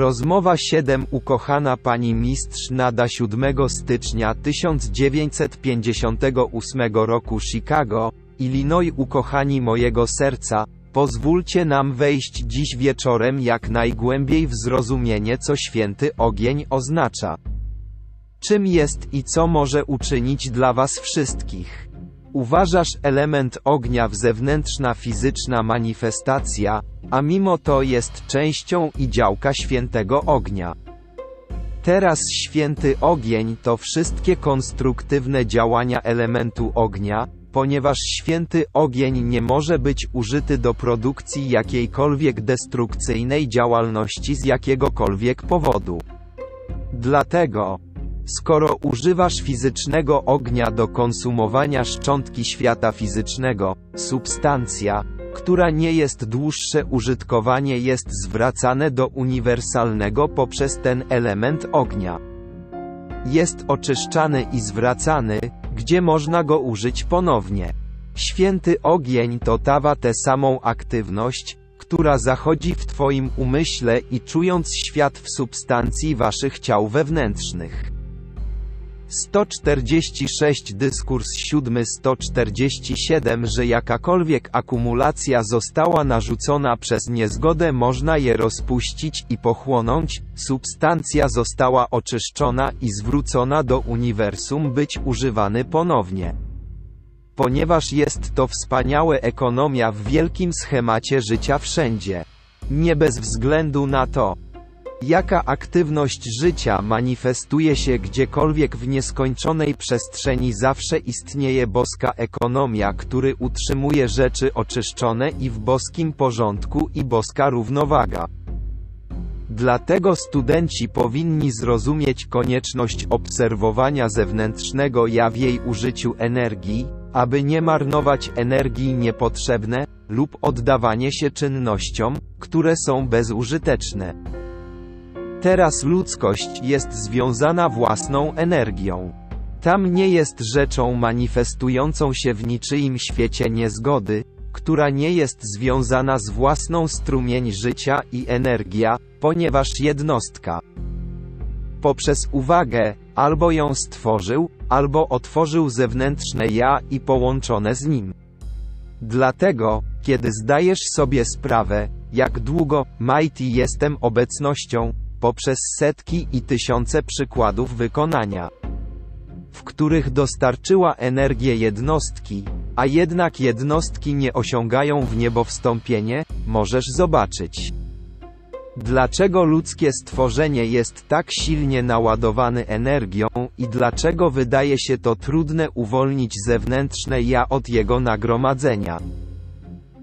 Rozmowa 7 Ukochana pani mistrz nada 7 stycznia 1958 roku Chicago, Illinois Ukochani mojego serca, pozwólcie nam wejść dziś wieczorem jak najgłębiej w zrozumienie co święty ogień oznacza. Czym jest i co może uczynić dla was wszystkich. Uważasz element ognia w zewnętrzna fizyczna manifestacja, a mimo to jest częścią i działka świętego ognia. Teraz święty ogień to wszystkie konstruktywne działania elementu ognia, ponieważ święty ogień nie może być użyty do produkcji jakiejkolwiek destrukcyjnej działalności z jakiegokolwiek powodu. Dlatego, skoro używasz fizycznego ognia do konsumowania szczątki świata fizycznego, substancja, która nie jest dłuższe użytkowanie jest zwracane do uniwersalnego poprzez ten element ognia. Jest oczyszczany i zwracany, gdzie można go użyć ponownie. Święty ogień to tawa tę samą aktywność, która zachodzi w Twoim umyśle i czując świat w substancji Waszych ciał wewnętrznych. 146 Dyskurs 7 147 że jakakolwiek akumulacja została narzucona przez niezgodę można je rozpuścić i pochłonąć, substancja została oczyszczona i zwrócona do uniwersum być używany ponownie. Ponieważ jest to wspaniałe ekonomia w wielkim schemacie życia wszędzie. Nie bez względu na to, Jaka aktywność życia manifestuje się gdziekolwiek w nieskończonej przestrzeni zawsze istnieje boska ekonomia, który utrzymuje rzeczy oczyszczone i w boskim porządku i boska równowaga. Dlatego studenci powinni zrozumieć konieczność obserwowania zewnętrznego ja w jej użyciu energii, aby nie marnować energii niepotrzebne, lub oddawanie się czynnościom, które są bezużyteczne. Teraz ludzkość jest związana własną energią. Tam nie jest rzeczą manifestującą się w niczyim świecie niezgody, która nie jest związana z własną strumień życia i energia, ponieważ jednostka poprzez uwagę, albo ją stworzył, albo otworzył zewnętrzne ja i połączone z nim. Dlatego, kiedy zdajesz sobie sprawę, jak długo, mighty jestem obecnością, poprzez setki i tysiące przykładów wykonania, w których dostarczyła energię jednostki, a jednak jednostki nie osiągają w niebo wstąpienie, możesz zobaczyć. Dlaczego ludzkie stworzenie jest tak silnie naładowane energią i dlaczego wydaje się to trudne uwolnić zewnętrzne ja od jego nagromadzenia?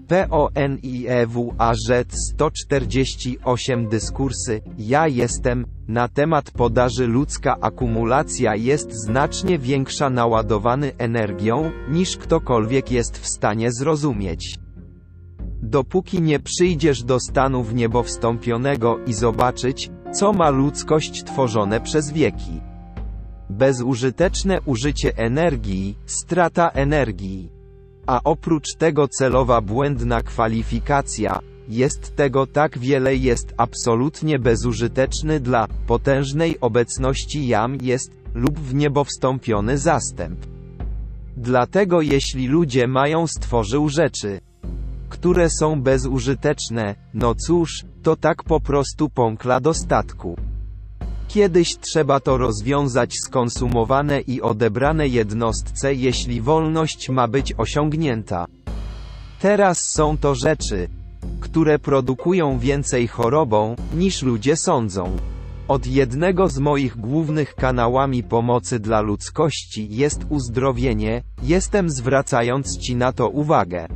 PONIEWAZ 148 Dyskursy Ja jestem na temat podaży ludzka akumulacja jest znacznie większa naładowany energią, niż ktokolwiek jest w stanie zrozumieć. Dopóki nie przyjdziesz do stanu w niebo wstąpionego i zobaczyć, co ma ludzkość tworzone przez wieki. Bezużyteczne użycie energii, strata energii. A oprócz tego celowa błędna kwalifikacja, jest tego tak wiele jest absolutnie bezużyteczny dla potężnej obecności jam jest lub w niebo wstąpiony zastęp. Dlatego jeśli ludzie mają stworzył rzeczy, które są bezużyteczne, no cóż, to tak po prostu pąkla dostatku. Kiedyś trzeba to rozwiązać skonsumowane i odebrane jednostce, jeśli wolność ma być osiągnięta. Teraz są to rzeczy, które produkują więcej chorobą, niż ludzie sądzą. Od jednego z moich głównych kanałami pomocy dla ludzkości jest uzdrowienie, jestem zwracając Ci na to uwagę.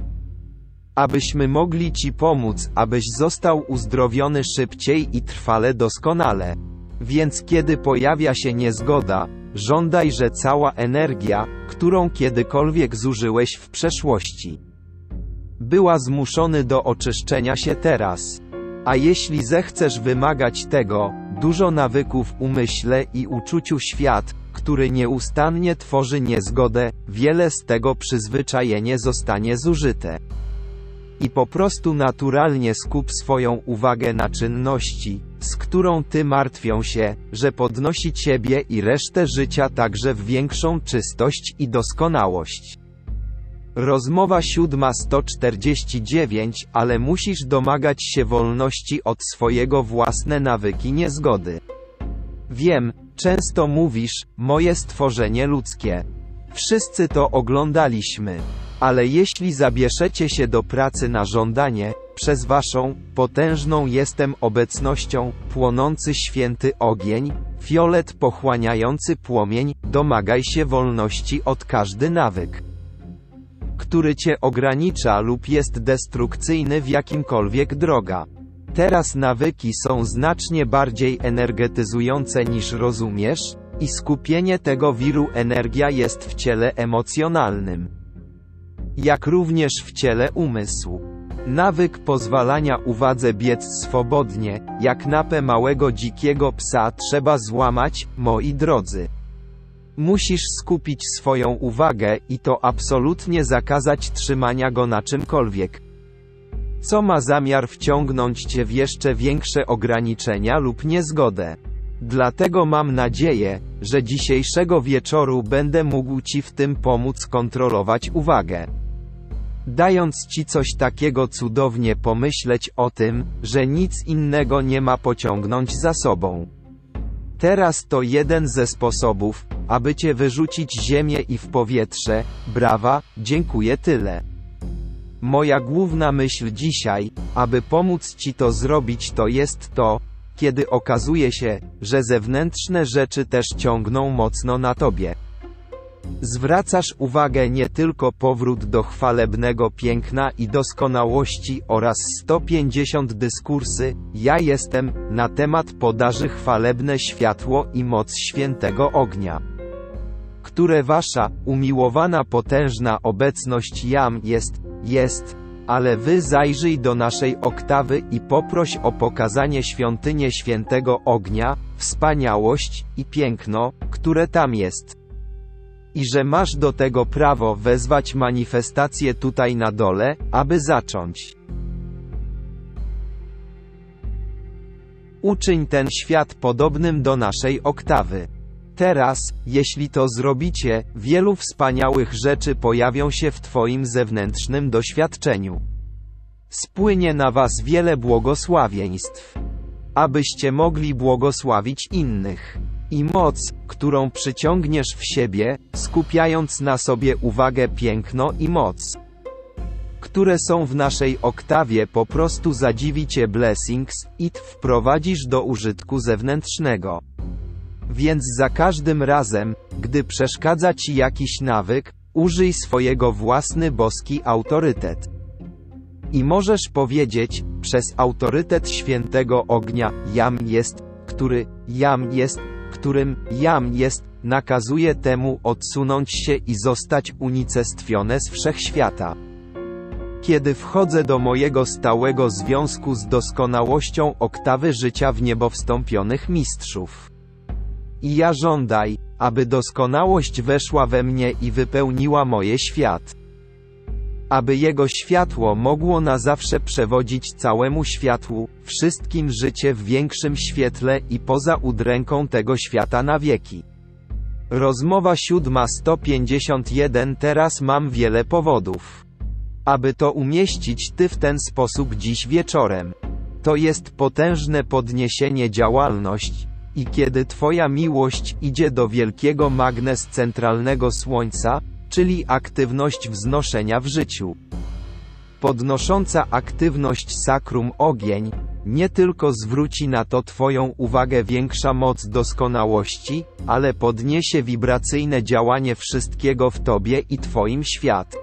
Abyśmy mogli Ci pomóc, abyś został uzdrowiony szybciej i trwale doskonale. Więc kiedy pojawia się niezgoda, żądaj, że cała energia, którą kiedykolwiek zużyłeś w przeszłości, była zmuszony do oczyszczenia się teraz. A jeśli zechcesz wymagać tego, dużo nawyków umyśle i uczuciu świat, który nieustannie tworzy niezgodę, wiele z tego przyzwyczajenie zostanie zużyte. I po prostu naturalnie skup swoją uwagę na czynności, z którą ty martwią się, że podnosi ciebie i resztę życia także w większą czystość i doskonałość. Rozmowa siódma 149, ale musisz domagać się wolności od swojego własne nawyki niezgody. Wiem, często mówisz, moje stworzenie ludzkie. Wszyscy to oglądaliśmy. Ale jeśli zabierzecie się do pracy na żądanie, przez waszą, potężną jestem obecnością, płonący święty ogień, fiolet pochłaniający płomień, domagaj się wolności od każdy nawyk który cię ogranicza lub jest destrukcyjny w jakimkolwiek droga. Teraz nawyki są znacznie bardziej energetyzujące niż rozumiesz, i skupienie tego wiru energia jest w ciele emocjonalnym. Jak również w ciele umysłu. Nawyk pozwalania uwadze biec swobodnie, jak napę małego dzikiego psa trzeba złamać, moi drodzy. Musisz skupić swoją uwagę i to absolutnie zakazać trzymania go na czymkolwiek. Co ma zamiar wciągnąć cię w jeszcze większe ograniczenia lub niezgodę. Dlatego mam nadzieję, że dzisiejszego wieczoru będę mógł ci w tym pomóc kontrolować uwagę. Dając ci coś takiego cudownie pomyśleć o tym, że nic innego nie ma pociągnąć za sobą. Teraz to jeden ze sposobów, aby cię wyrzucić ziemię i w powietrze. Brawa, dziękuję tyle. Moja główna myśl dzisiaj, aby pomóc ci to zrobić to jest to, kiedy okazuje się, że zewnętrzne rzeczy też ciągną mocno na tobie. Zwracasz uwagę nie tylko powrót do chwalebnego piękna i doskonałości oraz 150 dyskursy, ja jestem, na temat podaży chwalebne światło i moc świętego ognia które wasza, umiłowana potężna obecność jam jest, jest, ale wy zajrzyj do naszej oktawy i poproś o pokazanie świątynię świętego ognia, wspaniałość i piękno, które tam jest. I że masz do tego prawo wezwać manifestację tutaj na dole, aby zacząć. Uczyń ten świat podobnym do naszej oktawy. Teraz, jeśli to zrobicie, wielu wspaniałych rzeczy pojawią się w Twoim zewnętrznym doświadczeniu. Spłynie na Was wiele błogosławieństw, abyście mogli błogosławić innych. I moc, którą przyciągniesz w siebie, skupiając na sobie uwagę piękno i moc, które są w naszej oktawie po prostu zadziwi Cię blessings, i wprowadzisz do użytku zewnętrznego. Więc za każdym razem, gdy przeszkadza ci jakiś nawyk, użyj swojego własny boski autorytet. I możesz powiedzieć, przez autorytet świętego ognia, jam jest, który, jam jest, którym, jam jest, nakazuje temu odsunąć się i zostać unicestwione z wszechświata. Kiedy wchodzę do mojego stałego związku z doskonałością oktawy życia w niebo wstąpionych mistrzów. I ja żądaj, aby doskonałość weszła we mnie i wypełniła moje świat. Aby Jego światło mogło na zawsze przewodzić całemu światłu, wszystkim życie w większym świetle i poza udręką tego świata na wieki. Rozmowa siódma 151 Teraz mam wiele powodów. Aby to umieścić Ty w ten sposób dziś wieczorem. To jest potężne podniesienie działalność, I kiedy Twoja miłość idzie do wielkiego magnes centralnego słońca, czyli aktywność wznoszenia w życiu. Podnosząca aktywność sakrum ogień, nie tylko zwróci na to Twoją uwagę większa moc doskonałości, ale podniesie wibracyjne działanie wszystkiego w Tobie i Twoim świat.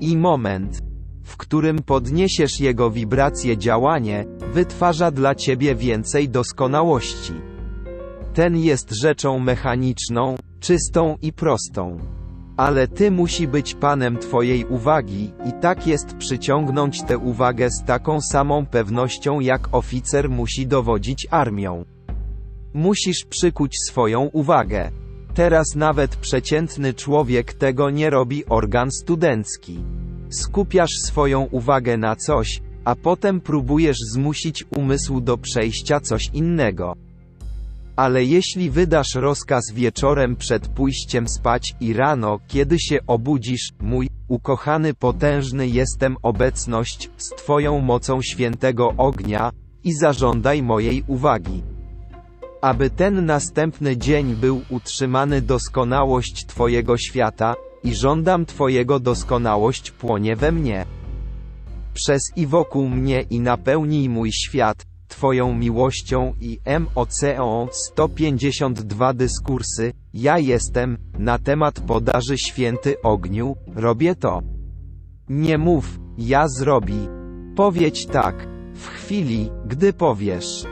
I moment, w którym podniesiesz jego wibracje działanie, wytwarza dla Ciebie więcej doskonałości. Ten jest rzeczą mechaniczną, czystą i prostą. Ale ty musi być panem twojej uwagi, i tak jest przyciągnąć tę uwagę z taką samą pewnością jak oficer musi dowodzić armią. Musisz przykuć swoją uwagę. Teraz nawet przeciętny człowiek tego nie robi organ studencki. Skupiasz swoją uwagę na coś, a potem próbujesz zmusić umysł do przejścia coś innego. Ale jeśli wydasz rozkaz wieczorem przed pójściem spać i rano, kiedy się obudzisz, mój ukochany potężny jestem obecność z Twoją mocą świętego ognia i zażądaj mojej uwagi. Aby ten następny dzień był utrzymany doskonałość Twojego świata i żądam Twojego doskonałość płonie we mnie. Przez i wokół mnie i napełnij mój świat, Twoją miłością i MOCO 152 dyskursy, ja jestem, na temat podaży święty ogniu, robię to. Nie mów, ja zrobi. Powiedz tak, w chwili, gdy powiesz.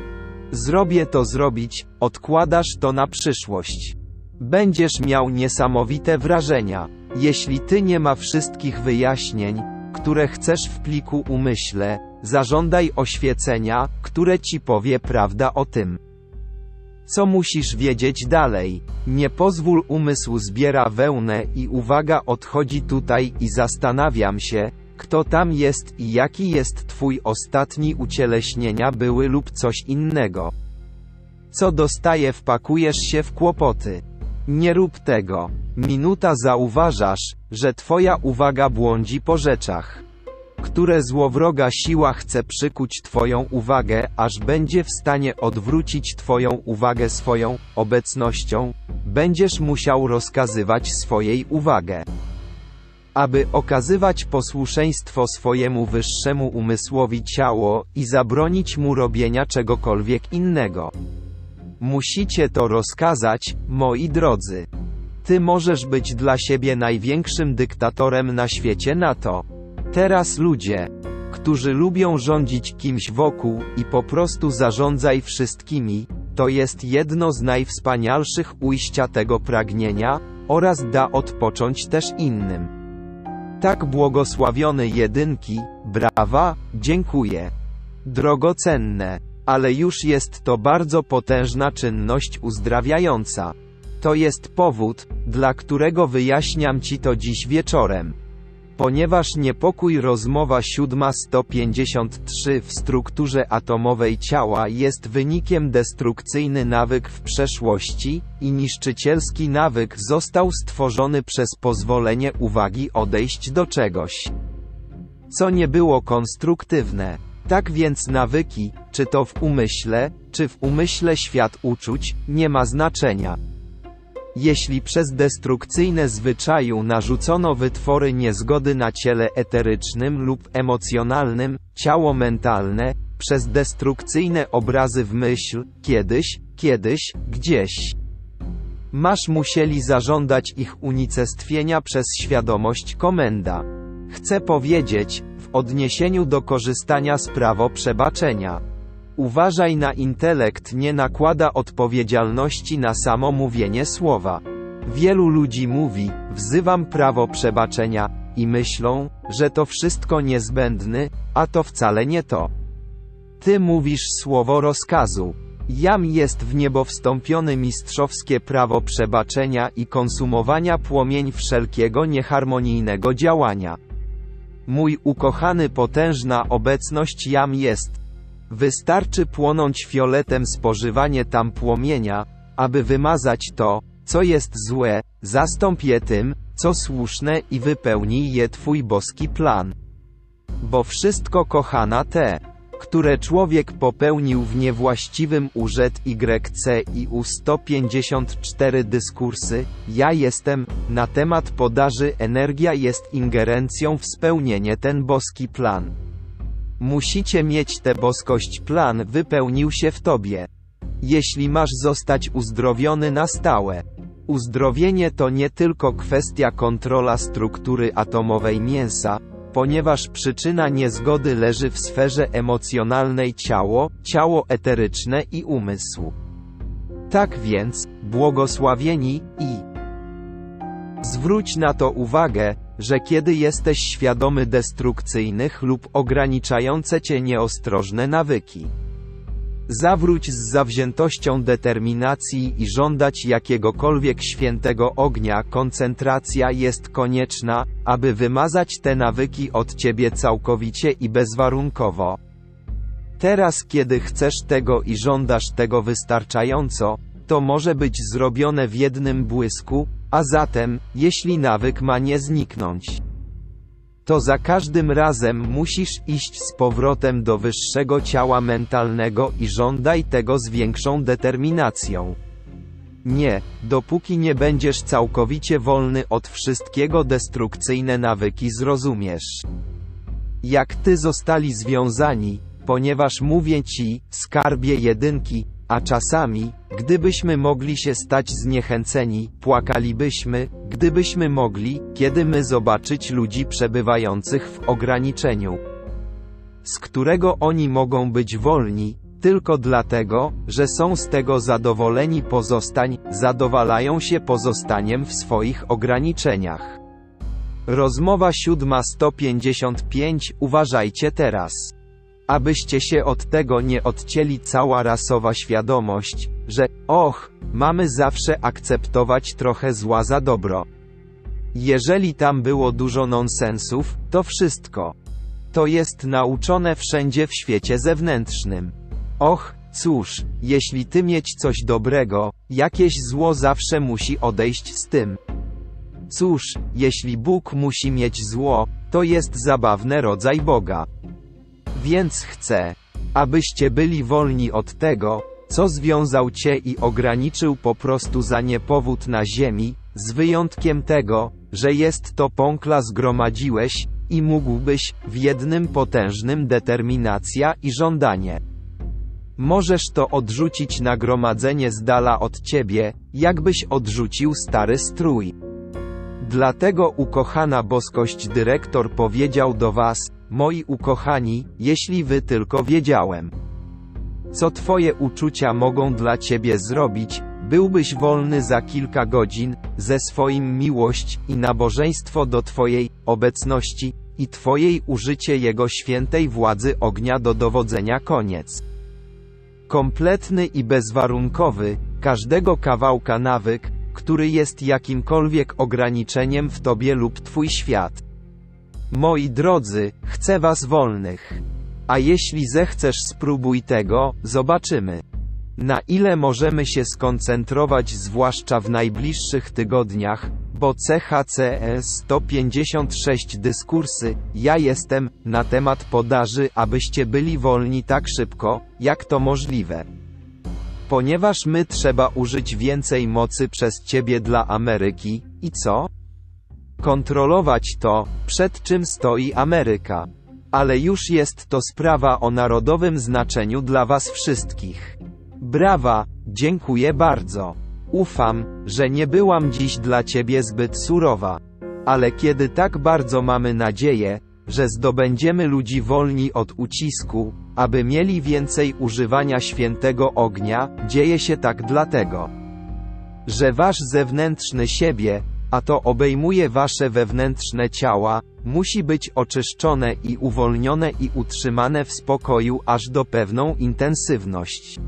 Zrobię to zrobić, odkładasz to na przyszłość. Będziesz miał niesamowite wrażenia. Jeśli ty nie ma wszystkich wyjaśnień, które chcesz w pliku umyśle, zażądaj oświecenia, które ci powie prawda o tym. Co musisz wiedzieć dalej? Nie pozwól umysł zbiera wełnę i uwaga odchodzi tutaj i zastanawiam się, kto tam jest i jaki jest twój ostatni ucieleśnienia były lub coś innego. Co dostaje wpakujesz się w kłopoty. Nie rób tego. Minuta zauważasz, że twoja uwaga błądzi po rzeczach które złowroga siła chce przykuć Twoją uwagę, aż będzie w stanie odwrócić Twoją uwagę swoją obecnością, będziesz musiał rozkazywać swojej uwagę. Aby okazywać posłuszeństwo swojemu wyższemu umysłowi ciało i zabronić mu robienia czegokolwiek innego. Musicie to rozkazać, moi drodzy. Ty możesz być dla siebie największym dyktatorem na świecie na to. Teraz ludzie, którzy lubią rządzić kimś wokół i po prostu zarządzaj wszystkimi, to jest jedno z najwspanialszych ujścia tego pragnienia, oraz da odpocząć też innym. Tak błogosławiony jedynki, brawa, dziękuję. Drogocenne, ale już jest to bardzo potężna czynność uzdrawiająca. To jest powód, dla którego wyjaśniam Ci to dziś wieczorem. Ponieważ niepokój rozmowa 753 w strukturze atomowej ciała jest wynikiem destrukcyjny nawyk w przeszłości, i niszczycielski nawyk został stworzony przez pozwolenie uwagi odejść do czegoś, co nie było konstruktywne. Tak więc nawyki, czy to w umyśle, czy w umyśle świat uczuć, nie ma znaczenia. Jeśli przez destrukcyjne zwyczaju narzucono wytwory niezgody na ciele eterycznym lub emocjonalnym, ciało mentalne, przez destrukcyjne obrazy w myśl, kiedyś, kiedyś, gdzieś. Masz musieli zażądać ich unicestwienia przez świadomość komenda. Chcę powiedzieć, w odniesieniu do korzystania z prawo przebaczenia. Uważaj na intelekt nie nakłada odpowiedzialności na samo mówienie słowa. Wielu ludzi mówi, wzywam prawo przebaczenia, i myślą, że to wszystko niezbędny, a to wcale nie to. Ty mówisz słowo rozkazu. Jam jest w niebo wstąpiony mistrzowskie prawo przebaczenia i konsumowania płomień wszelkiego nieharmonijnego działania. Mój ukochany potężna obecność jam jest, Wystarczy płonąć fioletem spożywanie tam płomienia, aby wymazać to, co jest złe, zastąp je tym, co słuszne i wypełnij je Twój boski plan. Bo wszystko kochana te, które człowiek popełnił w niewłaściwym urzet YC i U154 dyskursy, ja jestem, na temat podaży energia jest ingerencją w spełnienie ten boski plan. Musicie mieć tę boskość plan wypełnił się w tobie. Jeśli masz zostać uzdrowiony na stałe. Uzdrowienie to nie tylko kwestia kontrola struktury atomowej mięsa, ponieważ przyczyna niezgody leży w sferze emocjonalnej ciało, ciało eteryczne i umysł. Tak więc, błogosławieni i zwróć na to uwagę, że kiedy jesteś świadomy destrukcyjnych lub ograniczające cię nieostrożne nawyki, zawróć z zawziętością determinacji i żądać jakiegokolwiek świętego ognia. Koncentracja jest konieczna, aby wymazać te nawyki od ciebie całkowicie i bezwarunkowo. Teraz, kiedy chcesz tego i żądasz tego wystarczająco, to może być zrobione w jednym błysku, a zatem, jeśli nawyk ma nie zniknąć, to za każdym razem musisz iść z powrotem do wyższego ciała mentalnego i żądaj tego z większą determinacją. Nie, dopóki nie będziesz całkowicie wolny od wszystkiego destrukcyjne nawyki zrozumiesz. Jak ty zostali związani, ponieważ mówię ci, skarbie jedynki, a czasami, gdybyśmy mogli się stać zniechęceni, płakalibyśmy, gdybyśmy mogli, kiedy my zobaczyć ludzi przebywających w ograniczeniu, z którego oni mogą być wolni, tylko dlatego, że są z tego zadowoleni pozostań, zadowalają się pozostaniem w swoich ograniczeniach. Rozmowa siódma 155 Uważajcie teraz. Abyście się od tego nie odcięli cała rasowa świadomość, że, och, mamy zawsze akceptować trochę zła za dobro. Jeżeli tam było dużo nonsensów, to wszystko. To jest nauczone wszędzie w świecie zewnętrznym. Och, cóż, jeśli ty mieć coś dobrego, jakieś zło zawsze musi odejść z tym. Cóż, jeśli Bóg musi mieć zło, to jest zabawny rodzaj Boga. Więc chcę, abyście byli wolni od tego, co związał cię i ograniczył po prostu za niepowód na ziemi, z wyjątkiem tego, że jest to pąkla zgromadziłeś, i mógłbyś, w jednym potężnym determinacja i żądanie. Możesz to odrzucić nagromadzenie z dala od ciebie, jakbyś odrzucił stary strój. Dlatego ukochana boskość dyrektor powiedział do was, moi ukochani, jeśli wy tylko wiedziałem, co twoje uczucia mogą dla ciebie zrobić, byłbyś wolny za kilka godzin, ze swoim miłość i nabożeństwo do twojej obecności i twojej użycie jego świętej władzy ognia do dowodzenia koniec. Kompletny i bezwarunkowy, każdego kawałka nawyk, który jest jakimkolwiek ograniczeniem w tobie lub twój świat. Moi drodzy, chcę was wolnych. A jeśli zechcesz spróbuj tego, zobaczymy. Na ile możemy się skoncentrować zwłaszcza w najbliższych tygodniach, bo CHCE 156 dyskursy, ja jestem, na temat podaży, abyście byli wolni tak szybko, jak to możliwe. Ponieważ my trzeba użyć więcej mocy przez Ciebie dla Ameryki, i co? Kontrolować to, przed czym stoi Ameryka. Ale już jest to sprawa o narodowym znaczeniu dla Was wszystkich. Brawa, dziękuję bardzo. Ufam, że nie byłam dziś dla Ciebie zbyt surowa. Ale kiedy tak bardzo mamy nadzieję, że zdobędziemy ludzi wolni od ucisku, aby mieli więcej używania świętego ognia, dzieje się tak dlatego, że wasz zewnętrzny siebie, a to obejmuje wasze wewnętrzne ciała, musi być oczyszczone i uwolnione i utrzymane w spokoju aż do pewną intensywność.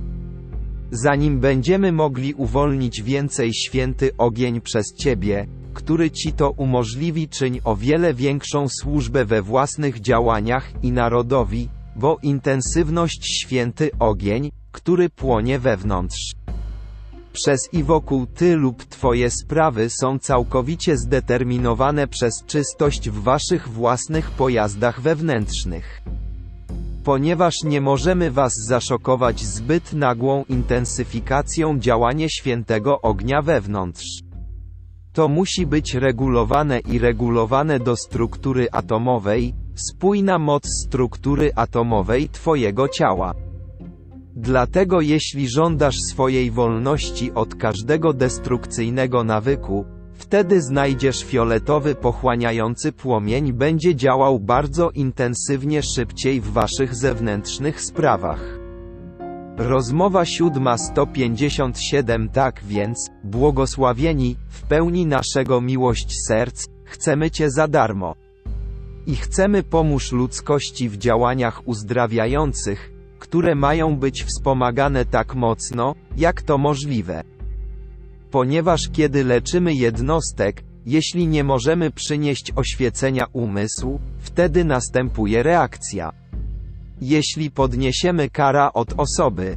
Zanim będziemy mogli uwolnić więcej święty ogień przez Ciebie, który Ci to umożliwi czyń o wiele większą służbę we własnych działaniach i narodowi, bo intensywność święty ogień, który płonie wewnątrz. Przez i wokół Ty lub Twoje sprawy są całkowicie zdeterminowane przez czystość w Waszych własnych pojazdach wewnętrznych. Ponieważ nie możemy was zaszokować zbyt nagłą intensyfikacją działania świętego ognia wewnątrz. To musi być regulowane i regulowane do struktury atomowej, spójna moc struktury atomowej Twojego ciała. Dlatego jeśli żądasz swojej wolności od każdego destrukcyjnego nawyku, wtedy znajdziesz fioletowy pochłaniający płomień będzie działał bardzo intensywnie szybciej w waszych zewnętrznych sprawach. Rozmowa siódma 157 Tak więc, błogosławieni, w pełni naszego miłość serc, chcemy Cię za darmo. I chcemy pomóż ludzkości w działaniach uzdrawiających, które mają być wspomagane tak mocno, jak to możliwe. Ponieważ kiedy leczymy jednostek, jeśli nie możemy przynieść oświecenia umysłu, wtedy następuje reakcja. Jeśli podniesiemy kara od osoby,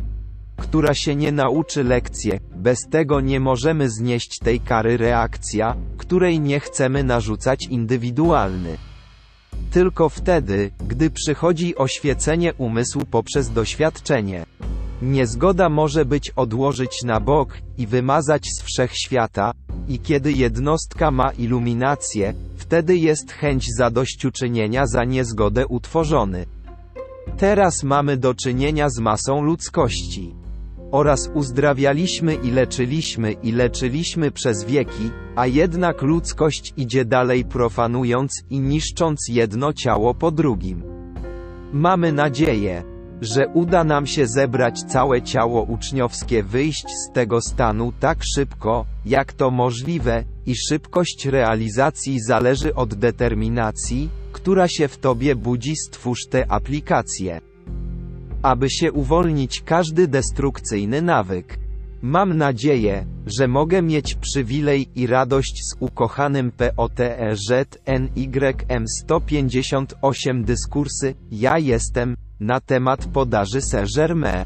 która się nie nauczy lekcje, bez tego nie możemy znieść tej kary reakcja, której nie chcemy narzucać indywidualny. Tylko wtedy, gdy przychodzi oświecenie umysłu poprzez doświadczenie. Niezgoda może być odłożyć na bok i wymazać z wszechświata, i kiedy jednostka ma iluminację, wtedy jest chęć zadośćuczynienia za niezgodę utworzony. Teraz mamy do czynienia z masą ludzkości. Oraz uzdrawialiśmy i leczyliśmy i leczyliśmy przez wieki, a jednak ludzkość idzie dalej profanując i niszcząc jedno ciało po drugim. Mamy nadzieję, że uda nam się zebrać całe ciało uczniowskie wyjść z tego stanu tak szybko, jak to możliwe, i szybkość realizacji zależy od determinacji, która się w tobie budzi stwórz te aplikacje. Aby się uwolnić każdy destrukcyjny nawyk. Mam nadzieję, że mogę mieć przywilej i radość z ukochanym POTERZNYM 158 dyskursy, ja jestem, na temat podaży Saint-Germain.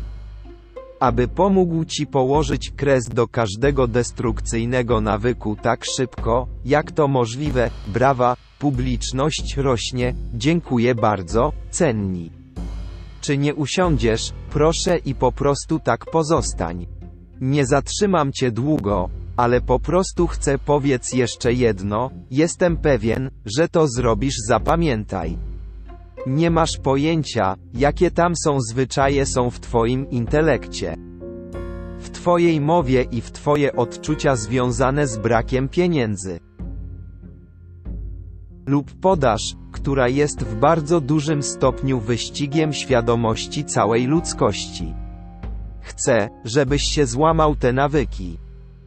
Aby pomógł Ci położyć kres do każdego destrukcyjnego nawyku tak szybko, jak to możliwe, brawa, publiczność rośnie, dziękuję bardzo, cenni. Czy nie usiądziesz, proszę i po prostu tak pozostań. Nie zatrzymam cię długo, ale po prostu chcę powiedz jeszcze jedno, jestem pewien, że to zrobisz zapamiętaj. Nie masz pojęcia, jakie tam są zwyczaje są w twoim intelekcie. W twojej mowie i w twoje odczucia związane z brakiem pieniędzy. Lub podaż, która jest w bardzo dużym stopniu wyścigiem świadomości całej ludzkości. Chcę, żebyś się złamał te nawyki.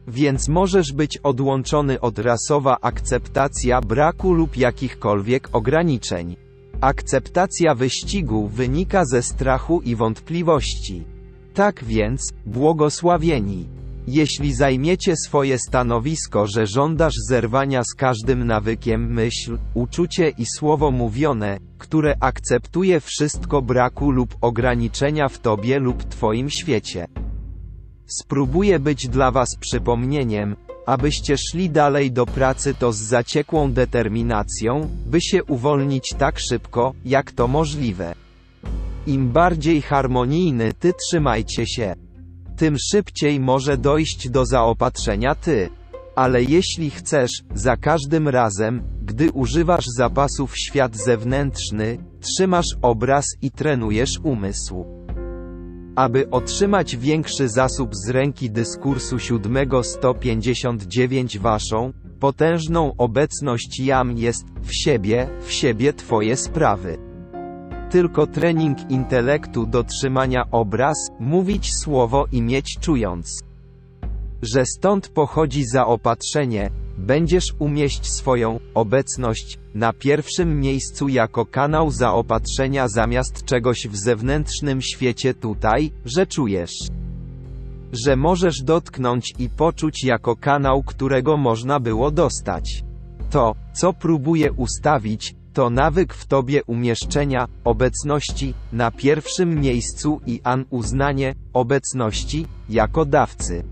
Więc możesz być odłączony od rasowa akceptacja braku lub jakichkolwiek ograniczeń. Akceptacja wyścigu wynika ze strachu i wątpliwości. Tak więc, błogosławieni. Jeśli zajmiecie swoje stanowisko, że żądasz zerwania z każdym nawykiem myśl, uczucie i słowo mówione, które akceptuje wszystko braku lub ograniczenia w tobie lub twoim świecie. Spróbuję być dla was przypomnieniem, abyście szli dalej do pracy to z zaciekłą determinacją, by się uwolnić tak szybko, jak to możliwe. Im bardziej harmonijny ty trzymajcie się tym szybciej może dojść do zaopatrzenia ty. Ale jeśli chcesz, za każdym razem, gdy używasz zapasów świat zewnętrzny, trzymasz obraz i trenujesz umysł. Aby otrzymać większy zasób z ręki dyskursu 759 waszą, potężną obecność jam jest, w siebie, w siebie twoje sprawy tylko trening intelektu do trzymania obraz, mówić słowo i mieć czując, że stąd pochodzi zaopatrzenie, będziesz umieść swoją obecność na pierwszym miejscu jako kanał zaopatrzenia zamiast czegoś w zewnętrznym świecie tutaj, że czujesz, że możesz dotknąć i poczuć jako kanał, którego można było dostać. To, co próbuję ustawić, to nawyk w tobie umieszczenia, obecności, na pierwszym miejscu i an uznanie, obecności, jako dawcy.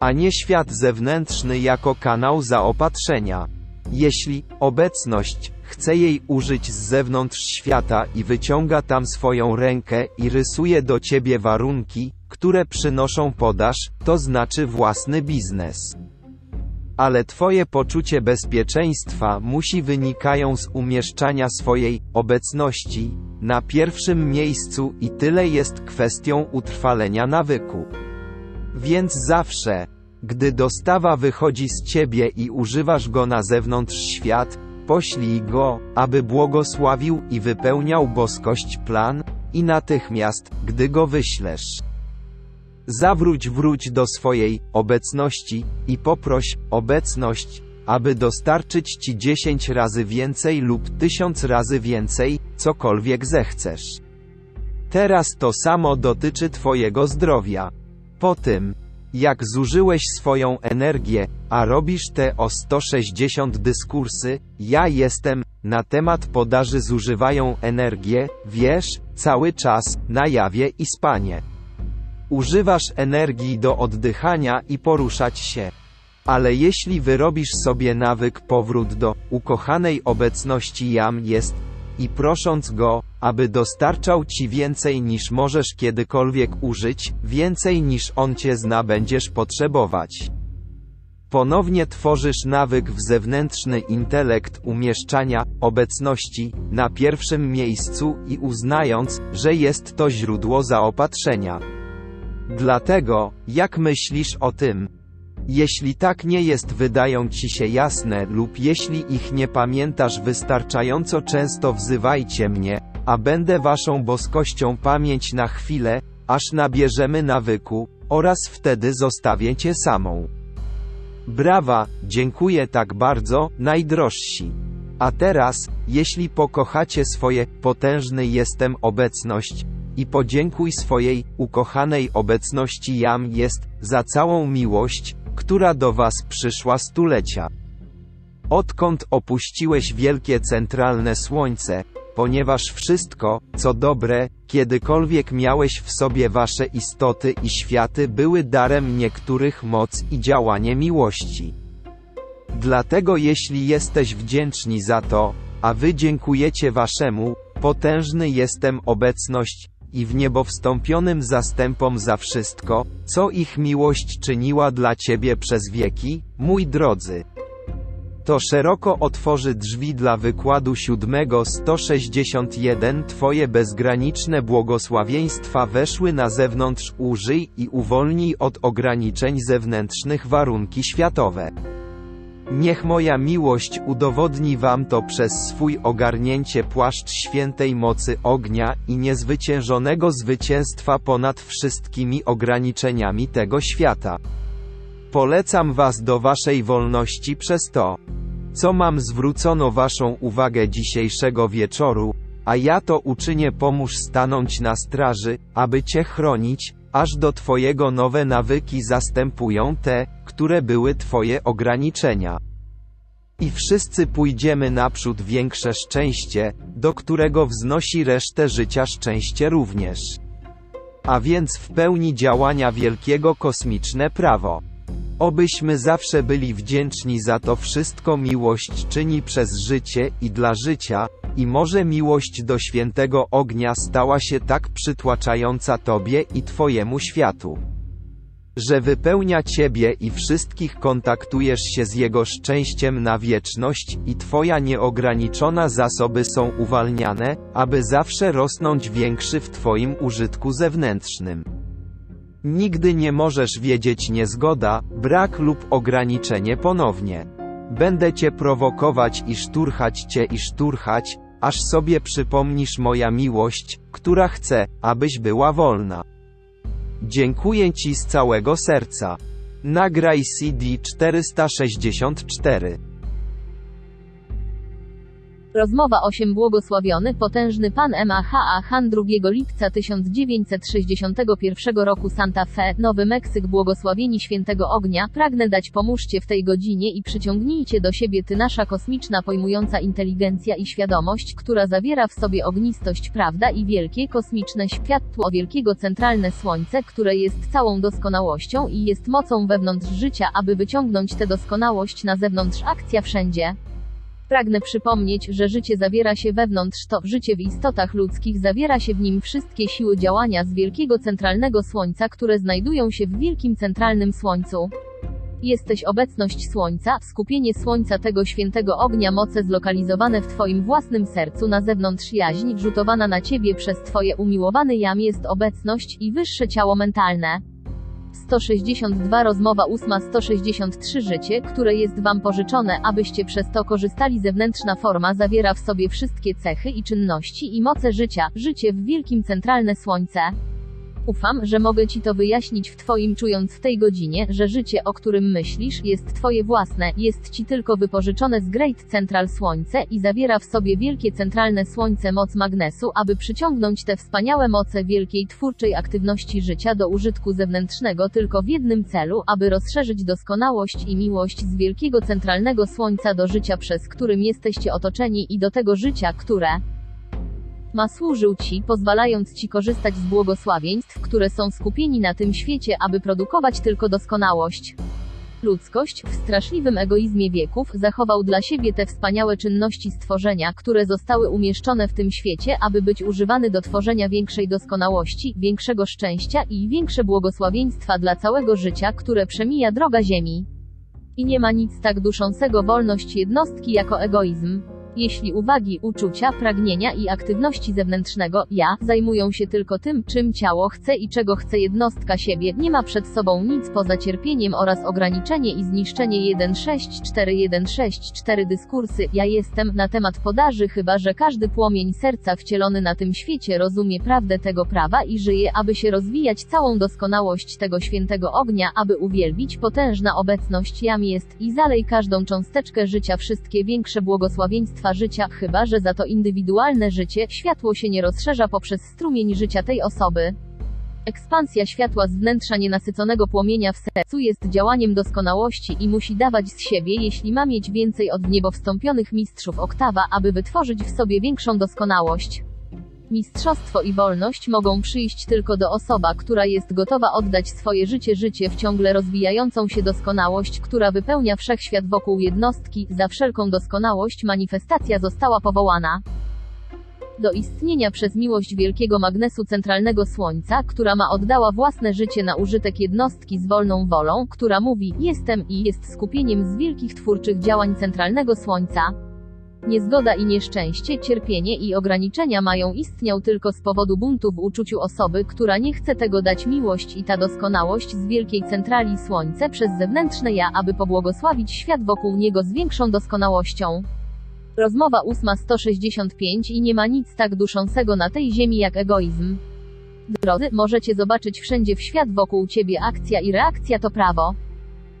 A nie świat zewnętrzny jako kanał zaopatrzenia. Jeśli obecność chce jej użyć z zewnątrz świata i wyciąga tam swoją rękę i rysuje do ciebie warunki, które przynoszą podaż, to znaczy własny biznes. Ale twoje poczucie bezpieczeństwa musi wynikają z umieszczania swojej obecności na pierwszym miejscu i tyle jest kwestią utrwalenia nawyku. Więc zawsze, gdy dostawa wychodzi z ciebie i używasz go na zewnątrz świat, poślij go, aby błogosławił i wypełniał boskość plan, i natychmiast, gdy go wyślesz. Zawróć wróć do swojej obecności i poproś obecność, aby dostarczyć ci dziesięć razy więcej lub tysiąc razy więcej, cokolwiek zechcesz. Teraz to samo dotyczy Twojego zdrowia. Po tym, jak zużyłeś swoją energię, a robisz te o 160 dyskursy, ja jestem, na temat podaży zużywają energię, wiesz, cały czas, na jawie i spanie. Używasz energii do oddychania i poruszać się. Ale jeśli wyrobisz sobie nawyk powrót do ukochanej obecności jam jest, i prosząc go, aby dostarczał ci więcej niż możesz kiedykolwiek użyć, więcej niż on cię zna będziesz potrzebować. Ponownie tworzysz nawyk w zewnętrzny intelekt umieszczania obecności na pierwszym miejscu i uznając, że jest to źródło zaopatrzenia. Dlatego, jak myślisz o tym? Jeśli tak nie jest wydają ci się jasne lub jeśli ich nie pamiętasz wystarczająco często wzywajcie mnie, a będę waszą boskością pamięć na chwilę, aż nabierzemy nawyku, oraz wtedy zostawię cię samą. Brawa, dziękuję tak bardzo, najdrożsi. A teraz, jeśli pokochacie swoje, potężny jestem obecność, i podziękuj swojej, ukochanej obecności jam jest, za całą miłość, która do was przyszła stulecia. Odkąd opuściłeś wielkie centralne słońce, ponieważ wszystko, co dobre, kiedykolwiek miałeś w sobie wasze istoty i światy były darem niektórych moc i działanie miłości. Dlatego jeśli jesteś wdzięczni za to, a wy dziękujecie waszemu, potężny jestem obecność, i w niebo wstąpionym zastępom za wszystko, co ich miłość czyniła dla Ciebie przez wieki, mój drodzy. To szeroko otworzy drzwi dla wykładu siódmego 161 Twoje bezgraniczne błogosławieństwa weszły na zewnątrz użyj i uwolnij od ograniczeń zewnętrznych warunki światowe. Niech moja miłość udowodni wam to przez swój ogarnięcie płaszcz świętej mocy ognia i niezwyciężonego zwycięstwa ponad wszystkimi ograniczeniami tego świata. Polecam was do waszej wolności przez to, co mam zwrócono waszą uwagę dzisiejszego wieczoru, a ja to uczynię pomóż stanąć na straży, aby cię chronić, aż do twojego nowe nawyki zastępują te, które były twoje ograniczenia. I wszyscy pójdziemy naprzód większe szczęście, do którego wznosi resztę życia szczęście również. A więc w pełni działania wielkiego kosmiczne prawo. Obyśmy zawsze byli wdzięczni za to wszystko miłość czyni przez życie i dla życia, i może miłość do świętego ognia stała się tak przytłaczająca Tobie i Twojemu światu że wypełnia Ciebie i wszystkich kontaktujesz się z Jego szczęściem na wieczność i Twoja nieograniczona zasoby są uwalniane, aby zawsze rosnąć większy w Twoim użytku zewnętrznym. Nigdy nie możesz wiedzieć niezgoda, brak lub ograniczenie ponownie. Będę Cię prowokować i szturchać Cię i szturchać, aż sobie przypomnisz moja miłość, która chce, abyś była wolna. Dziękuję Ci z całego serca. Nagraj CD 464. Rozmowa 8 Błogosławiony potężny pan M.A.H.A. Han 2 lipca 1961 roku Santa Fe, Nowy Meksyk Błogosławieni Świętego Ognia, pragnę dać pomóżcie w tej godzinie i przyciągnijcie do siebie Ty nasza kosmiczna pojmująca inteligencja i świadomość, która zawiera w sobie ognistość prawda i wielkie kosmiczne światło wielkiego centralne słońce, które jest całą doskonałością i jest mocą wewnątrz życia, aby wyciągnąć tę doskonałość na zewnątrz akcja wszędzie. Pragnę przypomnieć, że życie zawiera się wewnątrz to, życie w istotach ludzkich zawiera się w nim wszystkie siły działania z wielkiego centralnego słońca, które znajdują się w wielkim centralnym słońcu. Jesteś obecność Słońca, skupienie Słońca tego świętego ognia moce zlokalizowane w Twoim własnym sercu na zewnątrz jaźń, rzutowana na Ciebie przez Twoje umiłowany jam jest obecność i wyższe ciało mentalne. 162 Rozmowa 8 163 Życie, które jest Wam pożyczone, abyście przez to korzystali zewnętrzna forma zawiera w sobie wszystkie cechy i czynności i moce życia, życie w wielkim centralne słońce. Ufam, że mogę Ci to wyjaśnić w Twoim czując w tej godzinie, że życie, o którym myślisz, jest Twoje własne, jest Ci tylko wypożyczone z Great Central Słońce i zawiera w sobie wielkie centralne słońce moc magnesu, aby przyciągnąć te wspaniałe moce wielkiej twórczej aktywności życia do użytku zewnętrznego tylko w jednym celu, aby rozszerzyć doskonałość i miłość z wielkiego centralnego słońca do życia, przez którym jesteście otoczeni i do tego życia, które ma służył Ci, pozwalając Ci korzystać z błogosławieństw, które są skupieni na tym świecie, aby produkować tylko doskonałość. Ludzkość, w straszliwym egoizmie wieków, zachował dla siebie te wspaniałe czynności stworzenia, które zostały umieszczone w tym świecie, aby być używane do tworzenia większej doskonałości, większego szczęścia i większe błogosławieństwa dla całego życia, które przemija droga Ziemi. I nie ma nic tak duszącego wolność jednostki jako egoizm. Jeśli uwagi, uczucia, pragnienia i aktywności zewnętrznego ja zajmują się tylko tym, czym ciało chce i czego chce jednostka siebie, nie ma przed sobą nic poza cierpieniem oraz ograniczenie i zniszczenie 164 dyskursy. Ja jestem na temat podaży, chyba że każdy płomień serca wcielony na tym świecie rozumie prawdę tego prawa i żyje, aby się rozwijać całą doskonałość tego świętego ognia, aby uwielbić potężna obecność. Jam jest i zalej każdą cząsteczkę życia. Wszystkie większe błogosławieństwa życia, chyba że za to indywidualne życie, światło się nie rozszerza poprzez strumień życia tej osoby. Ekspansja światła z wnętrza nienasyconego płomienia w sercu jest działaniem doskonałości i musi dawać z siebie, jeśli ma mieć więcej od niebo wstąpionych mistrzów oktawa, aby wytworzyć w sobie większą doskonałość. Mistrzostwo i wolność mogą przyjść tylko do osoba, która jest gotowa oddać swoje życie życie w ciągle rozwijającą się doskonałość, która wypełnia wszechświat wokół jednostki, za wszelką doskonałość manifestacja została powołana do istnienia przez miłość wielkiego magnesu centralnego Słońca, która ma oddała własne życie na użytek jednostki z wolną wolą, która mówi, jestem i jest skupieniem z wielkich twórczych działań centralnego Słońca. Niezgoda i nieszczęście, cierpienie i ograniczenia mają istniał tylko z powodu buntu w uczuciu osoby, która nie chce tego dać miłość i ta doskonałość z wielkiej centrali Słońce przez zewnętrzne ja, aby pobłogosławić świat wokół niego z większą doskonałością. Rozmowa 8.165 i nie ma nic tak duszącego na tej ziemi jak egoizm. Drodzy, możecie zobaczyć wszędzie w świat wokół ciebie akcja i reakcja to prawo.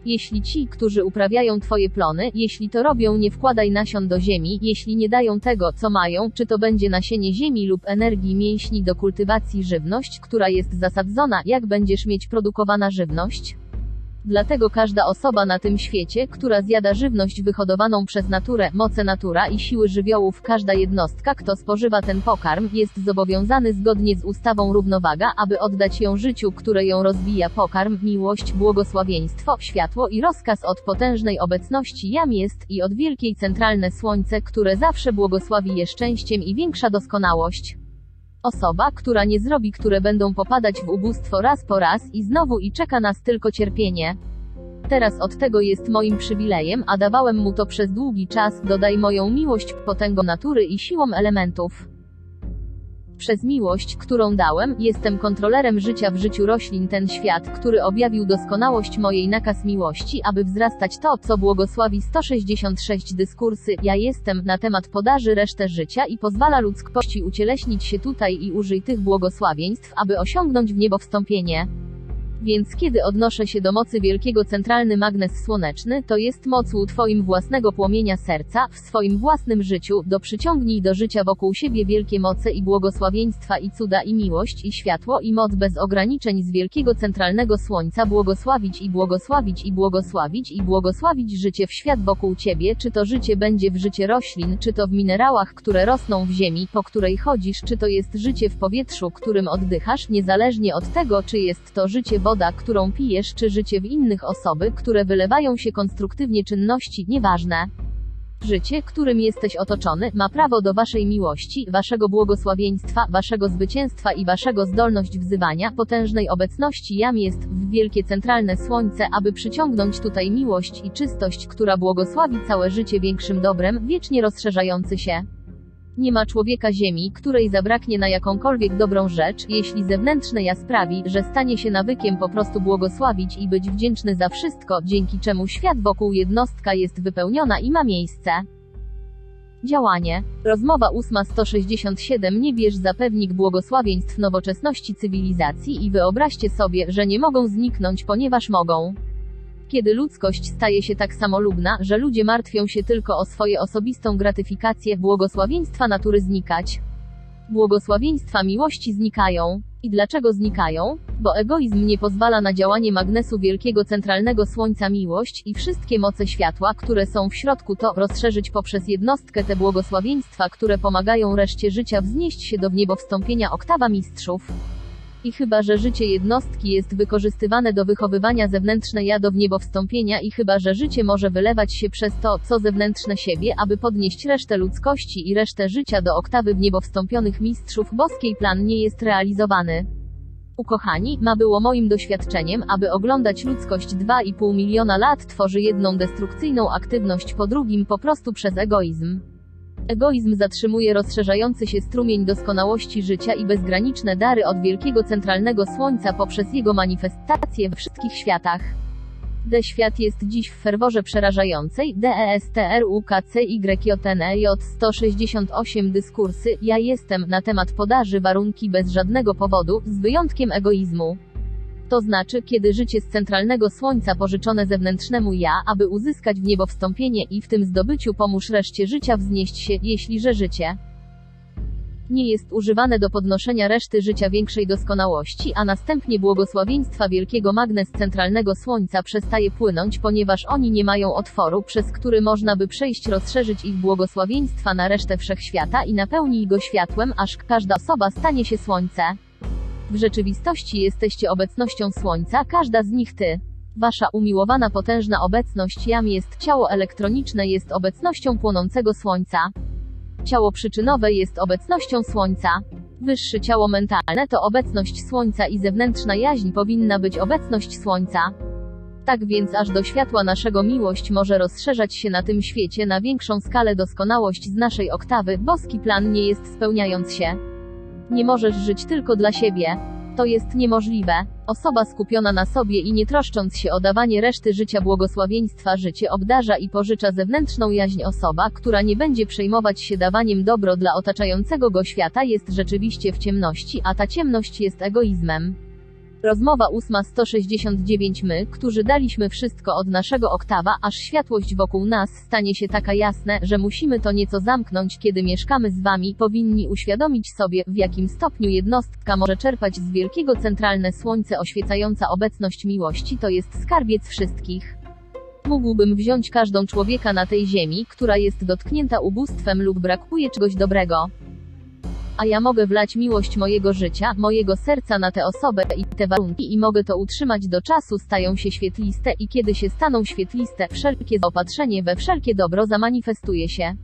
Jeśli ci, którzy uprawiają twoje plony, jeśli to robią, nie wkładaj nasion do ziemi, jeśli nie dają tego, co mają, czy to będzie nasienie ziemi lub energii mięśni do kultywacji żywność, która jest zasadzona, jak będziesz mieć produkowana żywność? Dlatego każda osoba na tym świecie, która zjada żywność wyhodowaną przez naturę, moce natura i siły żywiołów, każda jednostka, kto spożywa ten pokarm, jest zobowiązany zgodnie z ustawą równowaga, aby oddać ją życiu, które ją rozwija pokarm, miłość, błogosławieństwo, światło i rozkaz od potężnej obecności jam jest i od wielkiej centralne słońce, które zawsze błogosławi je szczęściem i większa doskonałość. Osoba, która nie zrobi, które będą popadać w ubóstwo raz po raz i znowu i czeka nas tylko cierpienie. Teraz od tego jest moim przywilejem, a dawałem mu to przez długi czas, dodaj moją miłość, potęgą natury i siłą elementów. Przez miłość, którą dałem, jestem kontrolerem życia w życiu roślin. Ten świat, który objawił doskonałość mojej nakaz miłości, aby wzrastać to, co błogosławi 166 dyskursy, ja jestem, na temat podaży resztę życia i pozwala ludzkości ucieleśnić się tutaj i użyj tych błogosławieństw, aby osiągnąć w niebo wstąpienie. Więc kiedy odnoszę się do mocy wielkiego centralny magnes słoneczny, to jest moc u Twoim własnego płomienia serca, w swoim własnym życiu, do przyciągnij do życia wokół siebie wielkie moce i błogosławieństwa i cuda i miłość i światło i moc bez ograniczeń z wielkiego centralnego słońca błogosławić i błogosławić i błogosławić i błogosławić życie w świat wokół Ciebie, czy to życie będzie w życie roślin, czy to w minerałach, które rosną w ziemi, po której chodzisz, czy to jest życie w powietrzu, którym oddychasz, niezależnie od tego, czy jest to życie woda, którą pijesz, czy życie w innych osoby, które wylewają się konstruktywnie czynności, nieważne. Życie, którym jesteś otoczony, ma prawo do waszej miłości, waszego błogosławieństwa, waszego zwycięstwa i waszego zdolność wzywania potężnej obecności jam jest w wielkie centralne słońce, aby przyciągnąć tutaj miłość i czystość, która błogosławi całe życie większym dobrem, wiecznie rozszerzający się. Nie ma człowieka ziemi, której zabraknie na jakąkolwiek dobrą rzecz, jeśli zewnętrzne ja sprawi, że stanie się nawykiem po prostu błogosławić i być wdzięczny za wszystko, dzięki czemu świat wokół jednostka jest wypełniona i ma miejsce. Działanie. Rozmowa 867 Nie bierz za pewnik błogosławieństw nowoczesności cywilizacji i wyobraźcie sobie, że nie mogą zniknąć, ponieważ mogą. Kiedy ludzkość staje się tak samolubna, że ludzie martwią się tylko o swoje osobistą gratyfikację, błogosławieństwa natury znikać. Błogosławieństwa miłości znikają. I dlaczego znikają? Bo egoizm nie pozwala na działanie magnesu wielkiego centralnego słońca miłość i wszystkie moce światła, które są w środku to rozszerzyć poprzez jednostkę te błogosławieństwa, które pomagają reszcie życia wznieść się do wniebowstąpienia oktawa mistrzów. I chyba, że życie jednostki jest wykorzystywane do wychowywania zewnętrzne ja do wniebowstąpienia i chyba, że życie może wylewać się przez to, co zewnętrzne siebie, aby podnieść resztę ludzkości i resztę życia do oktawy wniebowstąpionych mistrzów boskiej plan nie jest realizowany. Ukochani, ma było moim doświadczeniem, aby oglądać ludzkość 2,5 miliona lat tworzy jedną destrukcyjną aktywność po drugim po prostu przez egoizm. Egoizm zatrzymuje rozszerzający się strumień doskonałości życia i bezgraniczne dary od wielkiego centralnego słońca poprzez jego manifestacje we wszystkich światach. D świat jest dziś w ferworze przerażającej. E DESTRUKCYJJ 168 dyskursy Ja jestem na temat podaży warunki bez żadnego powodu, z wyjątkiem egoizmu. To znaczy, kiedy życie z centralnego słońca pożyczone zewnętrznemu ja, aby uzyskać w niebo wstąpienie i w tym zdobyciu pomóż reszcie życia wznieść się, jeśli że życie nie jest używane do podnoszenia reszty życia większej doskonałości, a następnie błogosławieństwa wielkiego magnes centralnego słońca przestaje płynąć, ponieważ oni nie mają otworu, przez który można by przejść rozszerzyć ich błogosławieństwa na resztę wszechświata i napełni go światłem, aż każda osoba stanie się słońce. W rzeczywistości jesteście obecnością Słońca, każda z nich Ty. Wasza umiłowana potężna obecność jam jest ciało elektroniczne jest obecnością płonącego Słońca. Ciało przyczynowe jest obecnością Słońca. Wyższe ciało mentalne to obecność Słońca i zewnętrzna jaźń powinna być obecność Słońca. Tak więc aż do światła naszego miłość może rozszerzać się na tym świecie na większą skalę doskonałość z naszej oktawy, boski plan nie jest spełniając się. Nie możesz żyć tylko dla siebie. To jest niemożliwe. Osoba skupiona na sobie i nie troszcząc się o dawanie reszty życia błogosławieństwa życie obdarza i pożycza zewnętrzną jaźń osoba, która nie będzie przejmować się dawaniem dobro dla otaczającego go świata jest rzeczywiście w ciemności, a ta ciemność jest egoizmem. Rozmowa 869 My, którzy daliśmy wszystko od naszego oktawa, aż światłość wokół nas stanie się taka jasne, że musimy to nieco zamknąć, kiedy mieszkamy z wami, powinni uświadomić sobie, w jakim stopniu jednostka może czerpać z wielkiego centralne słońce oświecająca obecność miłości, to jest skarbiec wszystkich. Mógłbym wziąć każdą człowieka na tej ziemi, która jest dotknięta ubóstwem lub brakuje czegoś dobrego a ja mogę wlać miłość mojego życia, mojego serca na tę osobę i te warunki i mogę to utrzymać do czasu stają się świetliste i kiedy się staną świetliste, wszelkie zaopatrzenie we wszelkie dobro zamanifestuje się.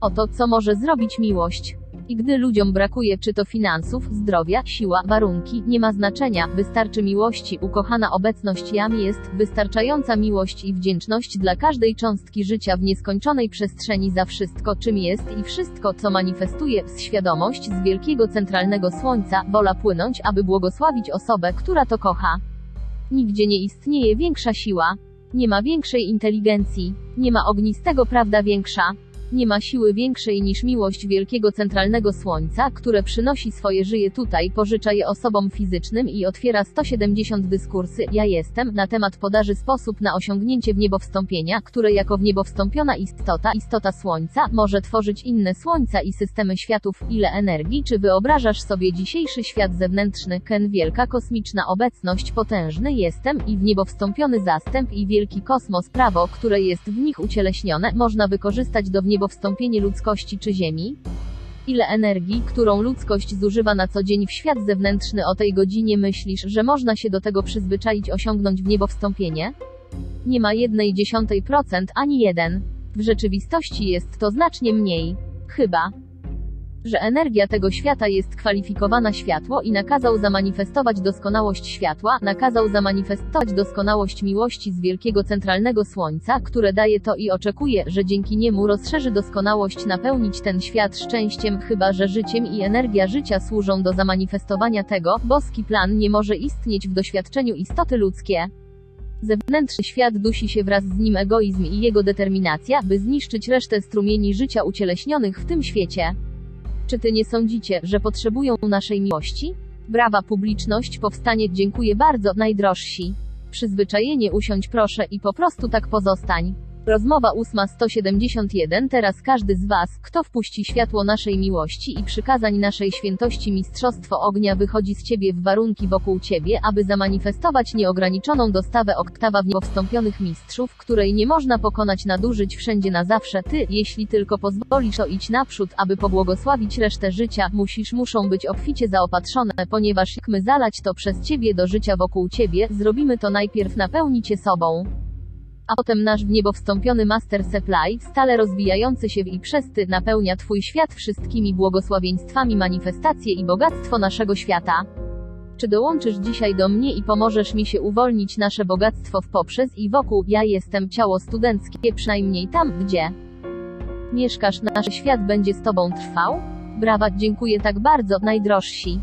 Oto co może zrobić miłość. I gdy ludziom brakuje czy to finansów, zdrowia, siła, warunki, nie ma znaczenia, wystarczy miłości, ukochana obecność jam jest, wystarczająca miłość i wdzięczność dla każdej cząstki życia w nieskończonej przestrzeni za wszystko, czym jest i wszystko, co manifestuje, świadomość z wielkiego centralnego słońca, wola płynąć, aby błogosławić osobę, która to kocha. Nigdzie nie istnieje większa siła. Nie ma większej inteligencji. Nie ma ognistego prawda większa. Nie ma siły większej niż miłość wielkiego centralnego słońca, które przynosi swoje żyje tutaj, pożycza je osobom fizycznym i otwiera 170 dyskursy. Ja jestem na temat podaży sposób na osiągnięcie w niebo wstąpienia, które jako w niebo wstąpiona istota, istota słońca, może tworzyć inne słońca i systemy światów, ile energii, czy wyobrażasz sobie dzisiejszy świat zewnętrzny, Ken wielka kosmiczna obecność, potężny jestem i w niebo wstąpiony zastęp i wielki kosmos prawo, które jest w nich ucieleśnione, można wykorzystać do wniebo wstąpienie ludzkości czy Ziemi? Ile energii, którą ludzkość zużywa na co dzień w świat zewnętrzny o tej godzinie myślisz, że można się do tego przyzwyczaić osiągnąć w niebo wstąpienie? Nie ma jednej dziesiątej procent, ani jeden. W rzeczywistości jest to znacznie mniej. Chyba, że energia tego świata jest kwalifikowana światło i nakazał zamanifestować doskonałość światła, nakazał zamanifestować doskonałość miłości z wielkiego centralnego słońca, które daje to i oczekuje, że dzięki niemu rozszerzy doskonałość napełnić ten świat szczęściem, chyba że życiem i energia życia służą do zamanifestowania tego, boski plan nie może istnieć w doświadczeniu istoty ludzkie. Zewnętrzny świat dusi się wraz z nim egoizm i jego determinacja, by zniszczyć resztę strumieni życia ucieleśnionych w tym świecie. Czy ty nie sądzicie, że potrzebują naszej miłości? Brawa publiczność, powstanie, dziękuję bardzo, najdrożsi. Przyzwyczajenie usiądź proszę i po prostu tak pozostań. Rozmowa 8.171 Teraz każdy z Was, kto wpuści światło naszej miłości i przykazań naszej świętości mistrzostwo ognia wychodzi z Ciebie w warunki wokół Ciebie, aby zamanifestować nieograniczoną dostawę oktawa w niebo wstąpionych mistrzów, której nie można pokonać nadużyć wszędzie na zawsze. Ty, jeśli tylko pozwolisz to idź naprzód, aby pobłogosławić resztę życia, musisz muszą być obficie zaopatrzone, ponieważ jak my zalać to przez Ciebie do życia wokół Ciebie, zrobimy to najpierw napełni Cię sobą a potem nasz w niebo wstąpiony Master Supply, stale rozwijający się w i przez Ty, napełnia Twój świat wszystkimi błogosławieństwami manifestacje i bogactwo naszego świata. Czy dołączysz dzisiaj do mnie i pomożesz mi się uwolnić nasze bogactwo w poprzez i wokół, ja jestem ciało studenckie, przynajmniej tam, gdzie mieszkasz, nasz świat będzie z Tobą trwał? Brawa, dziękuję tak bardzo, najdrożsi.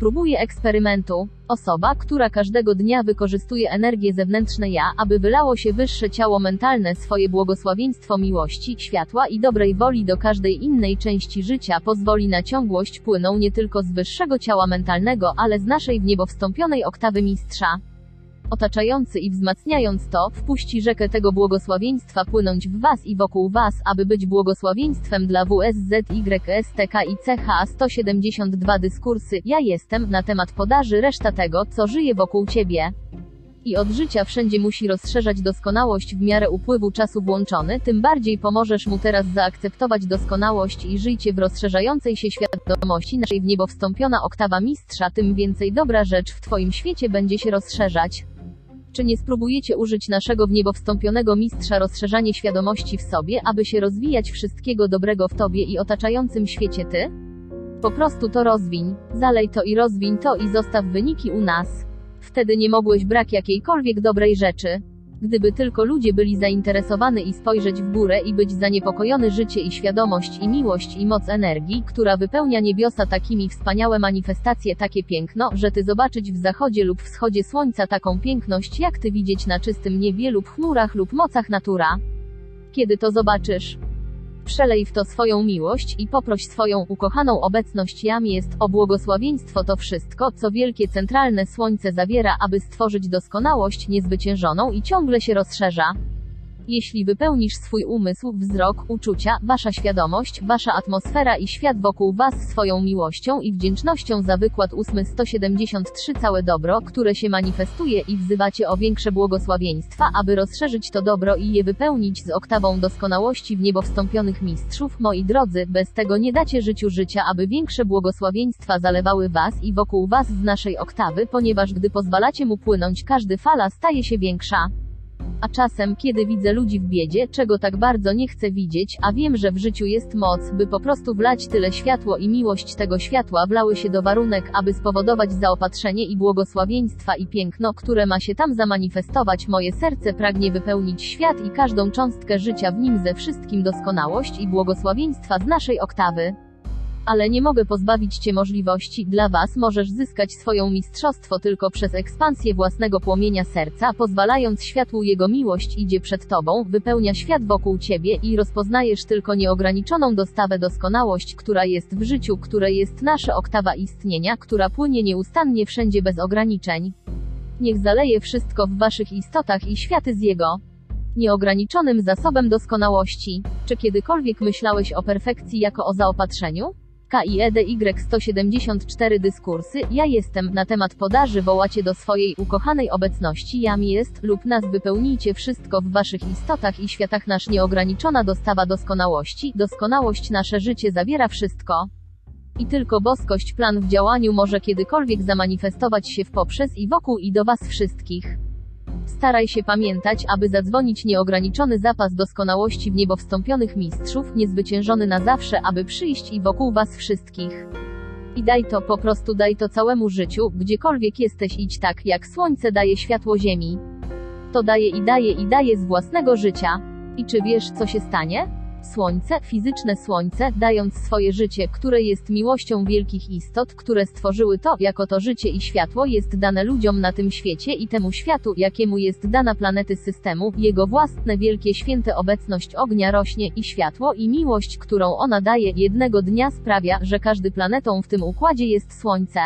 Spróbuję eksperymentu. Osoba, która każdego dnia wykorzystuje energię zewnętrzne ja, aby wylało się wyższe ciało mentalne swoje błogosławieństwo miłości, światła i dobrej woli do każdej innej części życia pozwoli na ciągłość płyną nie tylko z wyższego ciała mentalnego, ale z naszej w niebo wstąpionej oktawy mistrza otaczający i wzmacniając to, wpuści rzekę tego błogosławieństwa płynąć w Was i wokół Was, aby być błogosławieństwem dla WSZYSTK i CH 172 dyskursy, ja jestem, na temat podaży reszta tego, co żyje wokół Ciebie. I od życia wszędzie musi rozszerzać doskonałość w miarę upływu czasu włączony, tym bardziej pomożesz mu teraz zaakceptować doskonałość i żyjcie w rozszerzającej się świadomości naszej w niebo wstąpiona oktawa mistrza, tym więcej dobra rzecz w Twoim świecie będzie się rozszerzać. Czy nie spróbujecie użyć naszego w niebo wstąpionego mistrza rozszerzanie świadomości w sobie, aby się rozwijać wszystkiego dobrego w Tobie i otaczającym świecie Ty? Po prostu to rozwiń, zalej to i rozwiń to i zostaw wyniki u nas. Wtedy nie mogłeś brak jakiejkolwiek dobrej rzeczy. Gdyby tylko ludzie byli zainteresowani i spojrzeć w górę i być zaniepokojony życie i świadomość i miłość i moc energii, która wypełnia niebiosa takimi wspaniałe manifestacje takie piękno, że ty zobaczyć w zachodzie lub wschodzie słońca taką piękność jak ty widzieć na czystym niebie lub chmurach lub mocach natura. Kiedy to zobaczysz? Przelej w to swoją miłość i poproś swoją ukochaną obecność jam jest o błogosławieństwo to wszystko, co wielkie centralne słońce zawiera, aby stworzyć doskonałość niezwyciężoną i ciągle się rozszerza. Jeśli wypełnisz swój umysł, wzrok, uczucia, wasza świadomość, wasza atmosfera i świat wokół was swoją miłością i wdzięcznością za wykład 873 całe dobro, które się manifestuje i wzywacie o większe błogosławieństwa, aby rozszerzyć to dobro i je wypełnić z oktawą doskonałości w niebo wstąpionych mistrzów, moi drodzy, bez tego nie dacie życiu życia, aby większe błogosławieństwa zalewały was i wokół was z naszej oktawy, ponieważ gdy pozwalacie mu płynąć, każdy fala staje się większa. A czasem, kiedy widzę ludzi w biedzie, czego tak bardzo nie chcę widzieć, a wiem, że w życiu jest moc, by po prostu wlać tyle światło i miłość tego światła wlały się do warunek, aby spowodować zaopatrzenie i błogosławieństwa i piękno, które ma się tam zamanifestować. Moje serce pragnie wypełnić świat i każdą cząstkę życia w nim ze wszystkim doskonałość i błogosławieństwa z naszej oktawy ale nie mogę pozbawić Cię możliwości, dla Was możesz zyskać swoją mistrzostwo tylko przez ekspansję własnego płomienia serca, pozwalając światłu Jego miłość idzie przed Tobą, wypełnia świat wokół Ciebie i rozpoznajesz tylko nieograniczoną dostawę doskonałość, która jest w życiu, które jest nasza oktawa istnienia, która płynie nieustannie wszędzie bez ograniczeń. Niech zaleje wszystko w Waszych istotach i światy z Jego nieograniczonym zasobem doskonałości. Czy kiedykolwiek myślałeś o perfekcji jako o zaopatrzeniu? KIEDY 174 dyskursy, ja jestem, na temat podaży wołacie do swojej ukochanej obecności jam jest, lub nas wypełnijcie wszystko w waszych istotach i światach nasz nieograniczona dostawa doskonałości, doskonałość nasze życie zawiera wszystko. I tylko boskość plan w działaniu może kiedykolwiek zamanifestować się w poprzez i wokół i do was wszystkich. Staraj się pamiętać, aby zadzwonić nieograniczony zapas doskonałości w niebo wstąpionych mistrzów, niezwyciężony na zawsze, aby przyjść i wokół was wszystkich. I daj to, po prostu daj to całemu życiu, gdziekolwiek jesteś idź tak, jak słońce daje światło ziemi. To daje i daje i daje z własnego życia. I czy wiesz, co się stanie? Słońce, fizyczne słońce, dając swoje życie, które jest miłością wielkich istot, które stworzyły to, jako to życie i światło jest dane ludziom na tym świecie i temu światu, jakiemu jest dana planety systemu, jego własne wielkie święte obecność ognia rośnie i światło i miłość, którą ona daje, jednego dnia sprawia, że każdy planetą w tym układzie jest Słońce.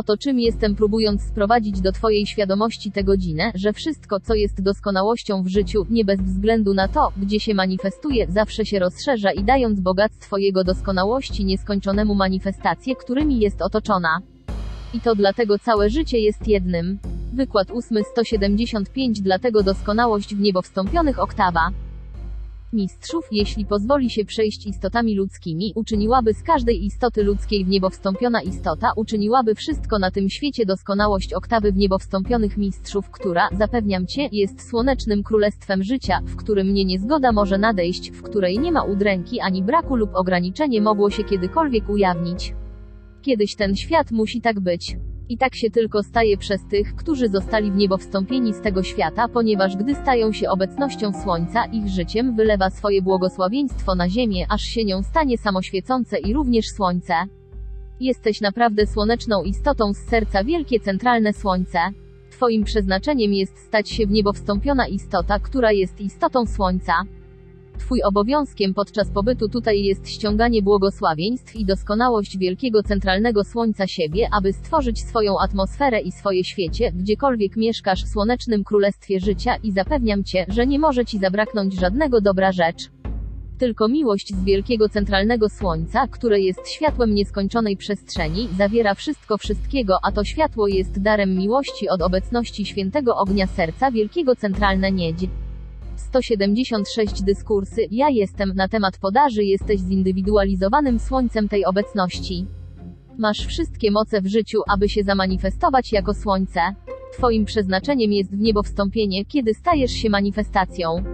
Oto czym jestem próbując sprowadzić do Twojej świadomości tę godzinę, że wszystko, co jest doskonałością w życiu, nie bez względu na to, gdzie się manifestuje, zawsze się rozszerza i dając bogactwo Jego doskonałości nieskończonemu manifestacje, którymi jest otoczona. I to dlatego całe życie jest jednym. Wykład 8 175 Dlatego doskonałość w niebo wstąpionych oktawa mistrzów, jeśli pozwoli się przejść istotami ludzkimi, uczyniłaby z każdej istoty ludzkiej w niebo wstąpiona istota, uczyniłaby wszystko na tym świecie doskonałość oktawy w niebo wstąpionych mistrzów, która, zapewniam cię, jest słonecznym królestwem życia, w którym mnie niezgoda może nadejść, w której nie ma udręki ani braku lub ograniczenie mogło się kiedykolwiek ujawnić. Kiedyś ten świat musi tak być. I tak się tylko staje przez tych, którzy zostali w niebo wstąpieni z tego świata, ponieważ gdy stają się obecnością Słońca, ich życiem wylewa swoje błogosławieństwo na ziemię, aż się nią stanie samoświecące i również Słońce. Jesteś naprawdę słoneczną istotą z serca wielkie centralne Słońce. Twoim przeznaczeniem jest stać się w niebo wstąpiona istota, która jest istotą Słońca. Twój obowiązkiem podczas pobytu tutaj jest ściąganie błogosławieństw i doskonałość wielkiego centralnego słońca siebie, aby stworzyć swoją atmosferę i swoje świecie, gdziekolwiek mieszkasz w słonecznym królestwie życia i zapewniam cię, że nie może ci zabraknąć żadnego dobra rzecz. Tylko miłość z wielkiego centralnego słońca, które jest światłem nieskończonej przestrzeni, zawiera wszystko wszystkiego, a to światło jest darem miłości od obecności świętego ognia serca wielkiego centralne niedź. 176 dyskursy Ja jestem na temat podaży jesteś zindywidualizowanym słońcem tej obecności. Masz wszystkie moce w życiu, aby się zamanifestować jako słońce. Twoim przeznaczeniem jest w niebo wstąpienie, kiedy stajesz się manifestacją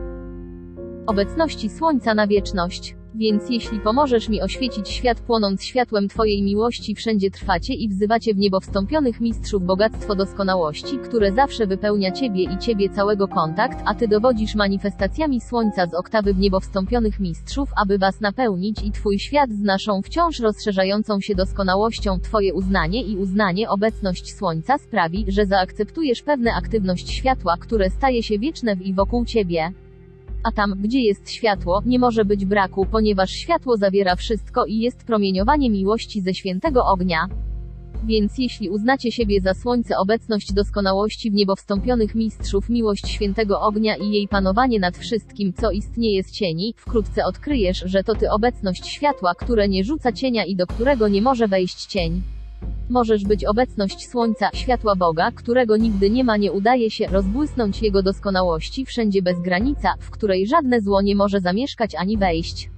obecności słońca na wieczność. Więc jeśli pomożesz mi oświecić świat płonąc światłem Twojej miłości wszędzie trwacie i wzywacie w niebo wstąpionych mistrzów bogactwo doskonałości, które zawsze wypełnia Ciebie i Ciebie całego kontakt, a Ty dowodzisz manifestacjami słońca z oktawy w niebo wstąpionych mistrzów, aby Was napełnić i Twój świat z naszą wciąż rozszerzającą się doskonałością. Twoje uznanie i uznanie obecność słońca sprawi, że zaakceptujesz pewne aktywność światła, które staje się wieczne w i wokół Ciebie a tam, gdzie jest światło, nie może być braku, ponieważ światło zawiera wszystko i jest promieniowanie miłości ze świętego ognia. Więc jeśli uznacie siebie za słońce obecność doskonałości w niebo wstąpionych mistrzów miłość świętego ognia i jej panowanie nad wszystkim, co istnieje z cieni, wkrótce odkryjesz, że to ty obecność światła, które nie rzuca cienia i do którego nie może wejść cień. Możesz być obecność Słońca, światła Boga, którego nigdy nie ma, nie udaje się rozbłysnąć Jego doskonałości wszędzie bez granica, w której żadne zło nie może zamieszkać ani wejść.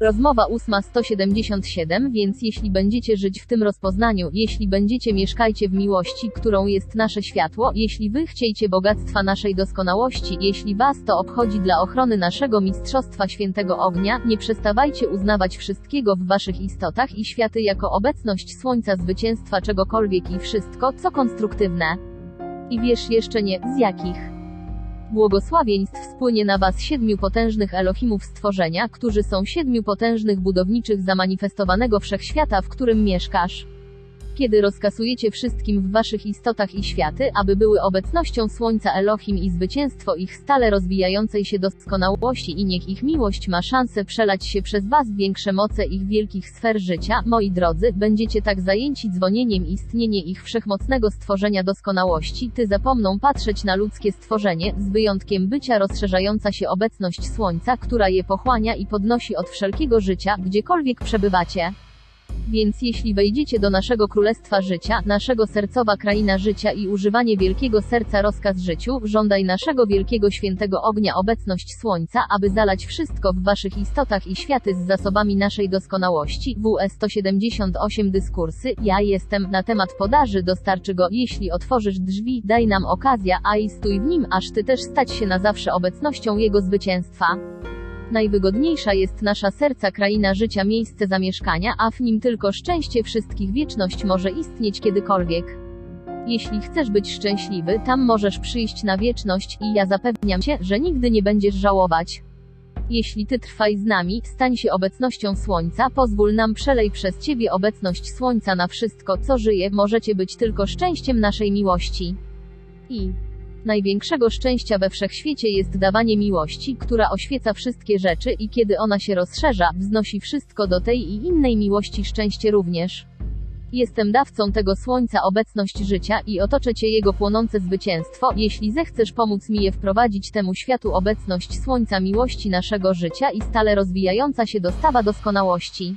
Rozmowa 8.177 Więc jeśli będziecie żyć w tym rozpoznaniu, jeśli będziecie mieszkajcie w miłości, którą jest nasze światło, jeśli wy chciejcie bogactwa naszej doskonałości, jeśli was to obchodzi dla ochrony naszego Mistrzostwa Świętego Ognia, nie przestawajcie uznawać wszystkiego w waszych istotach i światy jako obecność Słońca zwycięstwa czegokolwiek i wszystko, co konstruktywne. I wiesz jeszcze nie, z jakich. Błogosławieństw spłynie na was siedmiu potężnych Elohimów stworzenia, którzy są siedmiu potężnych budowniczych zamanifestowanego wszechświata, w którym mieszkasz kiedy rozkasujecie wszystkim w waszych istotach i światy, aby były obecnością Słońca Elohim i zwycięstwo ich stale rozwijającej się doskonałości i niech ich miłość ma szansę przelać się przez was większe moce ich wielkich sfer życia, moi drodzy, będziecie tak zajęci dzwonieniem istnienie ich wszechmocnego stworzenia doskonałości, ty zapomną patrzeć na ludzkie stworzenie, z wyjątkiem bycia rozszerzająca się obecność Słońca, która je pochłania i podnosi od wszelkiego życia, gdziekolwiek przebywacie. Więc jeśli wejdziecie do naszego królestwa życia, naszego sercowa kraina życia i używanie wielkiego serca rozkaz życiu, żądaj naszego wielkiego świętego ognia obecność słońca, aby zalać wszystko w waszych istotach i światy z zasobami naszej doskonałości. WE 178 dyskursy, ja jestem, na temat podaży dostarczy go, jeśli otworzysz drzwi, daj nam okazja, a i stój w nim, aż ty też stać się na zawsze obecnością jego zwycięstwa. Najwygodniejsza jest nasza serca kraina życia miejsce zamieszkania, a w nim tylko szczęście wszystkich wieczność może istnieć kiedykolwiek. Jeśli chcesz być szczęśliwy, tam możesz przyjść na wieczność i ja zapewniam cię, że nigdy nie będziesz żałować. Jeśli ty trwaj z nami, stań się obecnością słońca, pozwól nam przelej przez ciebie obecność słońca na wszystko, co żyje, możecie być tylko szczęściem naszej miłości. I Największego szczęścia we wszechświecie jest dawanie miłości, która oświeca wszystkie rzeczy i kiedy ona się rozszerza, wznosi wszystko do tej i innej miłości szczęście również. Jestem dawcą tego słońca obecność życia i otoczę cię jego płonące zwycięstwo, jeśli zechcesz pomóc mi je wprowadzić temu światu obecność słońca miłości naszego życia i stale rozwijająca się dostawa doskonałości.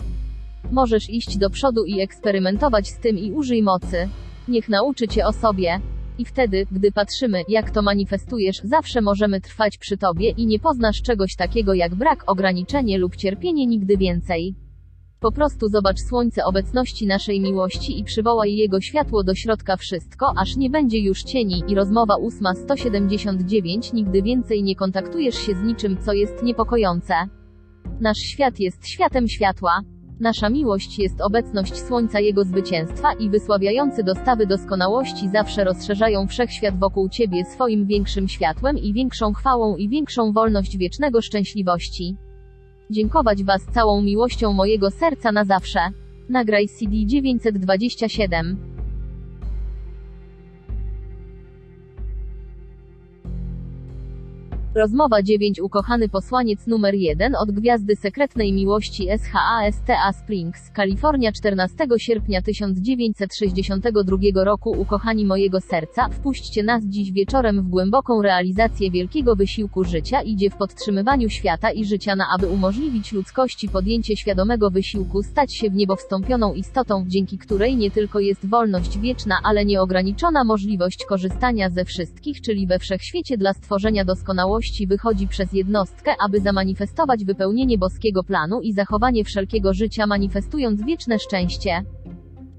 Możesz iść do przodu i eksperymentować z tym i użyj mocy. Niech nauczy cię o sobie. I wtedy, gdy patrzymy, jak to manifestujesz, zawsze możemy trwać przy tobie i nie poznasz czegoś takiego jak brak, ograniczenie lub cierpienie nigdy więcej. Po prostu zobacz słońce obecności naszej miłości i przywołaj jego światło do środka wszystko, aż nie będzie już cieni i rozmowa 879 nigdy więcej nie kontaktujesz się z niczym, co jest niepokojące. Nasz świat jest światem światła. Nasza miłość jest obecność słońca jego zwycięstwa i wysławiający dostawy doskonałości zawsze rozszerzają wszechświat wokół ciebie swoim większym światłem i większą chwałą i większą wolność wiecznego szczęśliwości. Dziękować Was całą miłością mojego serca na zawsze. Nagraj CD 927. Rozmowa 9 Ukochany posłaniec numer 1 od Gwiazdy Sekretnej Miłości SHASTA Springs, Kalifornia 14 sierpnia 1962 roku. Ukochani mojego serca, wpuśćcie nas dziś wieczorem w głęboką realizację wielkiego wysiłku życia. Idzie w podtrzymywaniu świata i życia na aby umożliwić ludzkości podjęcie świadomego wysiłku stać się w niebo wstąpioną istotą, dzięki której nie tylko jest wolność wieczna, ale nieograniczona możliwość korzystania ze wszystkich, czyli we wszechświecie dla stworzenia doskonałości wychodzi przez jednostkę, aby zamanifestować wypełnienie boskiego planu i zachowanie wszelkiego życia manifestując wieczne szczęście.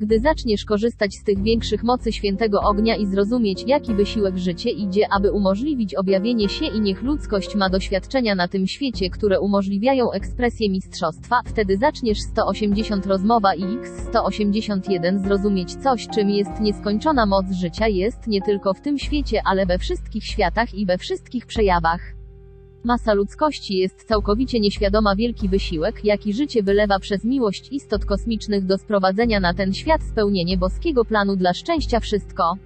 Gdy zaczniesz korzystać z tych większych mocy świętego ognia i zrozumieć, jaki wysiłek życie idzie, aby umożliwić objawienie się i niech ludzkość ma doświadczenia na tym świecie, które umożliwiają ekspresję mistrzostwa, wtedy zaczniesz 180 rozmowa i x 181 zrozumieć coś, czym jest nieskończona moc życia jest nie tylko w tym świecie, ale we wszystkich światach i we wszystkich przejawach. Masa ludzkości jest całkowicie nieświadoma wielki wysiłek, jaki życie wylewa przez miłość istot kosmicznych do sprowadzenia na ten świat spełnienie boskiego planu dla szczęścia wszystko.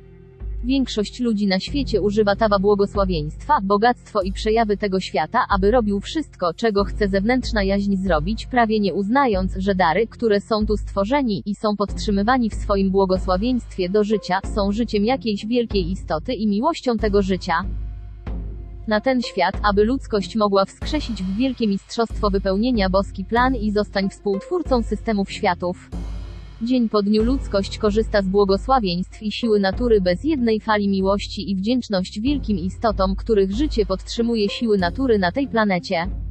Większość ludzi na świecie używa tawa błogosławieństwa, bogactwo i przejawy tego świata, aby robił wszystko, czego chce zewnętrzna jaźń zrobić, prawie nie uznając, że dary, które są tu stworzeni i są podtrzymywani w swoim błogosławieństwie do życia, są życiem jakiejś wielkiej istoty i miłością tego życia na ten świat, aby ludzkość mogła wskrzesić w wielkie mistrzostwo wypełnienia boski plan i zostań współtwórcą systemów światów. Dzień po dniu ludzkość korzysta z błogosławieństw i siły natury bez jednej fali miłości i wdzięczność wielkim istotom, których życie podtrzymuje siły natury na tej planecie.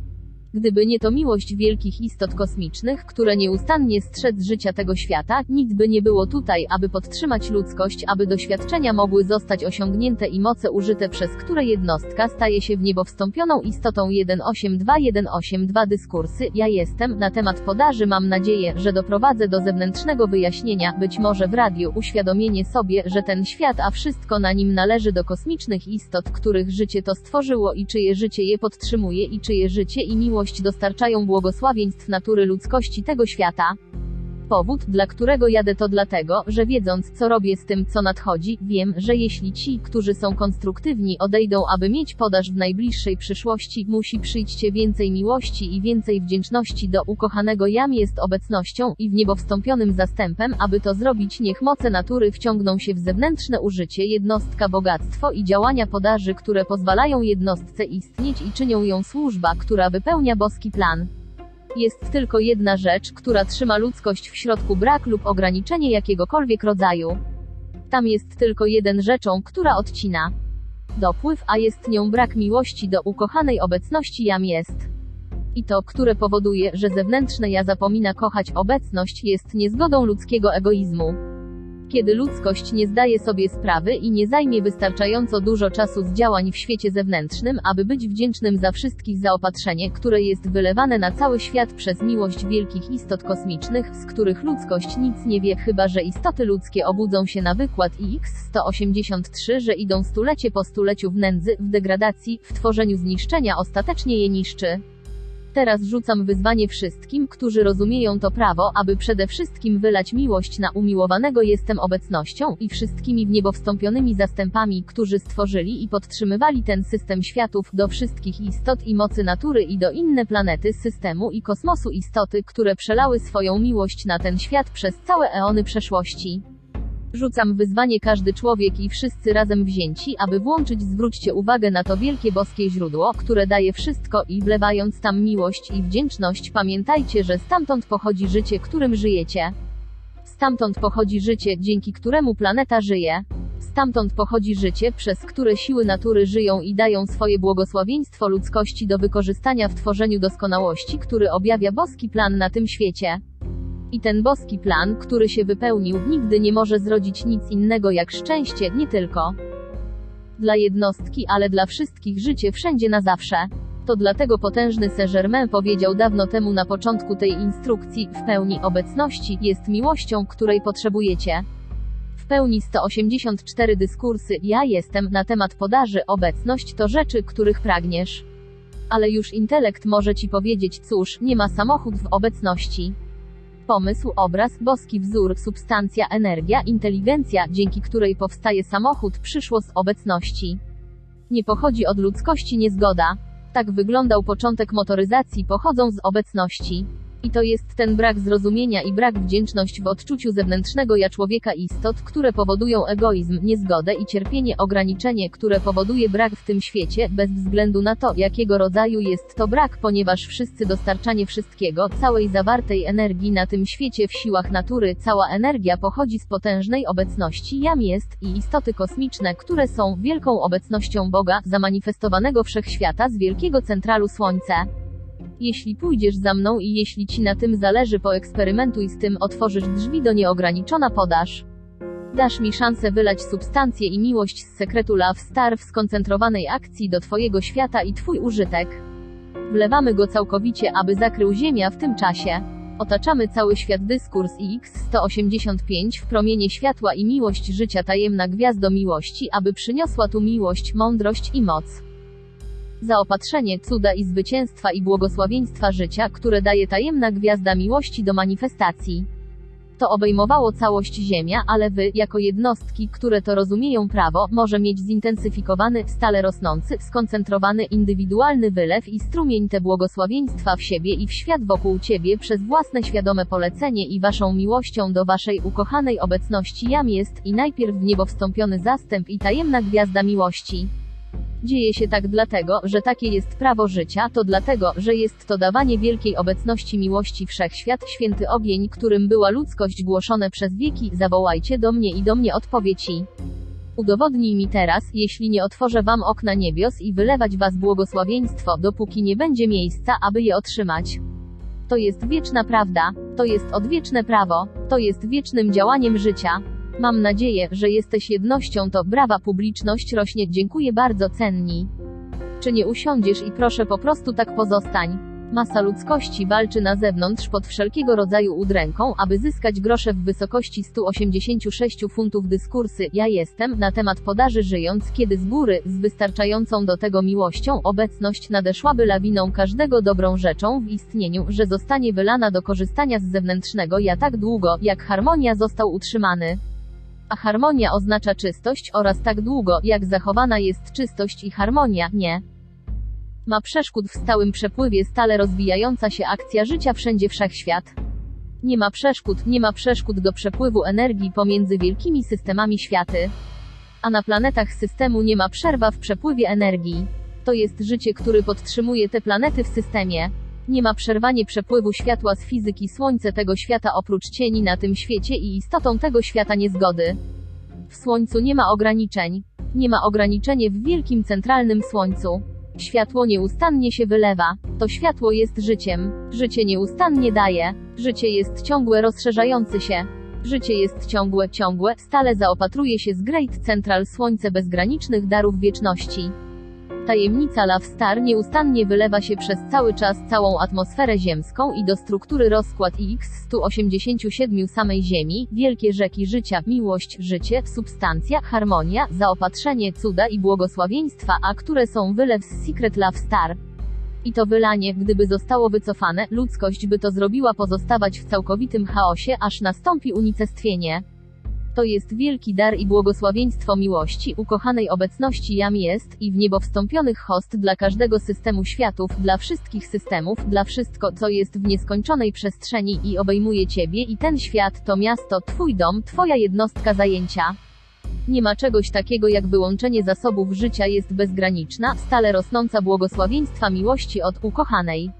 Gdyby nie to miłość wielkich istot kosmicznych, które nieustannie strzec życia tego świata, nic by nie było tutaj, aby podtrzymać ludzkość, aby doświadczenia mogły zostać osiągnięte i moce użyte przez które jednostka staje się w niebo wstąpioną istotą 182182 dyskursy. Ja jestem, na temat podaży mam nadzieję, że doprowadzę do zewnętrznego wyjaśnienia, być może w radiu, uświadomienie sobie, że ten świat, a wszystko na nim należy do kosmicznych istot, których życie to stworzyło i czyje życie je podtrzymuje i czyje życie i miłość dostarczają błogosławieństw natury ludzkości tego świata. Powód, dla którego jadę to dlatego, że wiedząc, co robię z tym, co nadchodzi, wiem, że jeśli ci, którzy są konstruktywni, odejdą, aby mieć podaż w najbliższej przyszłości, musi przyjście więcej miłości i więcej wdzięczności do ukochanego Jam jest obecnością i w niebo wstąpionym zastępem, aby to zrobić, niech moce natury wciągną się w zewnętrzne użycie, jednostka bogactwo i działania podaży, które pozwalają jednostce istnieć i czynią ją służba, która wypełnia boski plan. Jest tylko jedna rzecz, która trzyma ludzkość w środku brak lub ograniczenie jakiegokolwiek rodzaju. Tam jest tylko jeden rzeczą, która odcina dopływ, a jest nią brak miłości do ukochanej obecności jam jest. I to, które powoduje, że zewnętrzne ja zapomina kochać obecność, jest niezgodą ludzkiego egoizmu. Kiedy ludzkość nie zdaje sobie sprawy i nie zajmie wystarczająco dużo czasu z działań w świecie zewnętrznym, aby być wdzięcznym za wszystkich zaopatrzenie, które jest wylewane na cały świat przez miłość wielkich istot kosmicznych, z których ludzkość nic nie wie, chyba że istoty ludzkie obudzą się na wykład IX-183, że idą stulecie po stuleciu w nędzy, w degradacji, w tworzeniu zniszczenia ostatecznie je niszczy. Teraz rzucam wyzwanie wszystkim, którzy rozumieją to prawo, aby przede wszystkim wylać miłość na umiłowanego jestem obecnością i wszystkimi w niebo wstąpionymi zastępami, którzy stworzyli i podtrzymywali ten system światów, do wszystkich istot i mocy natury i do inne planety systemu i kosmosu istoty, które przelały swoją miłość na ten świat przez całe eony przeszłości. Rzucam wyzwanie każdy człowiek i wszyscy razem wzięci, aby włączyć zwróćcie uwagę na to wielkie boskie źródło, które daje wszystko i wlewając tam miłość i wdzięczność pamiętajcie, że stamtąd pochodzi życie, którym żyjecie. Stamtąd pochodzi życie, dzięki któremu planeta żyje. Stamtąd pochodzi życie, przez które siły natury żyją i dają swoje błogosławieństwo ludzkości do wykorzystania w tworzeniu doskonałości, który objawia boski plan na tym świecie. I ten boski plan, który się wypełnił, nigdy nie może zrodzić nic innego jak szczęście, nie tylko dla jednostki, ale dla wszystkich życie wszędzie na zawsze. To dlatego potężny Saint-Germain powiedział dawno temu na początku tej instrukcji, w pełni obecności jest miłością, której potrzebujecie. W pełni 184 dyskursy ja jestem na temat podaży obecność to rzeczy, których pragniesz. Ale już intelekt może ci powiedzieć, cóż, nie ma samochód w obecności. Pomysł, obraz, boski wzór, substancja, energia, inteligencja, dzięki której powstaje samochód, przyszło z obecności. Nie pochodzi od ludzkości niezgoda. Tak wyglądał początek motoryzacji, pochodzą z obecności. I to jest ten brak zrozumienia i brak wdzięczność w odczuciu zewnętrznego ja człowieka istot, które powodują egoizm, niezgodę i cierpienie, ograniczenie, które powoduje brak w tym świecie, bez względu na to, jakiego rodzaju jest to brak, ponieważ wszyscy dostarczanie wszystkiego, całej zawartej energii na tym świecie w siłach natury, cała energia pochodzi z potężnej obecności jam jest i istoty kosmiczne, które są wielką obecnością Boga, zamanifestowanego wszechświata z wielkiego centralu Słońce. Jeśli pójdziesz za mną i jeśli ci na tym zależy, poeksperymentuj z tym, otworzysz drzwi do nieograniczona podaż. Dasz mi szansę wylać substancję i miłość z sekretu Love Star w skoncentrowanej akcji do Twojego świata i Twój użytek. Wlewamy go całkowicie, aby zakrył Ziemia w tym czasie. Otaczamy cały świat dyskurs X185 w promienie światła i miłość życia tajemna gwiazdo miłości, aby przyniosła tu miłość, mądrość i moc zaopatrzenie, cuda i zwycięstwa i błogosławieństwa życia, które daje tajemna gwiazda miłości do manifestacji. To obejmowało całość Ziemia, ale wy, jako jednostki, które to rozumieją prawo, może mieć zintensyfikowany, stale rosnący, skoncentrowany, indywidualny wylew i strumień te błogosławieństwa w siebie i w świat wokół ciebie przez własne świadome polecenie i waszą miłością do waszej ukochanej obecności jam jest i najpierw w niebo wstąpiony zastęp i tajemna gwiazda miłości. Dzieje się tak dlatego, że takie jest prawo życia, to dlatego, że jest to dawanie wielkiej obecności miłości wszechświat, święty ogień, którym była ludzkość głoszone przez wieki, zawołajcie do mnie i do mnie odpowie ci. Udowodnij mi teraz, jeśli nie otworzę wam okna niebios i wylewać was błogosławieństwo, dopóki nie będzie miejsca, aby je otrzymać. To jest wieczna prawda, to jest odwieczne prawo, to jest wiecznym działaniem życia. Mam nadzieję, że jesteś jednością to brawa publiczność rośnie dziękuję bardzo cenni. Czy nie usiądziesz i proszę po prostu tak pozostań. Masa ludzkości walczy na zewnątrz pod wszelkiego rodzaju udręką, aby zyskać grosze w wysokości 186 funtów dyskursy ja jestem na temat podaży żyjąc, kiedy z góry, z wystarczającą do tego miłością, obecność nadeszłaby lawiną każdego dobrą rzeczą w istnieniu, że zostanie wylana do korzystania z zewnętrznego ja tak długo, jak harmonia został utrzymany. A harmonia oznacza czystość oraz tak długo, jak zachowana jest czystość i harmonia, nie ma przeszkód w stałym przepływie stale rozwijająca się akcja życia wszędzie wszechświat. Nie ma przeszkód, nie ma przeszkód do przepływu energii pomiędzy wielkimi systemami światy. A na planetach systemu nie ma przerwa w przepływie energii. To jest życie, który podtrzymuje te planety w systemie. Nie ma przerwanie przepływu światła z fizyki Słońce tego świata oprócz cieni na tym świecie i istotą tego świata niezgody. W Słońcu nie ma ograniczeń. Nie ma ograniczenia w wielkim centralnym Słońcu. Światło nieustannie się wylewa. To światło jest życiem. Życie nieustannie daje. Życie jest ciągłe rozszerzający się. Życie jest ciągłe, ciągłe, stale zaopatruje się z Great Central Słońce bezgranicznych darów wieczności. Tajemnica Love Star nieustannie wylewa się przez cały czas całą atmosferę ziemską i do struktury rozkład X-187 samej Ziemi, wielkie rzeki życia, miłość, życie, substancja, harmonia, zaopatrzenie, cuda i błogosławieństwa, a które są wylew z Secret Love Star. I to wylanie, gdyby zostało wycofane, ludzkość by to zrobiła pozostawać w całkowitym chaosie, aż nastąpi unicestwienie. To jest wielki dar i błogosławieństwo miłości, ukochanej obecności jam jest, i w niebo wstąpionych host dla każdego systemu światów, dla wszystkich systemów, dla wszystko, co jest w nieskończonej przestrzeni i obejmuje Ciebie i ten świat, to miasto, Twój dom, Twoja jednostka zajęcia. Nie ma czegoś takiego jak wyłączenie zasobów życia jest bezgraniczna, stale rosnąca błogosławieństwa miłości od ukochanej.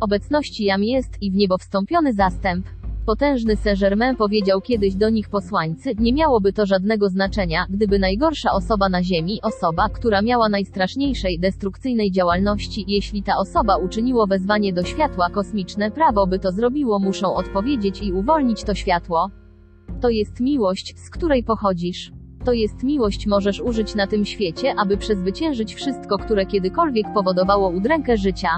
Obecności jam jest i w niebo wstąpiony zastęp. Potężny Saint-Germain powiedział kiedyś do nich posłańcy, nie miałoby to żadnego znaczenia, gdyby najgorsza osoba na Ziemi, osoba, która miała najstraszniejszej, destrukcyjnej działalności, jeśli ta osoba uczyniło wezwanie do światła kosmiczne, prawo by to zrobiło, muszą odpowiedzieć i uwolnić to światło. To jest miłość, z której pochodzisz. To jest miłość możesz użyć na tym świecie, aby przezwyciężyć wszystko, które kiedykolwiek powodowało udrękę życia.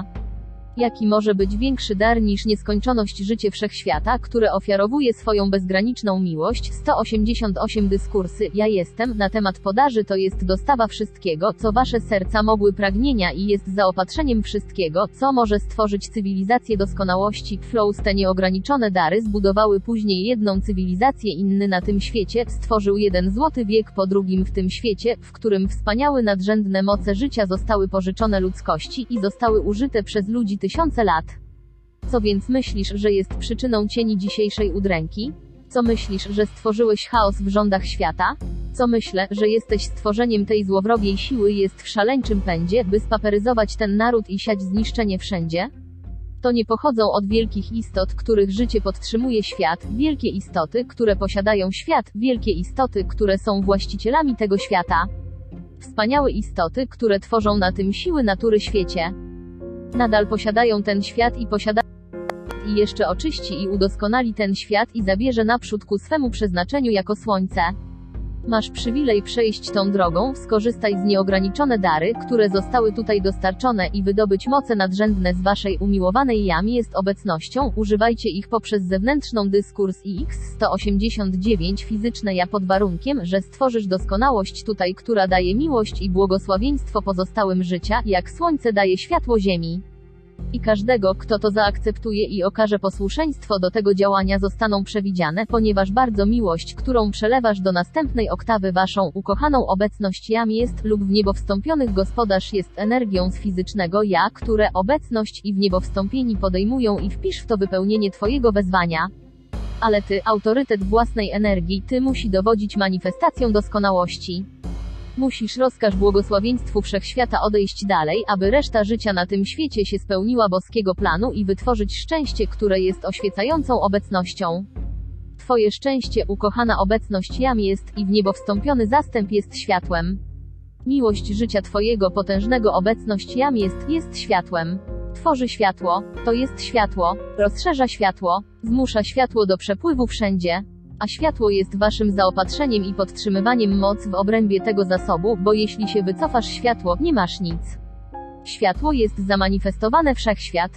Jaki może być większy dar niż nieskończoność życie wszechświata, które ofiarowuje swoją bezgraniczną miłość? 188 dyskursy Ja jestem na temat podaży to jest dostawa wszystkiego, co wasze serca mogły pragnienia i jest zaopatrzeniem wszystkiego, co może stworzyć cywilizację doskonałości. Flows te nieograniczone dary zbudowały później jedną cywilizację inny na tym świecie, stworzył jeden złoty wiek po drugim w tym świecie, w którym wspaniałe nadrzędne moce życia zostały pożyczone ludzkości i zostały użyte przez ludzi tysiące lat. Co więc myślisz, że jest przyczyną cieni dzisiejszej udręki? Co myślisz, że stworzyłeś chaos w rządach świata? Co myślę, że jesteś stworzeniem tej złowrogiej siły jest w szaleńczym pędzie, by spaperyzować ten naród i siać zniszczenie wszędzie? To nie pochodzą od wielkich istot, których życie podtrzymuje świat, wielkie istoty, które posiadają świat, wielkie istoty, które są właścicielami tego świata. Wspaniałe istoty, które tworzą na tym siły natury świecie. Nadal posiadają ten świat i posiadają i jeszcze oczyści i udoskonali ten świat i zabierze naprzód ku swemu przeznaczeniu jako słońce. Masz przywilej przejść tą drogą, skorzystaj z nieograniczone dary, które zostały tutaj dostarczone i wydobyć moce nadrzędne z waszej umiłowanej jam jest obecnością, używajcie ich poprzez zewnętrzną dyskurs X189 fizyczne ja pod warunkiem, że stworzysz doskonałość tutaj, która daje miłość i błogosławieństwo pozostałym życia, jak słońce daje światło ziemi. I każdego, kto to zaakceptuje i okaże posłuszeństwo do tego działania zostaną przewidziane, ponieważ bardzo miłość, którą przelewasz do następnej oktawy waszą ukochaną obecność jam jest lub w niebo wstąpionych gospodarz jest energią z fizycznego ja, które obecność i w niebo wstąpieni podejmują i wpisz w to wypełnienie twojego wezwania. Ale ty, autorytet własnej energii, ty musi dowodzić manifestacją doskonałości. Musisz rozkaż błogosławieństwu wszechświata odejść dalej, aby reszta życia na tym świecie się spełniła boskiego planu i wytworzyć szczęście, które jest oświecającą obecnością. Twoje szczęście, ukochana obecność jam jest i w niebo wstąpiony zastęp jest światłem. Miłość życia Twojego potężnego obecność jam jest, jest światłem. Tworzy światło, to jest światło, rozszerza światło, zmusza światło do przepływu wszędzie, a światło jest waszym zaopatrzeniem i podtrzymywaniem moc w obrębie tego zasobu, bo jeśli się wycofasz światło, nie masz nic. Światło jest zamanifestowane wszechświat.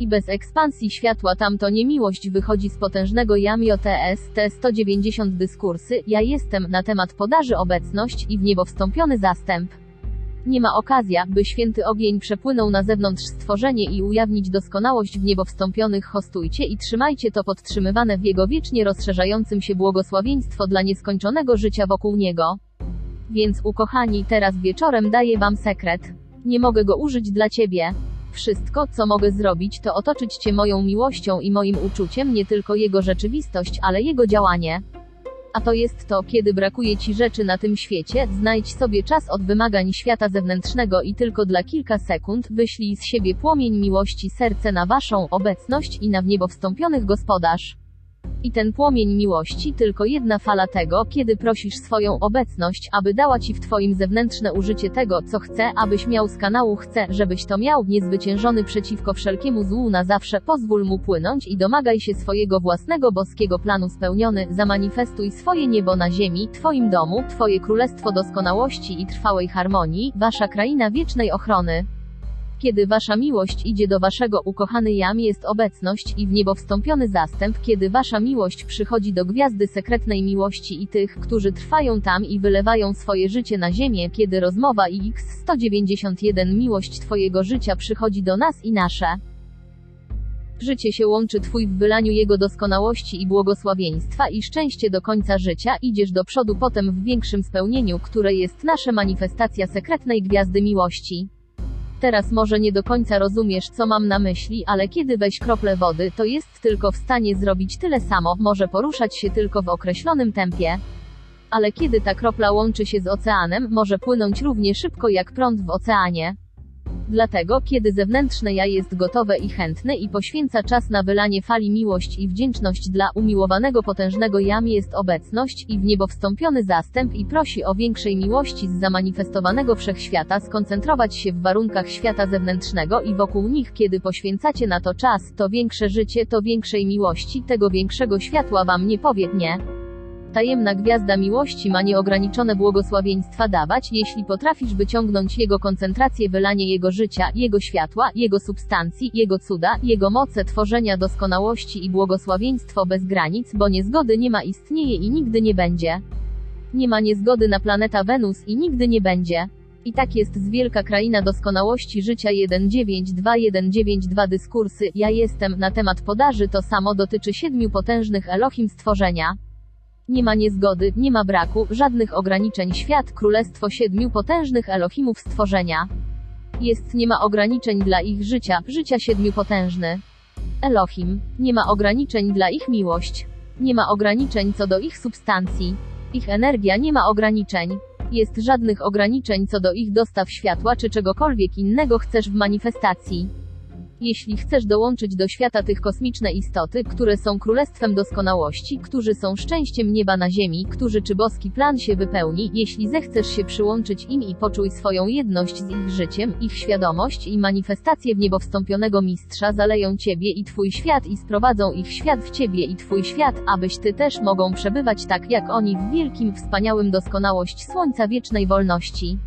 I bez ekspansji światła tamto niemiłość wychodzi z potężnego JAMIOTS T190 dyskursy, ja jestem na temat podaży obecność i w niebo wstąpiony zastęp. Nie ma okazja, by święty ogień przepłynął na zewnątrz stworzenie i ujawnić doskonałość w niebo wstąpionych hostujcie i trzymajcie to podtrzymywane w jego wiecznie rozszerzającym się błogosławieństwo dla nieskończonego życia wokół niego. Więc ukochani, teraz wieczorem daję wam sekret. Nie mogę go użyć dla ciebie. Wszystko, co mogę zrobić, to otoczyć cię moją miłością i moim uczuciem, nie tylko jego rzeczywistość, ale jego działanie. A to jest to, kiedy brakuje ci rzeczy na tym świecie, znajdź sobie czas od wymagań świata zewnętrznego i tylko dla kilka sekund wyślij z siebie płomień miłości serce na waszą obecność i na w niebo wstąpionych gospodarz. I ten płomień miłości tylko jedna fala tego, kiedy prosisz swoją obecność, aby dała ci w twoim zewnętrzne użycie tego, co chce, abyś miał z kanału chce, żebyś to miał, niezwyciężony przeciwko wszelkiemu złu na zawsze, pozwól mu płynąć i domagaj się swojego własnego boskiego planu spełniony, zamanifestuj swoje niebo na ziemi, twoim domu, twoje królestwo doskonałości i trwałej harmonii, wasza kraina wiecznej ochrony. Kiedy wasza miłość idzie do waszego ukochany jam jest obecność i w niebo wstąpiony zastęp, kiedy wasza miłość przychodzi do gwiazdy sekretnej miłości i tych, którzy trwają tam i wylewają swoje życie na ziemię, kiedy rozmowa i X191 miłość twojego życia przychodzi do nas i nasze. Życie się łączy Twój w wylaniu Jego doskonałości i błogosławieństwa i szczęście do końca życia, idziesz do przodu potem w większym spełnieniu, które jest nasze manifestacja sekretnej gwiazdy miłości. Teraz może nie do końca rozumiesz, co mam na myśli, ale kiedy weź kroplę wody, to jest tylko w stanie zrobić tyle samo, może poruszać się tylko w określonym tempie. Ale kiedy ta kropla łączy się z oceanem, może płynąć równie szybko jak prąd w oceanie. Dlatego, kiedy zewnętrzne ja jest gotowe i chętne i poświęca czas na wylanie fali miłość i wdzięczność dla umiłowanego potężnego jam jest obecność i w niebo wstąpiony zastęp i prosi o większej miłości z zamanifestowanego wszechświata skoncentrować się w warunkach świata zewnętrznego i wokół nich kiedy poświęcacie na to czas, to większe życie, to większej miłości, tego większego światła wam nie powie nie. Tajemna gwiazda miłości ma nieograniczone błogosławieństwa dawać, jeśli potrafisz wyciągnąć Jego koncentrację, wylanie Jego życia, Jego światła, Jego substancji, Jego cuda, Jego moce tworzenia doskonałości i błogosławieństwo bez granic, bo niezgody nie ma istnieje i nigdy nie będzie. Nie ma niezgody na planeta Wenus i nigdy nie będzie. I tak jest z wielka kraina doskonałości życia 192-192 dyskursy, ja jestem, na temat podaży to samo dotyczy siedmiu potężnych Elohim stworzenia. Nie ma niezgody, nie ma braku, żadnych ograniczeń. Świat, królestwo siedmiu potężnych Elohimów stworzenia. Jest, nie ma ograniczeń dla ich życia, życia siedmiu potężny. Elohim. Nie ma ograniczeń dla ich miłość. Nie ma ograniczeń co do ich substancji. Ich energia nie ma ograniczeń. Jest żadnych ograniczeń co do ich dostaw światła czy czegokolwiek innego chcesz w manifestacji. Jeśli chcesz dołączyć do świata tych kosmiczne istoty, które są królestwem doskonałości, którzy są szczęściem nieba na ziemi, którzy czy boski plan się wypełni, jeśli zechcesz się przyłączyć im i poczuj swoją jedność z ich życiem, ich świadomość i manifestacje w niebo wstąpionego mistrza zaleją ciebie i twój świat i sprowadzą ich świat w ciebie i twój świat, abyś ty też mogą przebywać tak jak oni w wielkim, wspaniałym doskonałość słońca wiecznej wolności.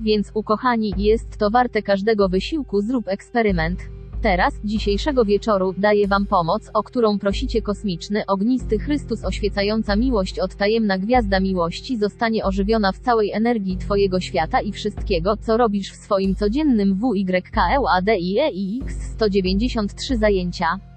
Więc ukochani, jest to warte każdego wysiłku, zrób eksperyment. Teraz, dzisiejszego wieczoru, daję Wam pomoc, o którą prosicie kosmiczny, ognisty Chrystus oświecająca miłość od tajemna gwiazda miłości zostanie ożywiona w całej energii Twojego świata i wszystkiego, co robisz w swoim codziennym WYKEUADIE i X 193 zajęcia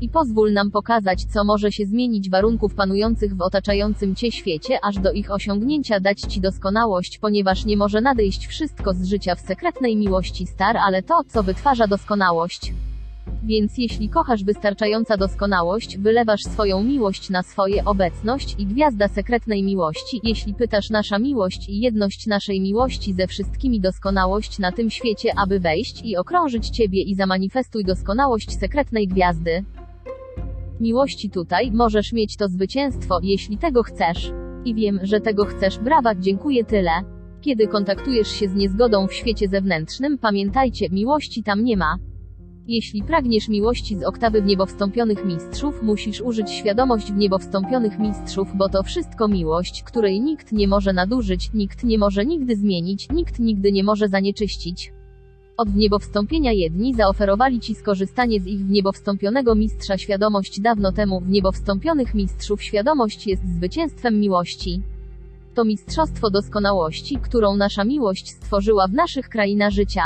i pozwól nam pokazać, co może się zmienić warunków panujących w otaczającym Cię świecie, aż do ich osiągnięcia dać Ci doskonałość, ponieważ nie może nadejść wszystko z życia w sekretnej miłości star, ale to, co wytwarza doskonałość. Więc jeśli kochasz wystarczająca doskonałość, wylewasz swoją miłość na swoje obecność i gwiazda sekretnej miłości, jeśli pytasz nasza miłość i jedność naszej miłości ze wszystkimi doskonałość na tym świecie, aby wejść i okrążyć Ciebie i zamanifestuj doskonałość sekretnej gwiazdy miłości tutaj, możesz mieć to zwycięstwo, jeśli tego chcesz. I wiem, że tego chcesz, brawa, dziękuję tyle. Kiedy kontaktujesz się z niezgodą w świecie zewnętrznym, pamiętajcie, miłości tam nie ma. Jeśli pragniesz miłości z oktawy w niebo wstąpionych mistrzów, musisz użyć świadomość w niebo wstąpionych mistrzów, bo to wszystko miłość, której nikt nie może nadużyć, nikt nie może nigdy zmienić, nikt nigdy nie może zanieczyścić. Od wniebowstąpienia jedni zaoferowali ci skorzystanie z ich wniebowstąpionego mistrza świadomość dawno temu wniebowstąpionych mistrzów świadomość jest zwycięstwem miłości. To mistrzostwo doskonałości, którą nasza miłość stworzyła w naszych krainach życia.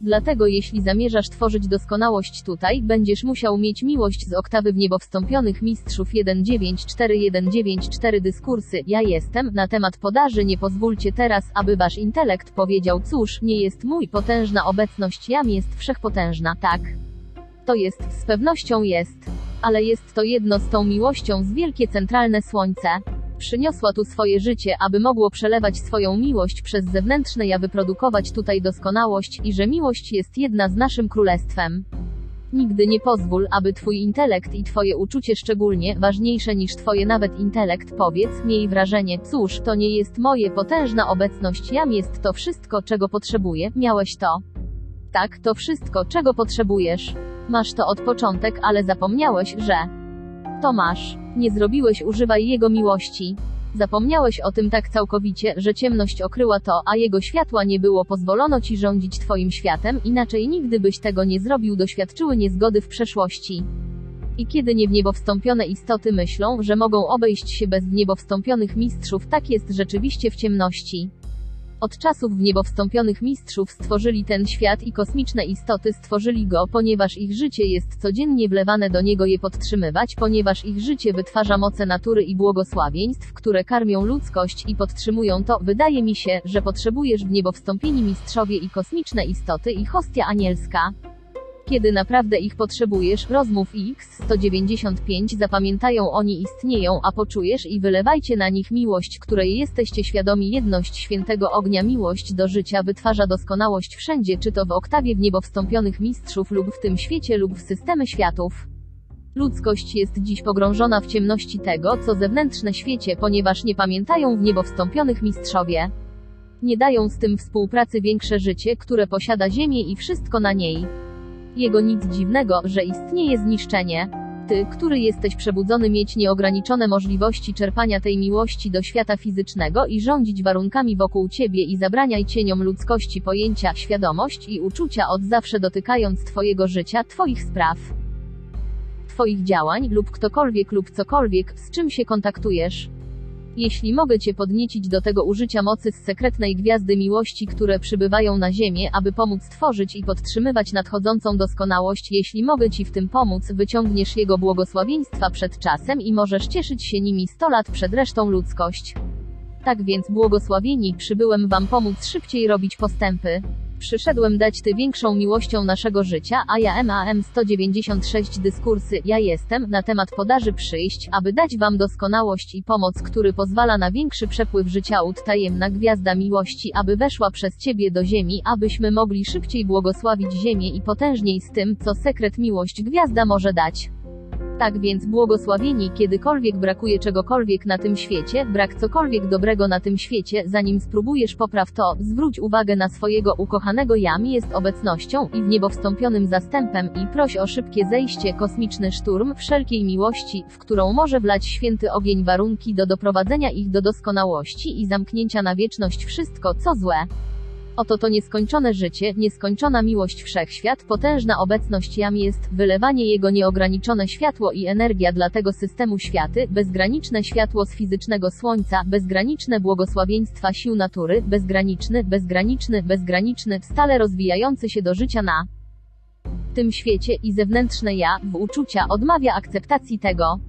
Dlatego jeśli zamierzasz tworzyć doskonałość tutaj, będziesz musiał mieć miłość z oktawy w niebo wstąpionych mistrzów 194-194 dyskursy. Ja jestem, na temat podaży nie pozwólcie teraz, aby wasz intelekt powiedział cóż, nie jest mój potężna obecność jam jest wszechpotężna, tak. To jest, z pewnością jest. Ale jest to jedno z tą miłością z wielkie centralne słońce. Przyniosła tu swoje życie, aby mogło przelewać swoją miłość przez zewnętrzne ja wyprodukować tutaj doskonałość i że miłość jest jedna z naszym królestwem. Nigdy nie pozwól, aby twój intelekt i twoje uczucie szczególnie, ważniejsze niż twoje nawet intelekt, powiedz, miej wrażenie, cóż, to nie jest moje potężna obecność jam jest to wszystko, czego potrzebuję, miałeś to. Tak, to wszystko, czego potrzebujesz. Masz to od początek, ale zapomniałeś, że to masz. Nie zrobiłeś używaj jego miłości. Zapomniałeś o tym tak całkowicie, że ciemność okryła to, a jego światła nie było pozwolono ci rządzić twoim światem, inaczej nigdy byś tego nie zrobił doświadczyły niezgody w przeszłości. I kiedy nie istoty myślą, że mogą obejść się bez w niebo wstąpionych mistrzów, tak jest rzeczywiście w ciemności. Od czasów w niebo wstąpionych mistrzów stworzyli ten świat i kosmiczne istoty stworzyli go, ponieważ ich życie jest codziennie wlewane do niego je podtrzymywać, ponieważ ich życie wytwarza moce natury i błogosławieństw, które karmią ludzkość i podtrzymują to. Wydaje mi się, że potrzebujesz w niebo wstąpieni mistrzowie i kosmiczne istoty i hostia anielska. Kiedy naprawdę ich potrzebujesz, rozmów X195 zapamiętają oni istnieją, a poczujesz i wylewajcie na nich miłość, której jesteście świadomi jedność świętego ognia miłość do życia wytwarza doskonałość wszędzie, czy to w oktawie w niebo wstąpionych mistrzów lub w tym świecie lub w systemy światów. Ludzkość jest dziś pogrążona w ciemności tego, co zewnętrzne świecie, ponieważ nie pamiętają w niebo wstąpionych mistrzowie. Nie dają z tym współpracy większe życie, które posiada Ziemię i wszystko na niej. Jego nic dziwnego, że istnieje zniszczenie. Ty, który jesteś przebudzony mieć nieograniczone możliwości czerpania tej miłości do świata fizycznego i rządzić warunkami wokół ciebie i zabraniaj cieniom ludzkości pojęcia, świadomość i uczucia od zawsze dotykając twojego życia, twoich spraw, twoich działań lub ktokolwiek lub cokolwiek, z czym się kontaktujesz. Jeśli mogę Cię podniecić do tego użycia mocy z sekretnej gwiazdy miłości, które przybywają na Ziemię, aby pomóc tworzyć i podtrzymywać nadchodzącą doskonałość, jeśli mogę Ci w tym pomóc, wyciągniesz Jego błogosławieństwa przed czasem i możesz cieszyć się nimi 100 lat przed resztą ludzkość. Tak więc, błogosławieni, przybyłem Wam pomóc szybciej robić postępy. Przyszedłem dać Ty większą miłością naszego życia, a ja MAM 196 dyskursy, ja jestem, na temat podaży przyjść, aby dać Wam doskonałość i pomoc, który pozwala na większy przepływ życia ud tajemna gwiazda miłości, aby weszła przez Ciebie do ziemi, abyśmy mogli szybciej błogosławić ziemię i potężniej z tym, co sekret miłość gwiazda może dać. Tak więc błogosławieni, kiedykolwiek brakuje czegokolwiek na tym świecie, brak cokolwiek dobrego na tym świecie, zanim spróbujesz popraw to, zwróć uwagę na swojego ukochanego jam jest obecnością i w niebo wstąpionym zastępem i proś o szybkie zejście kosmiczny szturm wszelkiej miłości, w którą może wlać święty ogień warunki do doprowadzenia ich do doskonałości i zamknięcia na wieczność wszystko co złe. Oto to nieskończone życie, nieskończona miłość wszechświat, potężna obecność jam jest, wylewanie jego nieograniczone światło i energia dla tego systemu światy, bezgraniczne światło z fizycznego słońca, bezgraniczne błogosławieństwa sił natury, bezgraniczny, bezgraniczny, bezgraniczny, stale rozwijający się do życia na tym świecie i zewnętrzne ja, w uczucia, odmawia akceptacji tego.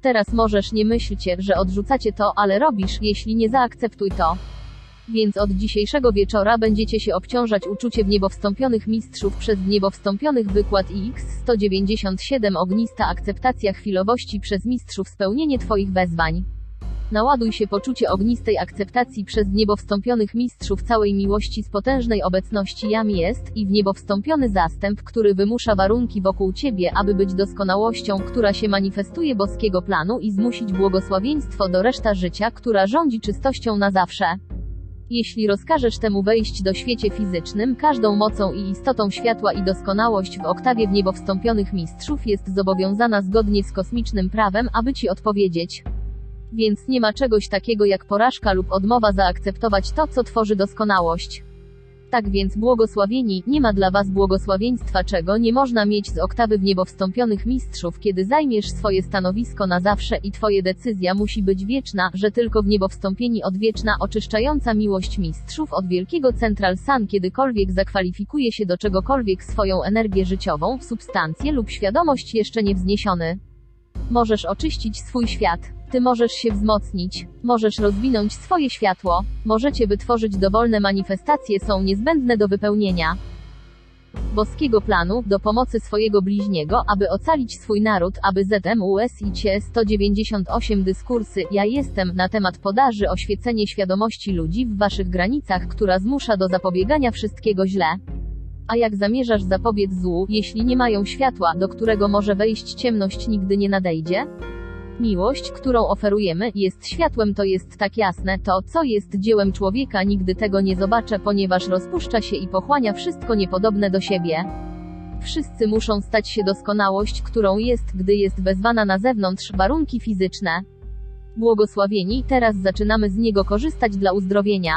Teraz możesz nie myślcie, że odrzucacie to, ale robisz, jeśli nie zaakceptuj to. Więc od dzisiejszego wieczora będziecie się obciążać uczucie w niebo wstąpionych mistrzów przez w niebo wstąpionych wykład X197 ognista akceptacja chwilowości przez mistrzów spełnienie Twoich wezwań. Naładuj się poczucie ognistej akceptacji przez w niebo wstąpionych mistrzów całej miłości z potężnej obecności jam jest i w niebo wstąpiony zastęp, który wymusza warunki wokół Ciebie, aby być doskonałością, która się manifestuje boskiego planu i zmusić błogosławieństwo do reszta życia, która rządzi czystością na zawsze. Jeśli rozkażesz temu wejść do świecie fizycznym, każdą mocą i istotą światła i doskonałość w oktawie w niebo wstąpionych mistrzów jest zobowiązana zgodnie z kosmicznym prawem, aby ci odpowiedzieć. Więc nie ma czegoś takiego jak porażka lub odmowa zaakceptować to, co tworzy doskonałość. Tak więc błogosławieni, nie ma dla was błogosławieństwa czego nie można mieć z oktawy w niebo wstąpionych mistrzów, kiedy zajmiesz swoje stanowisko na zawsze i twoje decyzja musi być wieczna, że tylko w niebo wstąpieni odwieczna, oczyszczająca miłość mistrzów od wielkiego Central Sun kiedykolwiek zakwalifikuje się do czegokolwiek swoją energię życiową, substancję lub świadomość jeszcze nie wzniesiony. Możesz oczyścić swój świat. Ty możesz się wzmocnić, możesz rozwinąć swoje światło, możecie wytworzyć dowolne manifestacje są niezbędne do wypełnienia. boskiego planu, do pomocy swojego bliźniego, aby ocalić swój naród, aby ZMUS i CIE 198 dyskursy, ja jestem, na temat podaży oświecenie świadomości ludzi w waszych granicach, która zmusza do zapobiegania wszystkiego źle. A jak zamierzasz zapobiec złu, jeśli nie mają światła, do którego może wejść ciemność nigdy nie nadejdzie? Miłość, którą oferujemy, jest światłem, to jest tak jasne, to, co jest dziełem człowieka, nigdy tego nie zobaczę, ponieważ rozpuszcza się i pochłania wszystko niepodobne do siebie. Wszyscy muszą stać się doskonałość, którą jest, gdy jest wezwana na zewnątrz, warunki fizyczne. Błogosławieni, teraz zaczynamy z niego korzystać dla uzdrowienia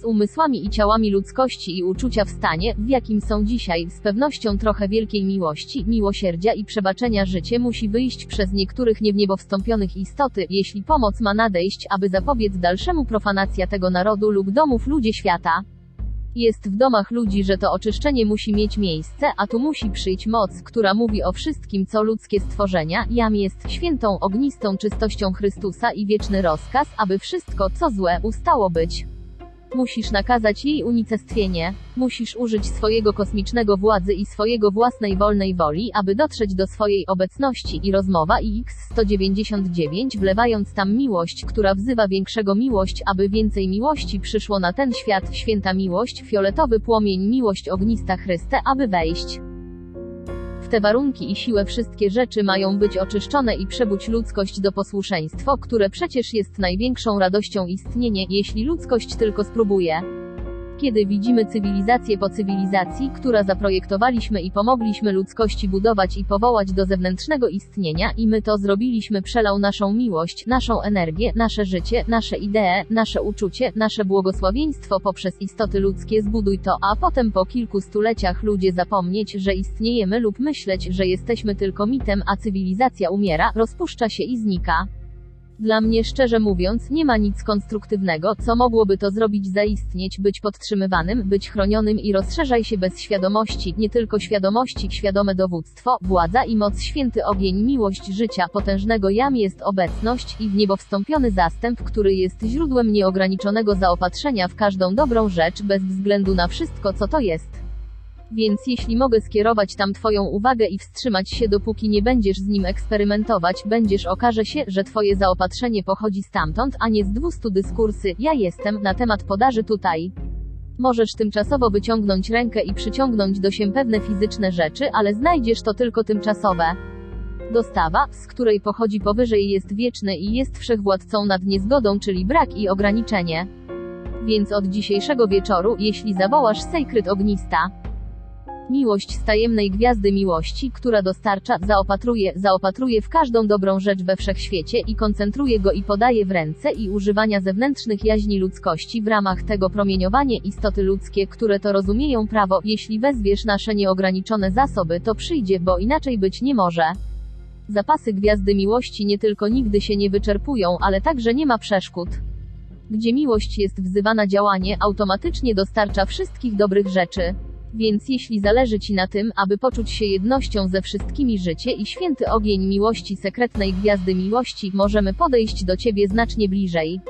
z umysłami i ciałami ludzkości i uczucia w stanie, w jakim są dzisiaj, z pewnością trochę wielkiej miłości, miłosierdzia i przebaczenia życie musi wyjść przez niektórych nie istoty, jeśli pomoc ma nadejść, aby zapobiec dalszemu profanacja tego narodu lub domów ludzie świata. Jest w domach ludzi, że to oczyszczenie musi mieć miejsce, a tu musi przyjść moc, która mówi o wszystkim, co ludzkie stworzenia, jam jest świętą, ognistą czystością Chrystusa i wieczny rozkaz, aby wszystko, co złe, ustało być. Musisz nakazać jej unicestwienie. Musisz użyć swojego kosmicznego władzy i swojego własnej wolnej woli, aby dotrzeć do swojej obecności i rozmowa X199 wlewając tam miłość, która wzywa większego miłość, aby więcej miłości przyszło na ten świat, święta miłość, fioletowy płomień, miłość ognista Chryste, aby wejść te warunki i siłę wszystkie rzeczy mają być oczyszczone i przebuć ludzkość do posłuszeństwo, które przecież jest największą radością istnienie, jeśli ludzkość tylko spróbuje. Kiedy widzimy cywilizację po cywilizacji, która zaprojektowaliśmy i pomogliśmy ludzkości budować i powołać do zewnętrznego istnienia, i my to zrobiliśmy, przelał naszą miłość, naszą energię, nasze życie, nasze idee, nasze uczucie, nasze błogosławieństwo poprzez istoty ludzkie, zbuduj to, a potem po kilku stuleciach ludzie zapomnieć, że istniejemy lub myśleć, że jesteśmy tylko mitem, a cywilizacja umiera, rozpuszcza się i znika. Dla mnie szczerze mówiąc, nie ma nic konstruktywnego, co mogłoby to zrobić zaistnieć, być podtrzymywanym, być chronionym i rozszerzaj się bez świadomości, nie tylko świadomości, świadome dowództwo, władza i moc święty ogień, miłość życia, potężnego jam jest obecność i w niebo wstąpiony zastęp, który jest źródłem nieograniczonego zaopatrzenia w każdą dobrą rzecz, bez względu na wszystko co to jest. Więc jeśli mogę skierować tam Twoją uwagę i wstrzymać się dopóki nie będziesz z nim eksperymentować, będziesz okaże się, że Twoje zaopatrzenie pochodzi stamtąd, a nie z 200 dyskursy, ja jestem, na temat podaży tutaj. Możesz tymczasowo wyciągnąć rękę i przyciągnąć do się pewne fizyczne rzeczy, ale znajdziesz to tylko tymczasowe. Dostawa, z której pochodzi powyżej jest wieczny i jest wszechwładcą nad niezgodą, czyli brak i ograniczenie. Więc od dzisiejszego wieczoru, jeśli zawołasz Sacred Ognista, Miłość z tajemnej gwiazdy miłości, która dostarcza, zaopatruje, zaopatruje w każdą dobrą rzecz we wszechświecie i koncentruje go i podaje w ręce i używania zewnętrznych jaźni ludzkości w ramach tego promieniowanie istoty ludzkie, które to rozumieją prawo, jeśli wezwiesz nasze nieograniczone zasoby, to przyjdzie, bo inaczej być nie może. Zapasy gwiazdy miłości nie tylko nigdy się nie wyczerpują, ale także nie ma przeszkód. Gdzie miłość jest wzywana działanie, automatycznie dostarcza wszystkich dobrych rzeczy. Więc jeśli zależy Ci na tym, aby poczuć się jednością ze wszystkimi życie i święty ogień miłości sekretnej gwiazdy miłości, możemy podejść do Ciebie znacznie bliżej.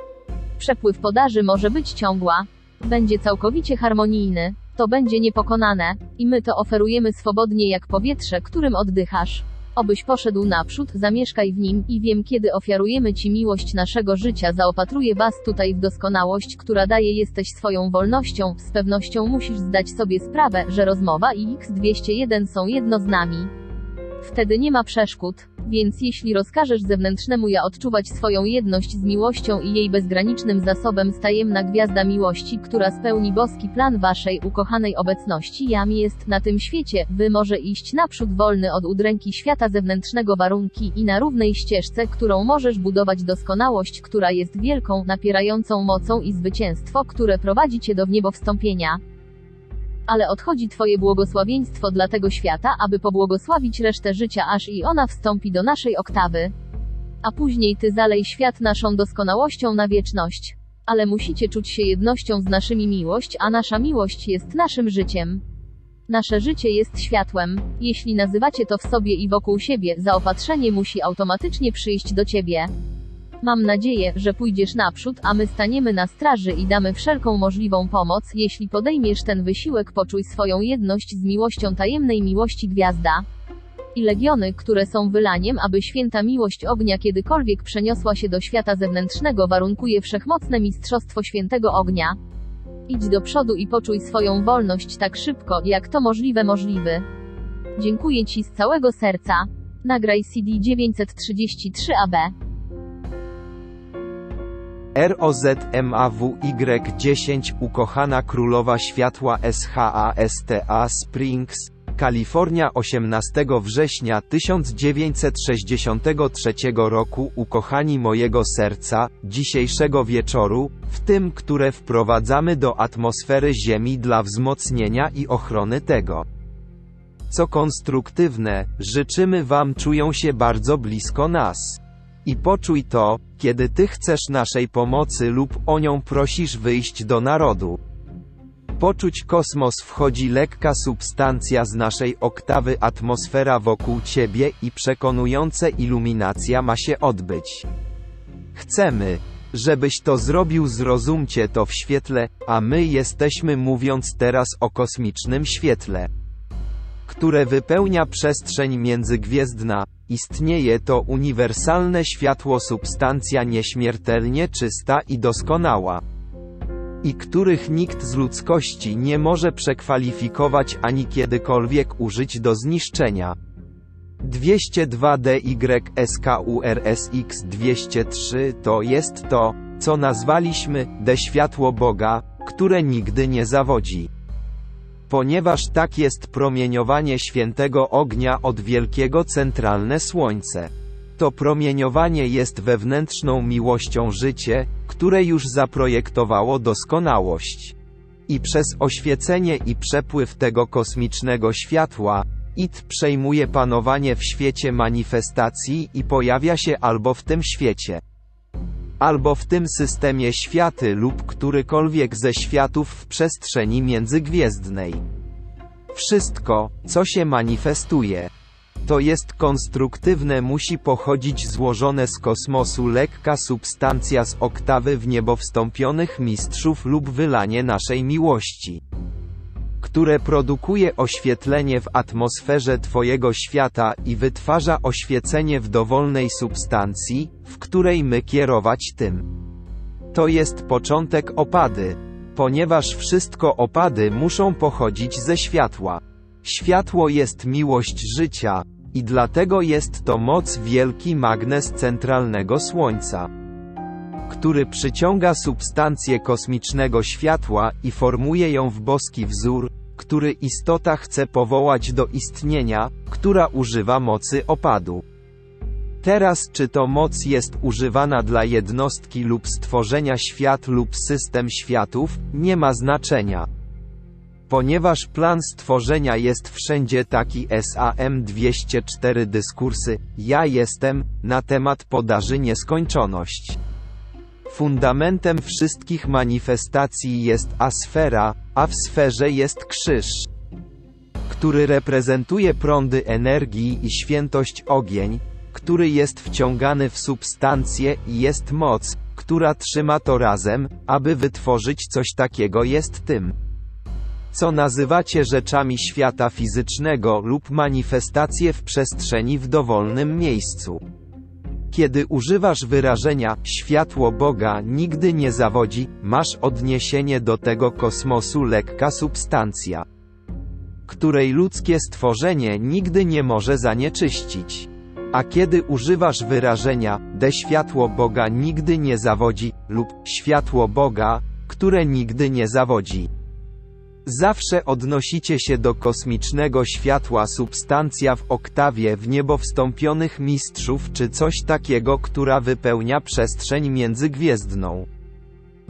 Przepływ podaży może być ciągła. Będzie całkowicie harmonijny. To będzie niepokonane. I my to oferujemy swobodnie jak powietrze, którym oddychasz. Obyś poszedł naprzód, zamieszkaj w nim, i wiem kiedy ofiarujemy Ci miłość naszego życia zaopatruję Was tutaj w doskonałość, która daje jesteś swoją wolnością, z pewnością musisz zdać sobie sprawę, że rozmowa i X201 są jedno z nami. Wtedy nie ma przeszkód. Więc jeśli rozkażesz zewnętrznemu ja odczuwać swoją jedność z miłością i jej bezgranicznym zasobem stajemna gwiazda miłości, która spełni boski plan waszej ukochanej obecności jam jest na tym świecie, wy może iść naprzód wolny od udręki świata zewnętrznego warunki i na równej ścieżce, którą możesz budować doskonałość, która jest wielką, napierającą mocą i zwycięstwo, które prowadzi cię do wniebowstąpienia ale odchodzi Twoje błogosławieństwo dla tego świata, aby pobłogosławić resztę życia, aż i ona wstąpi do naszej oktawy. A później Ty zalej świat naszą doskonałością na wieczność. Ale musicie czuć się jednością z naszymi miłość, a nasza miłość jest naszym życiem. Nasze życie jest światłem. Jeśli nazywacie to w sobie i wokół siebie, zaopatrzenie musi automatycznie przyjść do Ciebie. Mam nadzieję, że pójdziesz naprzód, a my staniemy na straży i damy wszelką możliwą pomoc, jeśli podejmiesz ten wysiłek poczuj swoją jedność z miłością tajemnej miłości gwiazda. I legiony, które są wylaniem, aby święta miłość ognia kiedykolwiek przeniosła się do świata zewnętrznego warunkuje wszechmocne mistrzostwo świętego ognia. Idź do przodu i poczuj swoją wolność tak szybko, jak to możliwe możliwy. Dziękuję Ci z całego serca. Nagraj CD 933 AB. ROZMAWY10 Ukochana Królowa Światła SHASTA Springs, Kalifornia 18 września 1963 roku Ukochani mojego serca, dzisiejszego wieczoru, w tym, które wprowadzamy do atmosfery Ziemi dla wzmocnienia i ochrony tego, co konstruktywne, życzymy Wam czują się bardzo blisko nas. I poczuj to, kiedy Ty chcesz naszej pomocy lub o nią prosisz wyjść do narodu. Poczuć kosmos wchodzi lekka substancja z naszej oktawy atmosfera wokół Ciebie i przekonujące iluminacja ma się odbyć. Chcemy, żebyś to zrobił zrozumcie to w świetle, a my jesteśmy mówiąc teraz o kosmicznym świetle które wypełnia przestrzeń międzygwiezdna, istnieje to uniwersalne światło substancja nieśmiertelnie czysta i doskonała. I których nikt z ludzkości nie może przekwalifikować ani kiedykolwiek użyć do zniszczenia. 202 DYSKURSX 203 to jest to, co nazwaliśmy D światło Boga, które nigdy nie zawodzi. Ponieważ tak jest promieniowanie świętego ognia od wielkiego centralne słońce. To promieniowanie jest wewnętrzną miłością życie, które już zaprojektowało doskonałość. I przez oświecenie i przepływ tego kosmicznego światła, IT przejmuje panowanie w świecie manifestacji i pojawia się albo w tym świecie, albo w tym systemie światy lub którykolwiek ze światów w przestrzeni międzygwiezdnej. Wszystko, co się manifestuje, to jest konstruktywne musi pochodzić złożone z kosmosu lekka substancja z oktawy w niebo wstąpionych mistrzów lub wylanie naszej miłości które produkuje oświetlenie w atmosferze Twojego świata i wytwarza oświecenie w dowolnej substancji, w której my kierować tym. To jest początek opady, ponieważ wszystko opady muszą pochodzić ze światła. Światło jest miłość życia, i dlatego jest to moc wielki magnes centralnego Słońca który przyciąga substancję kosmicznego światła i formuje ją w boski wzór, który istota chce powołać do istnienia, która używa mocy opadu. Teraz czy to moc jest używana dla jednostki lub stworzenia świat lub system światów, nie ma znaczenia. Ponieważ plan stworzenia jest wszędzie taki SAM 204 dyskursy, ja jestem, na temat podaży nieskończoność. Fundamentem wszystkich manifestacji jest asfera, a w sferze jest krzyż, który reprezentuje prądy energii i świętość ogień, który jest wciągany w substancję i jest moc, która trzyma to razem, aby wytworzyć coś takiego jest tym, co nazywacie rzeczami świata fizycznego lub manifestacje w przestrzeni w dowolnym miejscu. Kiedy używasz wyrażenia światło Boga nigdy nie zawodzi, masz odniesienie do tego kosmosu lekka substancja, której ludzkie stworzenie nigdy nie może zanieczyścić. A kiedy używasz wyrażenia de światło Boga nigdy nie zawodzi lub światło Boga, które nigdy nie zawodzi, Zawsze odnosicie się do kosmicznego światła substancja w oktawie w niebo wstąpionych mistrzów czy coś takiego, która wypełnia przestrzeń międzygwiezdną.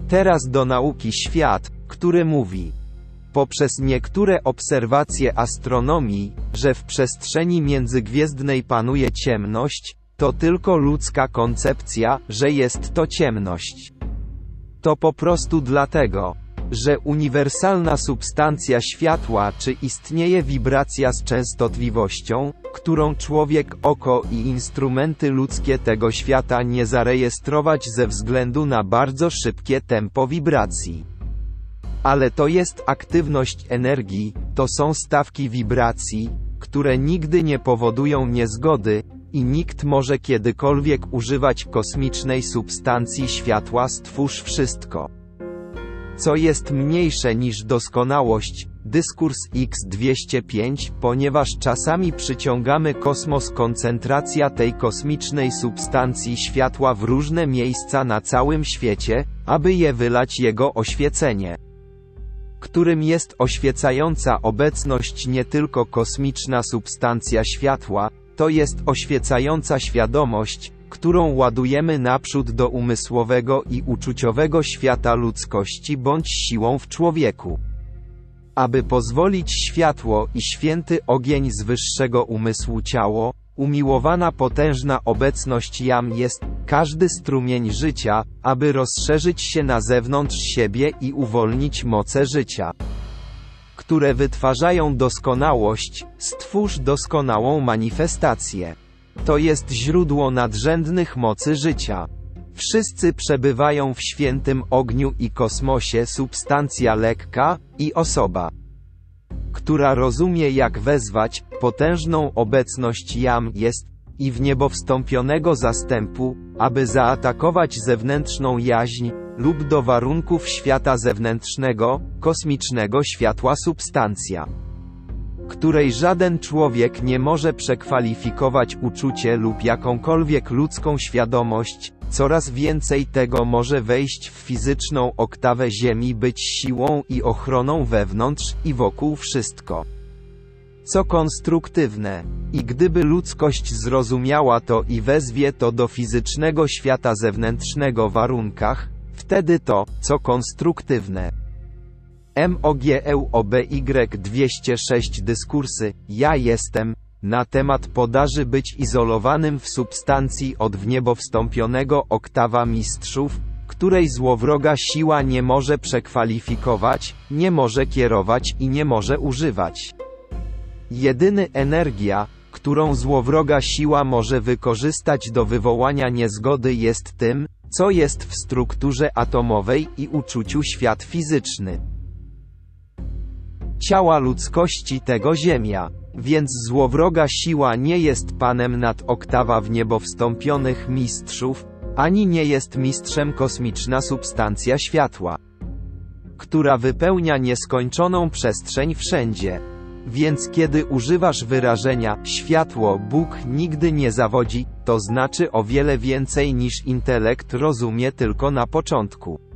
Teraz do nauki świat, który mówi poprzez niektóre obserwacje astronomii, że w przestrzeni międzygwiezdnej panuje ciemność, to tylko ludzka koncepcja, że jest to ciemność. To po prostu dlatego, że uniwersalna substancja światła czy istnieje wibracja z częstotliwością, którą człowiek, oko i instrumenty ludzkie tego świata nie zarejestrować ze względu na bardzo szybkie tempo wibracji. Ale to jest aktywność energii, to są stawki wibracji, które nigdy nie powodują niezgody, i nikt może kiedykolwiek używać kosmicznej substancji światła stwórz wszystko. Co jest mniejsze niż doskonałość, dyskurs X205, ponieważ czasami przyciągamy kosmos koncentracja tej kosmicznej substancji światła w różne miejsca na całym świecie, aby je wylać jego oświecenie którym jest oświecająca obecność nie tylko kosmiczna substancja światła, to jest oświecająca świadomość, którą ładujemy naprzód do umysłowego i uczuciowego świata ludzkości bądź siłą w człowieku. Aby pozwolić światło i święty ogień z wyższego umysłu ciało, umiłowana potężna obecność jam jest, każdy strumień życia, aby rozszerzyć się na zewnątrz siebie i uwolnić moce życia które wytwarzają doskonałość, stwórz doskonałą manifestację. To jest źródło nadrzędnych mocy życia. Wszyscy przebywają w świętym ogniu i kosmosie substancja lekka i osoba, która rozumie jak wezwać potężną obecność jam jest i w niebo wstąpionego zastępu, aby zaatakować zewnętrzną jaźń, lub do warunków świata zewnętrznego, kosmicznego światła substancja, której żaden człowiek nie może przekwalifikować uczucie lub jakąkolwiek ludzką świadomość, coraz więcej tego może wejść w fizyczną oktawę Ziemi być siłą i ochroną wewnątrz i wokół wszystko co konstruktywne. I gdyby ludzkość zrozumiała to i wezwie to do fizycznego świata zewnętrznego warunkach, Wtedy to, co konstruktywne. MOGEUOBY 206 dyskursy, ja jestem, na temat podaży być izolowanym w substancji od w niebo wstąpionego oktawa mistrzów, której złowroga siła nie może przekwalifikować, nie może kierować i nie może używać. Jedyny energia, którą złowroga siła może wykorzystać do wywołania niezgody jest tym, co jest w strukturze atomowej i uczuciu świat fizyczny. Ciała ludzkości tego Ziemia. Więc złowroga siła nie jest panem nad oktawa w niebo wstąpionych mistrzów, ani nie jest mistrzem kosmiczna substancja światła, która wypełnia nieskończoną przestrzeń wszędzie. Więc kiedy używasz wyrażenia światło Bóg nigdy nie zawodzi, to znaczy o wiele więcej niż intelekt rozumie tylko na początku.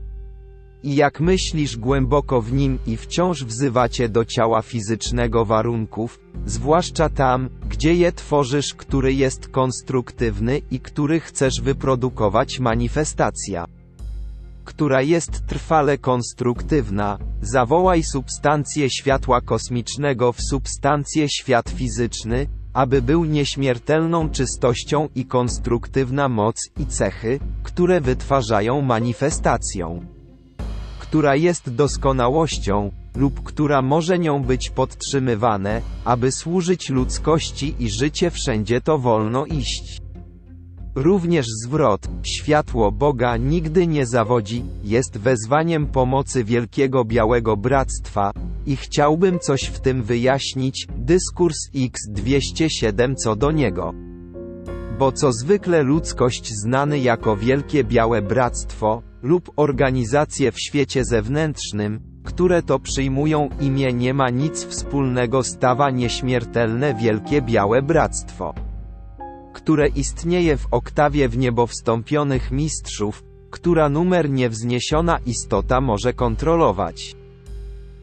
I jak myślisz głęboko w nim i wciąż wzywacie do ciała fizycznego warunków, zwłaszcza tam, gdzie je tworzysz, który jest konstruktywny i który chcesz wyprodukować manifestacja która jest trwale konstruktywna, zawołaj substancję światła kosmicznego w substancję świat fizyczny, aby był nieśmiertelną czystością i konstruktywna moc i cechy, które wytwarzają manifestacją, która jest doskonałością, lub która może nią być podtrzymywane, aby służyć ludzkości i życie wszędzie to wolno iść. Również zwrot, światło Boga nigdy nie zawodzi, jest wezwaniem pomocy Wielkiego Białego Bractwa, i chciałbym coś w tym wyjaśnić, dyskurs X207 co do niego. Bo co zwykle ludzkość znany jako Wielkie Białe Bractwo, lub organizacje w świecie zewnętrznym, które to przyjmują imię nie ma nic wspólnego stawa nieśmiertelne Wielkie Białe Bractwo które istnieje w oktawie w niebo wstąpionych mistrzów, która numer niewzniesiona istota może kontrolować.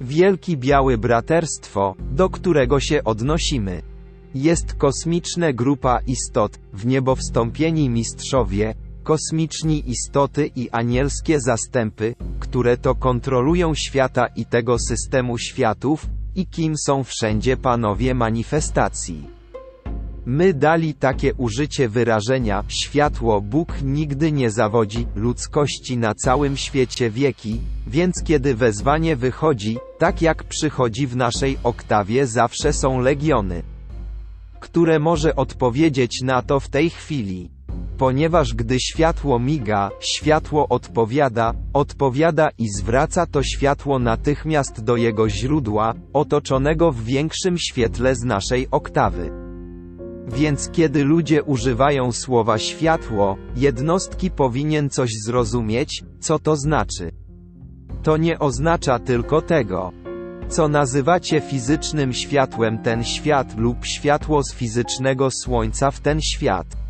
Wielki biały braterstwo, do którego się odnosimy. Jest kosmiczna grupa istot, w niebo wstąpieni mistrzowie, kosmiczni istoty i anielskie zastępy, które to kontrolują świata i tego systemu światów, i kim są wszędzie panowie manifestacji My dali takie użycie wyrażenia, światło Bóg nigdy nie zawodzi, ludzkości na całym świecie wieki, więc kiedy wezwanie wychodzi, tak jak przychodzi w naszej oktawie zawsze są legiony, które może odpowiedzieć na to w tej chwili. Ponieważ gdy światło miga, światło odpowiada, odpowiada i zwraca to światło natychmiast do jego źródła, otoczonego w większym świetle z naszej oktawy. Więc kiedy ludzie używają słowa światło, jednostki powinien coś zrozumieć, co to znaczy. To nie oznacza tylko tego, co nazywacie fizycznym światłem ten świat lub światło z fizycznego słońca w ten świat.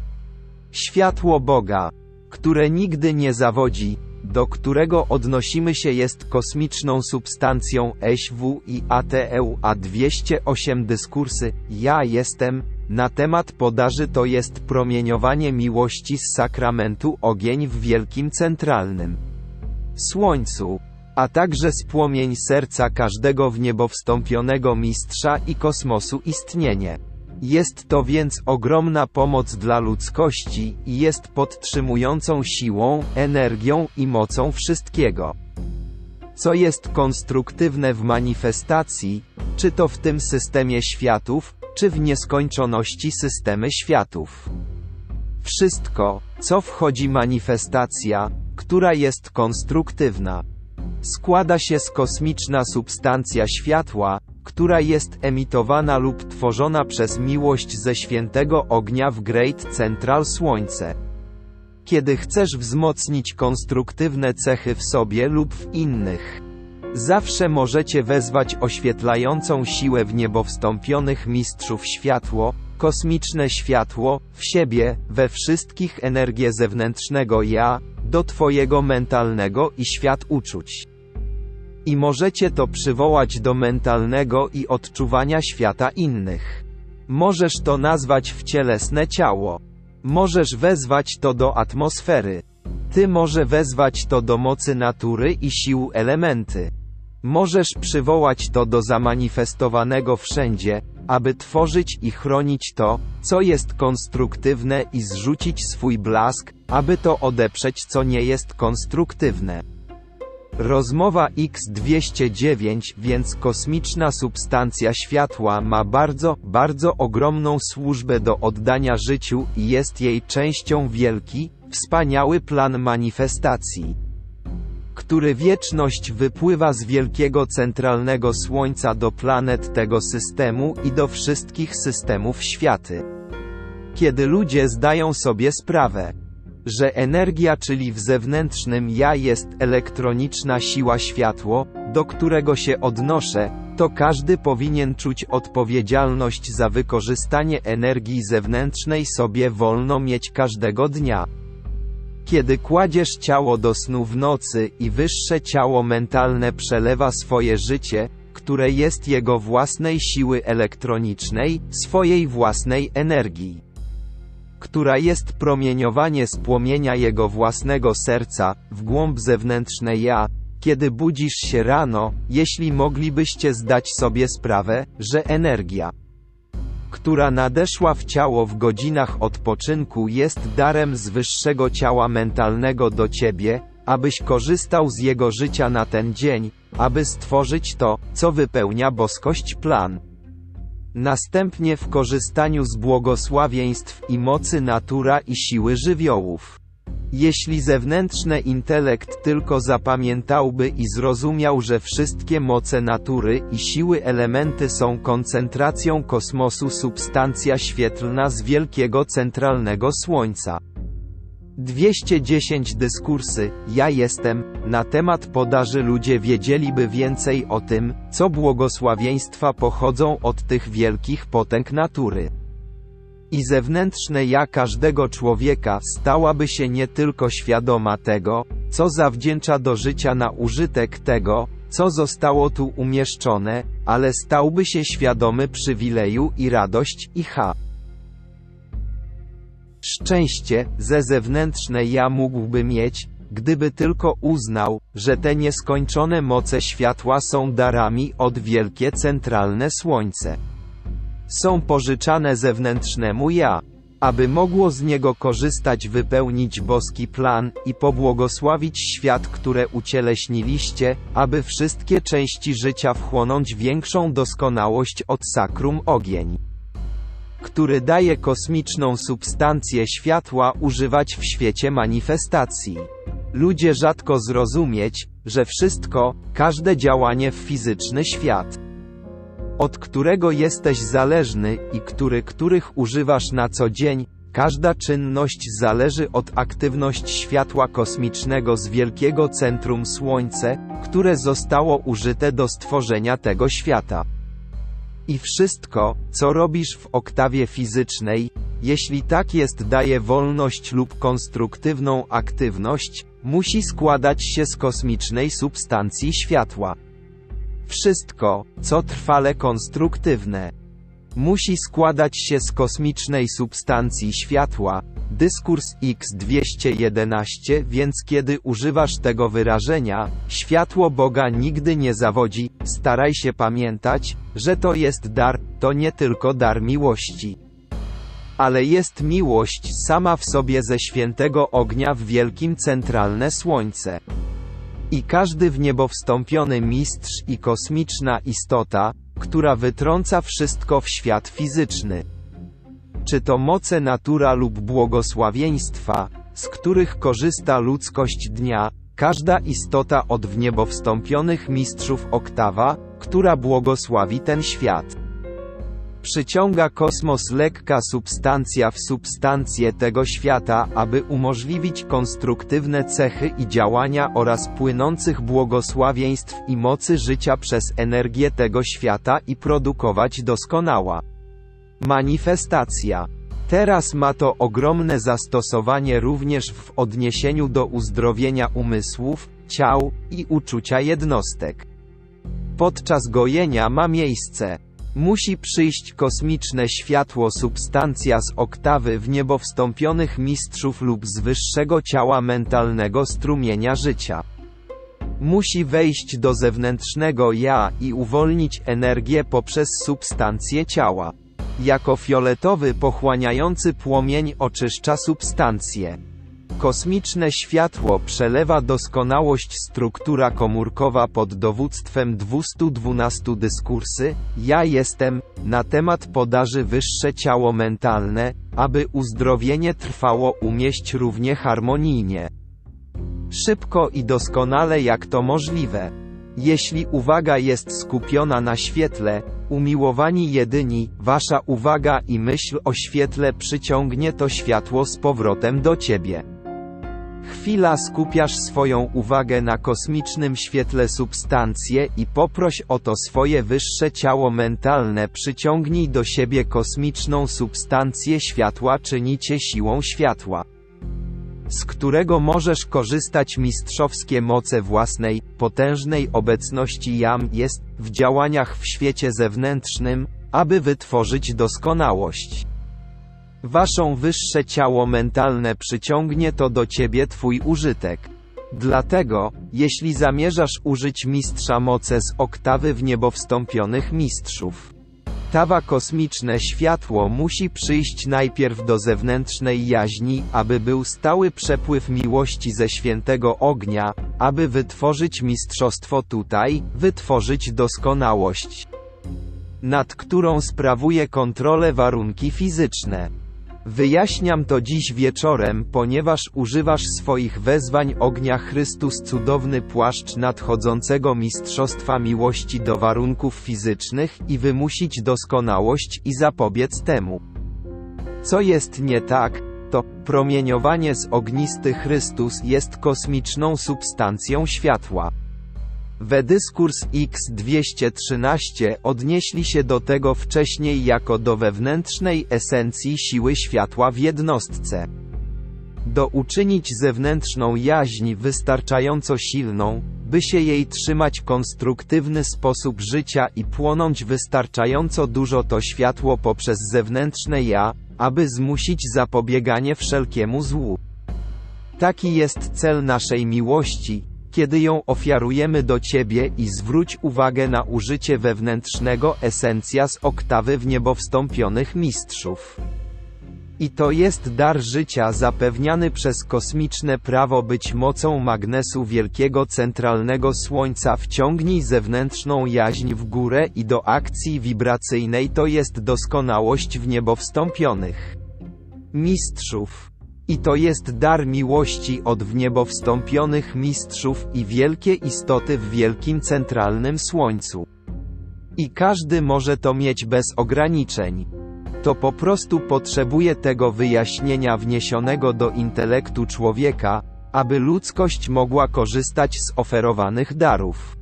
Światło Boga, które nigdy nie zawodzi, do którego odnosimy się jest kosmiczną substancją SW i ATEU a 208 dyskursy, ja jestem, na temat podaży to jest promieniowanie miłości z sakramentu ogień w wielkim centralnym słońcu, a także spłomień serca każdego w niebo wstąpionego mistrza i kosmosu istnienie. Jest to więc ogromna pomoc dla ludzkości i jest podtrzymującą siłą, energią i mocą wszystkiego. Co jest konstruktywne w manifestacji, czy to w tym systemie światów, czy w nieskończoności systemy światów. Wszystko, co wchodzi manifestacja, która jest konstruktywna, składa się z kosmiczna substancja światła, która jest emitowana lub tworzona przez miłość ze świętego ognia w Great Central Słońce. Kiedy chcesz wzmocnić konstruktywne cechy w sobie lub w innych, zawsze możecie wezwać oświetlającą siłę w niebo wstąpionych mistrzów światło, kosmiczne światło, w siebie, we wszystkich energię zewnętrznego ja, do Twojego mentalnego i świat uczuć. I możecie to przywołać do mentalnego i odczuwania świata innych. Możesz to nazwać wcielesne ciało. Możesz wezwać to do atmosfery. Ty może wezwać to do mocy natury i sił elementy. Możesz przywołać to do zamanifestowanego wszędzie, aby tworzyć i chronić to, co jest konstruktywne i zrzucić swój blask, aby to odeprzeć co nie jest konstruktywne. Rozmowa X209 więc kosmiczna substancja światła ma bardzo, bardzo ogromną służbę do oddania życiu i jest jej częścią wielki, wspaniały plan manifestacji, który wieczność wypływa z wielkiego centralnego Słońca do planet tego systemu i do wszystkich systemów światy. Kiedy ludzie zdają sobie sprawę, że energia czyli w zewnętrznym ja jest elektroniczna siła światło, do którego się odnoszę, to każdy powinien czuć odpowiedzialność za wykorzystanie energii zewnętrznej sobie wolno mieć każdego dnia. Kiedy kładziesz ciało do snu w nocy i wyższe ciało mentalne przelewa swoje życie, które jest jego własnej siły elektronicznej, swojej własnej energii która jest promieniowanie z płomienia jego własnego serca, w głąb zewnętrzne ja, kiedy budzisz się rano, jeśli moglibyście zdać sobie sprawę, że energia, która nadeszła w ciało w godzinach odpoczynku jest darem z wyższego ciała mentalnego do ciebie, abyś korzystał z jego życia na ten dzień, aby stworzyć to, co wypełnia boskość plan. Następnie w korzystaniu z błogosławieństw i mocy natura i siły żywiołów. Jeśli zewnętrzny intelekt tylko zapamiętałby i zrozumiał, że wszystkie moce natury i siły elementy są koncentracją kosmosu substancja świetlna z wielkiego centralnego Słońca. 210 dyskursy, ja jestem, na temat podaży ludzie wiedzieliby więcej o tym, co błogosławieństwa pochodzą od tych wielkich potęg natury. I zewnętrzne ja każdego człowieka stałaby się nie tylko świadoma tego, co zawdzięcza do życia na użytek tego, co zostało tu umieszczone, ale stałby się świadomy przywileju i radość i ha. Szczęście, ze zewnętrzne ja mógłby mieć, gdyby tylko uznał, że te nieskończone moce światła są darami od wielkie centralne słońce. są pożyczane zewnętrznemu ja, aby mogło z niego korzystać wypełnić boski plan i pobłogosławić świat, które ucieleśniliście, aby wszystkie części życia wchłonąć większą doskonałość od sakrum ogień który daje kosmiczną substancję światła używać w świecie manifestacji. Ludzie rzadko zrozumieć, że wszystko, każde działanie w fizyczny świat, od którego jesteś zależny i który których używasz na co dzień, każda czynność zależy od aktywności światła kosmicznego z wielkiego centrum Słońce, które zostało użyte do stworzenia tego świata. I wszystko, co robisz w oktawie fizycznej, jeśli tak jest daje wolność lub konstruktywną aktywność, musi składać się z kosmicznej substancji światła. Wszystko, co trwale konstruktywne, musi składać się z kosmicznej substancji światła. Dyskurs X211 Więc kiedy używasz tego wyrażenia, światło Boga nigdy nie zawodzi, staraj się pamiętać, że to jest dar, to nie tylko dar miłości. Ale jest miłość sama w sobie ze świętego ognia w wielkim centralne słońce. I każdy w niebo wstąpiony mistrz i kosmiczna istota, która wytrąca wszystko w świat fizyczny. Czy to moce natura lub błogosławieństwa, z których korzysta ludzkość dnia, każda istota od w niebo wstąpionych mistrzów oktawa, która błogosławi ten świat. Przyciąga kosmos lekka substancja w substancję tego świata, aby umożliwić konstruktywne cechy i działania oraz płynących błogosławieństw i mocy życia przez energię tego świata i produkować doskonała manifestacja. Teraz ma to ogromne zastosowanie również w odniesieniu do uzdrowienia umysłów, ciał i uczucia jednostek. Podczas gojenia ma miejsce Musi przyjść kosmiczne światło substancja z oktawy w niebo wstąpionych mistrzów lub z wyższego ciała mentalnego strumienia życia. Musi wejść do zewnętrznego ja i uwolnić energię poprzez substancję ciała. Jako fioletowy pochłaniający płomień oczyszcza substancję. Kosmiczne światło przelewa doskonałość struktura komórkowa pod dowództwem 212 dyskursy, ja jestem, na temat podaży wyższe ciało mentalne, aby uzdrowienie trwało umieść równie harmonijnie. Szybko i doskonale jak to możliwe. Jeśli uwaga jest skupiona na świetle, umiłowani jedyni, wasza uwaga i myśl o świetle przyciągnie to światło z powrotem do ciebie. Chwila skupiasz swoją uwagę na kosmicznym świetle substancje i poproś o to swoje wyższe ciało mentalne przyciągnij do siebie kosmiczną substancję światła czynicie siłą światła z którego możesz korzystać mistrzowskie moce własnej, potężnej obecności jam jest, w działaniach w świecie zewnętrznym, aby wytworzyć doskonałość. Waszą wyższe ciało mentalne przyciągnie to do ciebie Twój użytek. Dlatego, jeśli zamierzasz użyć mistrza moce z oktawy w niebo wstąpionych mistrzów, tawa kosmiczne światło musi przyjść najpierw do zewnętrznej jaźni, aby był stały przepływ miłości ze świętego ognia, aby wytworzyć mistrzostwo tutaj, wytworzyć doskonałość, nad którą sprawuje kontrolę warunki fizyczne. Wyjaśniam to dziś wieczorem, ponieważ używasz swoich wezwań ognia Chrystus cudowny płaszcz nadchodzącego mistrzostwa miłości do warunków fizycznych i wymusić doskonałość i zapobiec temu. Co jest nie tak, to promieniowanie z ognisty Chrystus jest kosmiczną substancją światła. Wedyskurs X213 odnieśli się do tego wcześniej jako do wewnętrznej esencji siły światła w jednostce. Do uczynić zewnętrzną jaźń wystarczająco silną, by się jej trzymać konstruktywny sposób życia i płonąć wystarczająco dużo to światło poprzez zewnętrzne ja, aby zmusić zapobieganie wszelkiemu złu. Taki jest cel naszej miłości, kiedy ją ofiarujemy do Ciebie i zwróć uwagę na użycie wewnętrznego esencja z oktawy w niebo wstąpionych mistrzów. I to jest dar życia zapewniany przez kosmiczne prawo być mocą magnesu wielkiego centralnego słońca wciągnij zewnętrzną jaźń w górę i do akcji wibracyjnej to jest doskonałość w niebo wstąpionych mistrzów. I to jest dar miłości od w niebo wstąpionych mistrzów i wielkie istoty w wielkim centralnym słońcu. I każdy może to mieć bez ograniczeń. To po prostu potrzebuje tego wyjaśnienia wniesionego do intelektu człowieka, aby ludzkość mogła korzystać z oferowanych darów.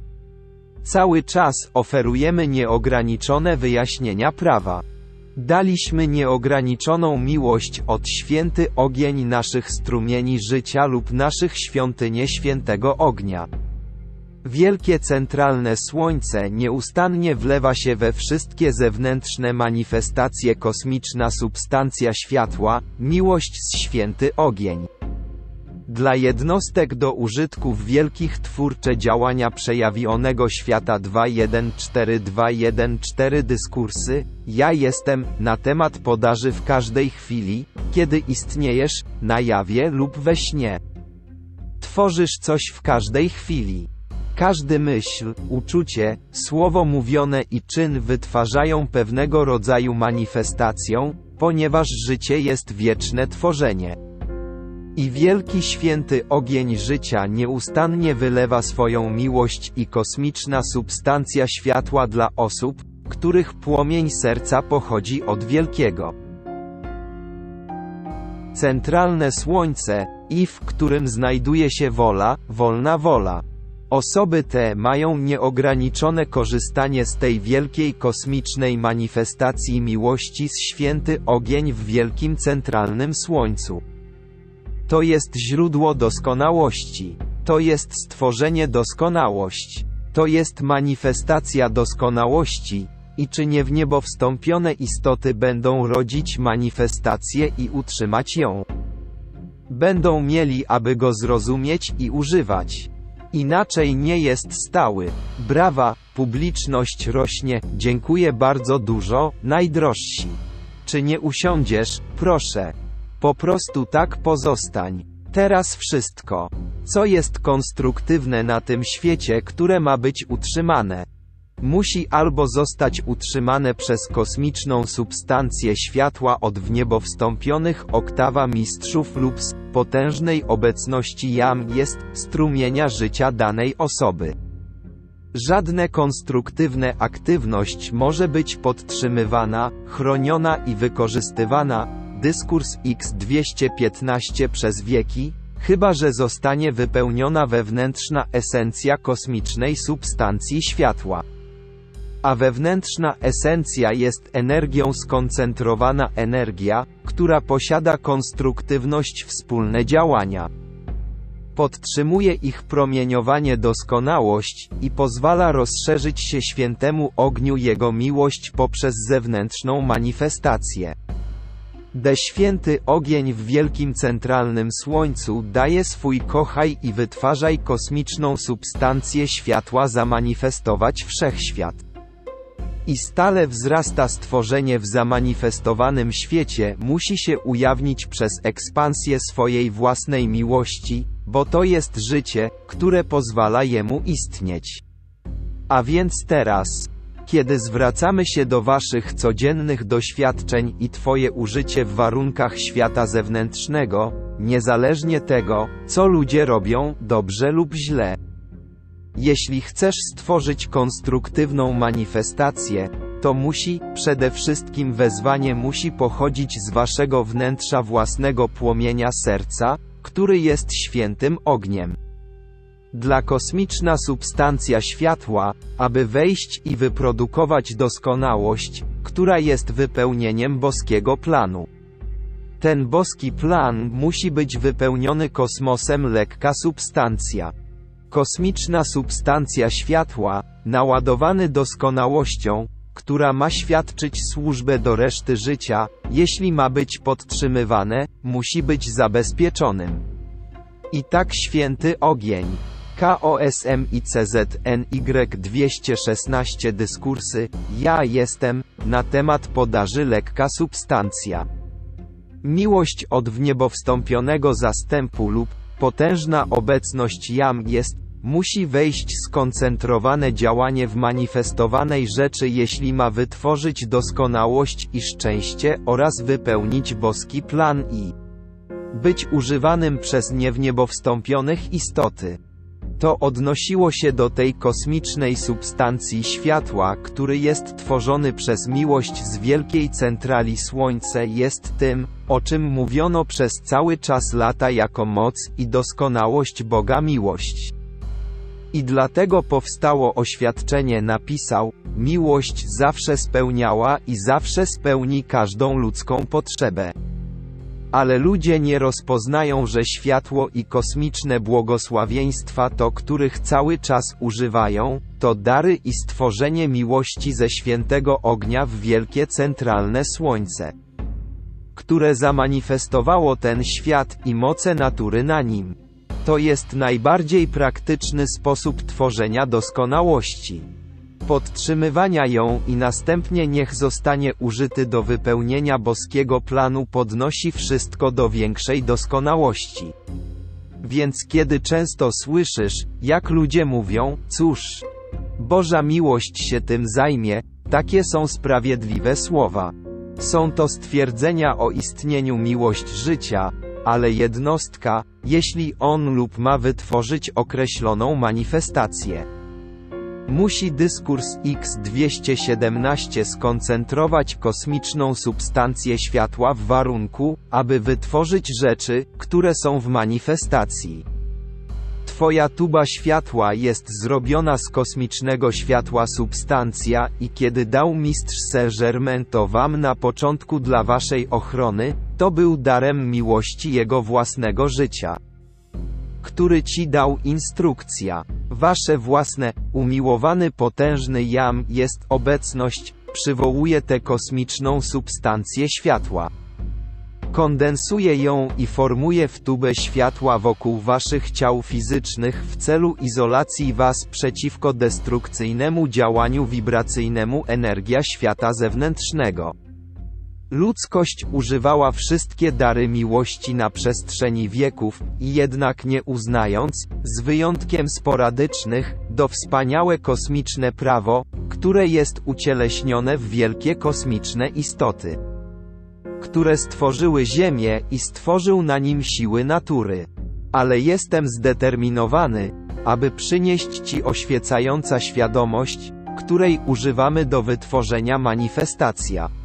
Cały czas oferujemy nieograniczone wyjaśnienia prawa. Daliśmy nieograniczoną miłość od święty ogień naszych strumieni życia lub naszych świątynie świętego ognia. Wielkie centralne słońce nieustannie wlewa się we wszystkie zewnętrzne manifestacje kosmiczna substancja światła, miłość z święty ogień. Dla jednostek do użytku w wielkich twórcze działania przejawionego świata 2.1.4.2.1.4 dyskursy, ja jestem, na temat podaży w każdej chwili, kiedy istniejesz, na jawie lub we śnie. Tworzysz coś w każdej chwili. Każdy myśl, uczucie, słowo mówione i czyn wytwarzają pewnego rodzaju manifestacją, ponieważ życie jest wieczne tworzenie. I wielki święty ogień życia nieustannie wylewa swoją miłość i kosmiczna substancja światła dla osób, których płomień serca pochodzi od wielkiego. Centralne słońce, i w którym znajduje się wola, wolna wola. Osoby te mają nieograniczone korzystanie z tej wielkiej kosmicznej manifestacji miłości z święty ogień w wielkim centralnym słońcu. To jest źródło doskonałości. To jest stworzenie doskonałość. To jest manifestacja doskonałości. I czy nie w niebo wstąpione istoty będą rodzić manifestację i utrzymać ją? Będą mieli, aby go zrozumieć i używać. Inaczej nie jest stały. Brawa, publiczność rośnie, dziękuję bardzo dużo, najdrożsi. Czy nie usiądziesz, proszę. Po prostu tak pozostań. Teraz wszystko. Co jest konstruktywne na tym świecie, które ma być utrzymane? Musi albo zostać utrzymane przez kosmiczną substancję światła od w niebo wstąpionych oktawa mistrzów lub z potężnej obecności jam jest strumienia życia danej osoby. Żadne konstruktywne aktywność może być podtrzymywana, chroniona i wykorzystywana, dyskurs X215 przez wieki, chyba że zostanie wypełniona wewnętrzna esencja kosmicznej substancji światła. A wewnętrzna esencja jest energią skoncentrowana energia, która posiada konstruktywność wspólne działania. Podtrzymuje ich promieniowanie doskonałość i pozwala rozszerzyć się świętemu ogniu jego miłość poprzez zewnętrzną manifestację. De święty ogień w wielkim centralnym słońcu daje swój kochaj i wytwarzaj kosmiczną substancję światła zamanifestować wszechświat. I stale wzrasta stworzenie w zamanifestowanym świecie musi się ujawnić przez ekspansję swojej własnej miłości, bo to jest życie, które pozwala jemu istnieć. A więc teraz, kiedy zwracamy się do Waszych codziennych doświadczeń i Twoje użycie w warunkach świata zewnętrznego, niezależnie tego, co ludzie robią, dobrze lub źle. Jeśli chcesz stworzyć konstruktywną manifestację, to musi, przede wszystkim wezwanie musi pochodzić z Waszego wnętrza własnego płomienia serca, który jest świętym ogniem. Dla kosmiczna substancja światła, aby wejść i wyprodukować doskonałość, która jest wypełnieniem boskiego planu. Ten boski plan musi być wypełniony kosmosem lekka substancja. Kosmiczna substancja światła, naładowany doskonałością, która ma świadczyć służbę do reszty życia, jeśli ma być podtrzymywane, musi być zabezpieczonym. I tak święty ogień. KOSM i CZNY216 dyskursy Ja jestem na temat podaży lekka substancja. Miłość od wniebowstąpionego zastępu lub potężna obecność jam jest musi wejść skoncentrowane działanie w manifestowanej rzeczy jeśli ma wytworzyć doskonałość i szczęście oraz wypełnić boski plan i być używanym przez niewniebowstąpionych istoty. To odnosiło się do tej kosmicznej substancji światła, który jest tworzony przez miłość z wielkiej centrali Słońce jest tym, o czym mówiono przez cały czas lata jako moc i doskonałość Boga miłość. I dlatego powstało oświadczenie napisał, miłość zawsze spełniała i zawsze spełni każdą ludzką potrzebę. Ale ludzie nie rozpoznają, że światło i kosmiczne błogosławieństwa to, których cały czas używają, to dary i stworzenie miłości ze świętego ognia w wielkie centralne słońce, które zamanifestowało ten świat i moce natury na nim. To jest najbardziej praktyczny sposób tworzenia doskonałości podtrzymywania ją i następnie niech zostanie użyty do wypełnienia boskiego planu podnosi wszystko do większej doskonałości. Więc kiedy często słyszysz, jak ludzie mówią, cóż, Boża miłość się tym zajmie, takie są sprawiedliwe słowa. Są to stwierdzenia o istnieniu miłość życia, ale jednostka, jeśli on lub ma wytworzyć określoną manifestację. Musi dyskurs X217 skoncentrować kosmiczną substancję światła w warunku, aby wytworzyć rzeczy, które są w manifestacji. Twoja tuba światła jest zrobiona z kosmicznego światła substancja i kiedy dał mistrz Saint-Germain to wam na początku dla waszej ochrony, to był darem miłości jego własnego życia który ci dał instrukcja. Wasze własne, umiłowany potężny jam jest obecność, przywołuje tę kosmiczną substancję światła. Kondensuje ją i formuje w tubę światła wokół waszych ciał fizycznych w celu izolacji was przeciwko destrukcyjnemu działaniu wibracyjnemu energia świata zewnętrznego. Ludzkość używała wszystkie dary miłości na przestrzeni wieków, jednak nie uznając, z wyjątkiem sporadycznych, do wspaniałe kosmiczne prawo, które jest ucieleśnione w wielkie kosmiczne istoty, które stworzyły Ziemię i stworzył na nim siły natury. Ale jestem zdeterminowany, aby przynieść Ci oświecająca świadomość, której używamy do wytworzenia manifestacja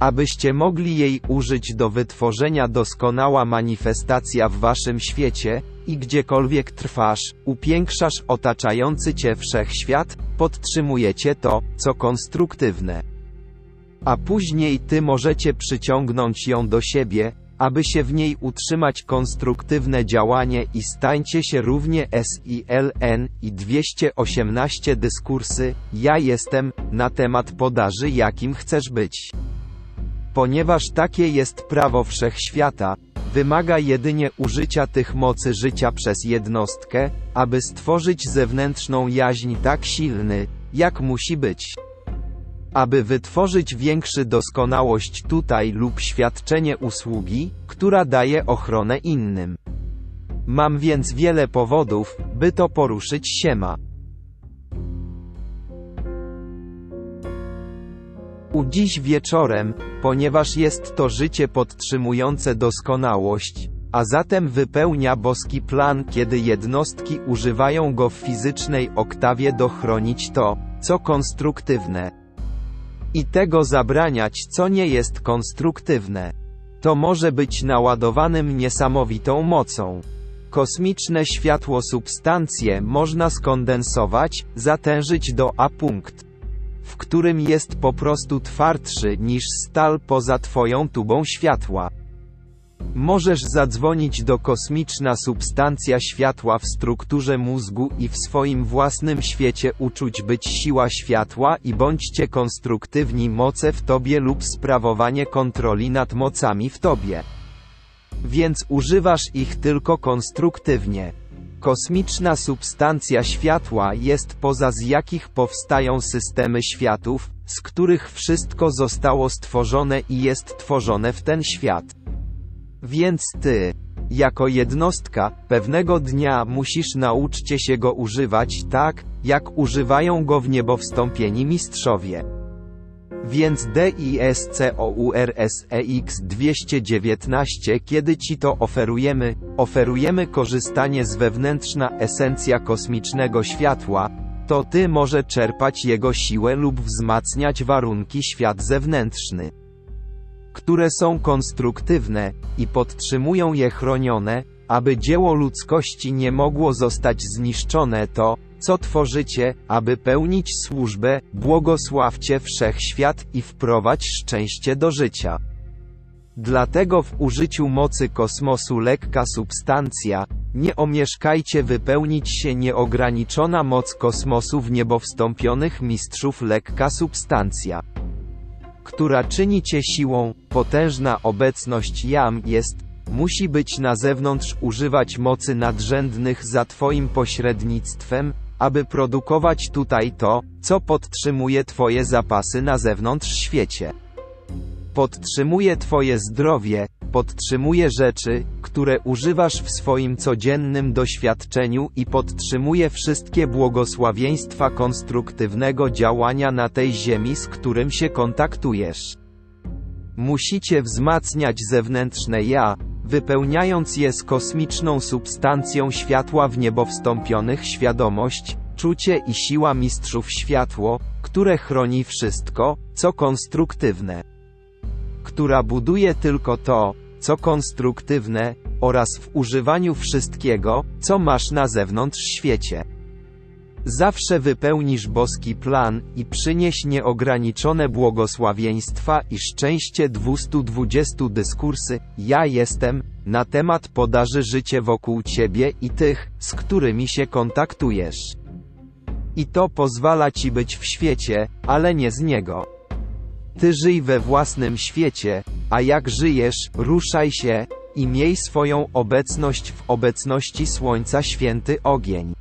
abyście mogli jej użyć do wytworzenia doskonała manifestacja w waszym świecie, i gdziekolwiek trwasz, upiększasz otaczający cię wszechświat, podtrzymujecie to, co konstruktywne. A później ty możecie przyciągnąć ją do siebie, aby się w niej utrzymać konstruktywne działanie i stańcie się równie SILN i 218 dyskursy, ja jestem, na temat podaży jakim chcesz być. Ponieważ takie jest prawo wszechświata, wymaga jedynie użycia tych mocy życia przez jednostkę, aby stworzyć zewnętrzną jaźń tak silny, jak musi być. Aby wytworzyć większy doskonałość tutaj lub świadczenie usługi, która daje ochronę innym. Mam więc wiele powodów, by to poruszyć siema. U dziś wieczorem, ponieważ jest to życie podtrzymujące doskonałość, a zatem wypełnia boski plan, kiedy jednostki używają go w fizycznej oktawie do chronić to, co konstruktywne. I tego zabraniać, co nie jest konstruktywne. To może być naładowanym niesamowitą mocą. Kosmiczne światło substancje można skondensować, zatężyć do A punkt w którym jest po prostu twardszy niż stal poza Twoją tubą światła. Możesz zadzwonić do kosmiczna substancja światła w strukturze mózgu i w swoim własnym świecie uczuć być siła światła i bądźcie konstruktywni moce w Tobie lub sprawowanie kontroli nad mocami w Tobie. Więc używasz ich tylko konstruktywnie. Kosmiczna substancja światła jest poza z jakich powstają systemy światów, z których wszystko zostało stworzone i jest tworzone w ten świat. Więc ty, jako jednostka, pewnego dnia musisz nauczcie się go używać tak, jak używają go w niebo wstąpieni mistrzowie. Więc DISCOURSEX 219 kiedy Ci to oferujemy, oferujemy korzystanie z wewnętrzna esencja kosmicznego światła, to Ty może czerpać jego siłę lub wzmacniać warunki świat zewnętrzny, które są konstruktywne i podtrzymują je chronione, aby dzieło ludzkości nie mogło zostać zniszczone to, co tworzycie, aby pełnić służbę, błogosławcie wszechświat i wprowadź szczęście do życia. Dlatego w użyciu mocy kosmosu lekka substancja, nie omieszkajcie wypełnić się nieograniczona moc kosmosu w niebowstąpionych mistrzów lekka substancja, która czyni cię siłą, potężna obecność jam jest, musi być na zewnątrz używać mocy nadrzędnych za Twoim pośrednictwem, aby produkować tutaj to, co podtrzymuje Twoje zapasy na zewnątrz świecie. Podtrzymuje Twoje zdrowie, podtrzymuje rzeczy, które używasz w swoim codziennym doświadczeniu i podtrzymuje wszystkie błogosławieństwa konstruktywnego działania na tej ziemi, z którym się kontaktujesz. Musicie wzmacniać zewnętrzne ja, wypełniając je z kosmiczną substancją światła w niebo wstąpionych świadomość, czucie i siła mistrzów światło, które chroni wszystko, co konstruktywne. Która buduje tylko to, co konstruktywne, oraz w używaniu wszystkiego, co masz na zewnątrz świecie. Zawsze wypełnisz boski plan i przynieś nieograniczone błogosławieństwa i szczęście 220 dyskursy, ja jestem, na temat podaży życie wokół ciebie i tych, z którymi się kontaktujesz. I to pozwala ci być w świecie, ale nie z niego. Ty żyj we własnym świecie, a jak żyjesz, ruszaj się i miej swoją obecność w obecności Słońca Święty Ogień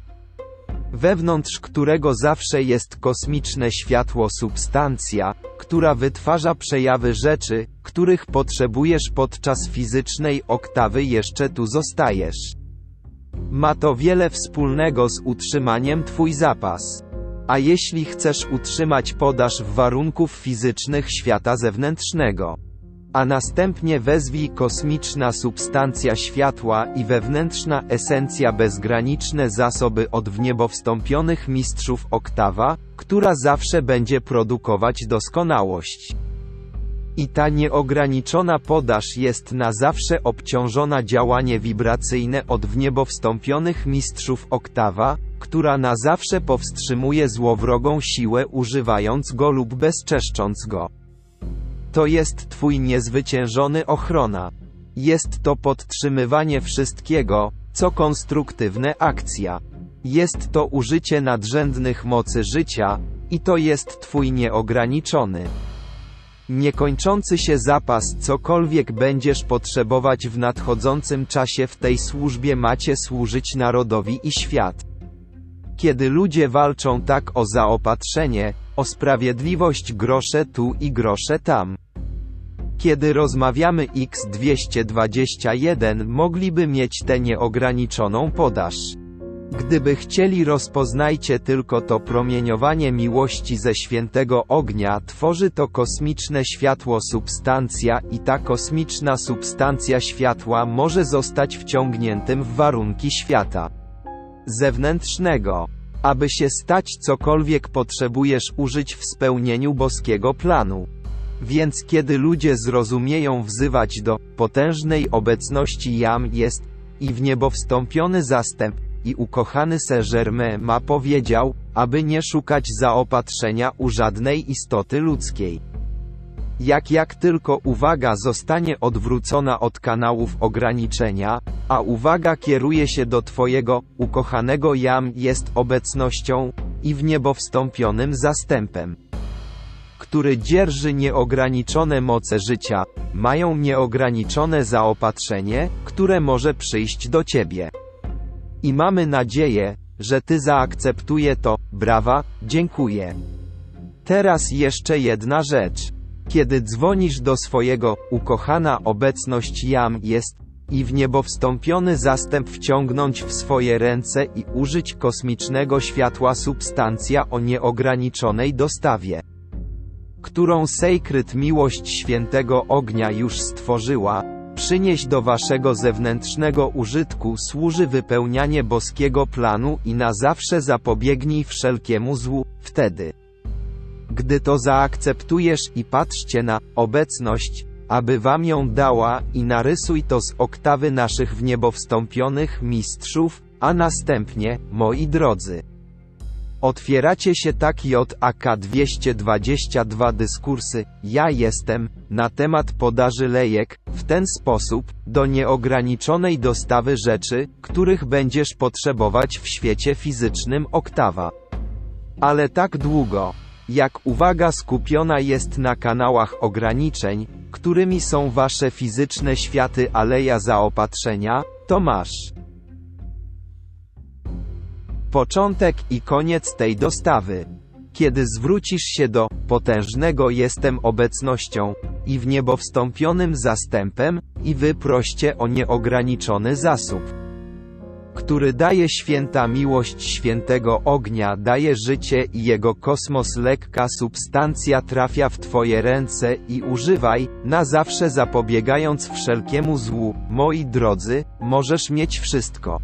wewnątrz którego zawsze jest kosmiczne światło substancja, która wytwarza przejawy rzeczy, których potrzebujesz podczas fizycznej oktawy jeszcze tu zostajesz. Ma to wiele wspólnego z utrzymaniem Twój zapas. A jeśli chcesz utrzymać podaż w warunków fizycznych świata zewnętrznego, a następnie wezwij kosmiczna substancja światła i wewnętrzna esencja bezgraniczne zasoby od w niebo wstąpionych mistrzów oktawa, która zawsze będzie produkować doskonałość. I ta nieograniczona podaż jest na zawsze obciążona działanie wibracyjne od w niebo wstąpionych mistrzów oktawa, która na zawsze powstrzymuje złowrogą siłę używając go lub bezczeszcząc go. To jest Twój niezwyciężony ochrona. Jest to podtrzymywanie wszystkiego, co konstruktywne akcja. Jest to użycie nadrzędnych mocy życia, i to jest Twój nieograniczony, niekończący się zapas cokolwiek będziesz potrzebować w nadchodzącym czasie w tej służbie macie służyć narodowi i świat. Kiedy ludzie walczą tak o zaopatrzenie, o sprawiedliwość grosze tu i grosze tam. Kiedy rozmawiamy X221 mogliby mieć tę nieograniczoną podaż. Gdyby chcieli rozpoznajcie tylko to promieniowanie miłości ze świętego ognia tworzy to kosmiczne światło substancja i ta kosmiczna substancja światła może zostać wciągniętym w warunki świata zewnętrznego. Aby się stać cokolwiek potrzebujesz użyć w spełnieniu boskiego planu. Więc kiedy ludzie zrozumieją wzywać do potężnej obecności Jam jest i w niebo wstąpiony zastęp i ukochany Saint-Germain ma powiedział, aby nie szukać zaopatrzenia u żadnej istoty ludzkiej. Jak jak tylko uwaga zostanie odwrócona od kanałów ograniczenia, a uwaga kieruje się do Twojego, ukochanego Jam jest obecnością, i w niebo wstąpionym zastępem, który dzierży nieograniczone moce życia, mają nieograniczone zaopatrzenie, które może przyjść do Ciebie. I mamy nadzieję, że ty zaakceptuje to, brawa, dziękuję. Teraz jeszcze jedna rzecz. Kiedy dzwonisz do swojego, ukochana obecność jam jest, i w niebo wstąpiony zastęp wciągnąć w swoje ręce i użyć kosmicznego światła substancja o nieograniczonej dostawie, którą Sacred Miłość Świętego Ognia już stworzyła, przynieść do waszego zewnętrznego użytku służy wypełnianie boskiego planu i na zawsze zapobiegnij wszelkiemu złu, wtedy. Gdy to zaakceptujesz i patrzcie na obecność, aby wam ją dała i narysuj to z oktawy naszych w niebo wstąpionych mistrzów, a następnie, moi drodzy. Otwieracie się tak JAK 222 dyskursy, ja jestem, na temat podaży lejek, w ten sposób, do nieograniczonej dostawy rzeczy, których będziesz potrzebować w świecie fizycznym oktawa. Ale tak długo, jak uwaga skupiona jest na kanałach ograniczeń, którymi są wasze fizyczne światy aleja zaopatrzenia, to masz początek i koniec tej dostawy. Kiedy zwrócisz się do potężnego jestem obecnością i w niebo wstąpionym zastępem i wy proście o nieograniczony zasób który daje święta miłość świętego ognia, daje życie i jego kosmos lekka substancja trafia w Twoje ręce i używaj, na zawsze zapobiegając wszelkiemu złu, moi drodzy, możesz mieć wszystko.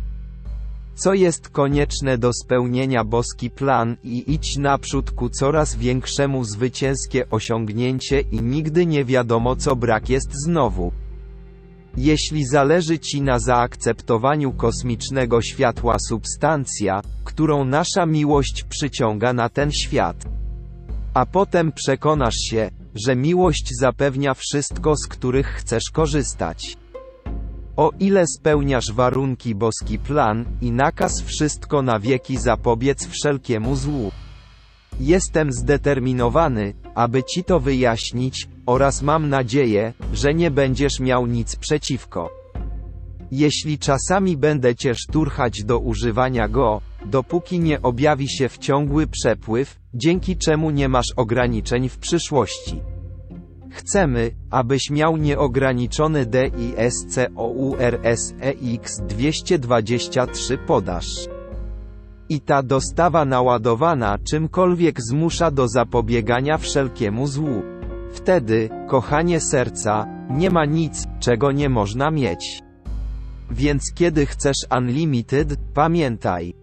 Co jest konieczne do spełnienia boski plan i idź naprzód ku coraz większemu zwycięskie osiągnięcie i nigdy nie wiadomo co brak jest znowu. Jeśli zależy Ci na zaakceptowaniu kosmicznego światła substancja, którą nasza miłość przyciąga na ten świat. A potem przekonasz się, że miłość zapewnia wszystko z których chcesz korzystać. O ile spełniasz warunki boski plan i nakaz wszystko na wieki zapobiec wszelkiemu złu. Jestem zdeterminowany, aby Ci to wyjaśnić, oraz mam nadzieję, że nie będziesz miał nic przeciwko. Jeśli czasami będę Cię szturchać do używania go, dopóki nie objawi się w ciągły przepływ, dzięki czemu nie masz ograniczeń w przyszłości. Chcemy, abyś miał nieograniczony DISCOURSEX 223 podaż. I ta dostawa naładowana czymkolwiek zmusza do zapobiegania wszelkiemu złu. Wtedy, kochanie serca, nie ma nic, czego nie można mieć. Więc kiedy chcesz Unlimited, pamiętaj.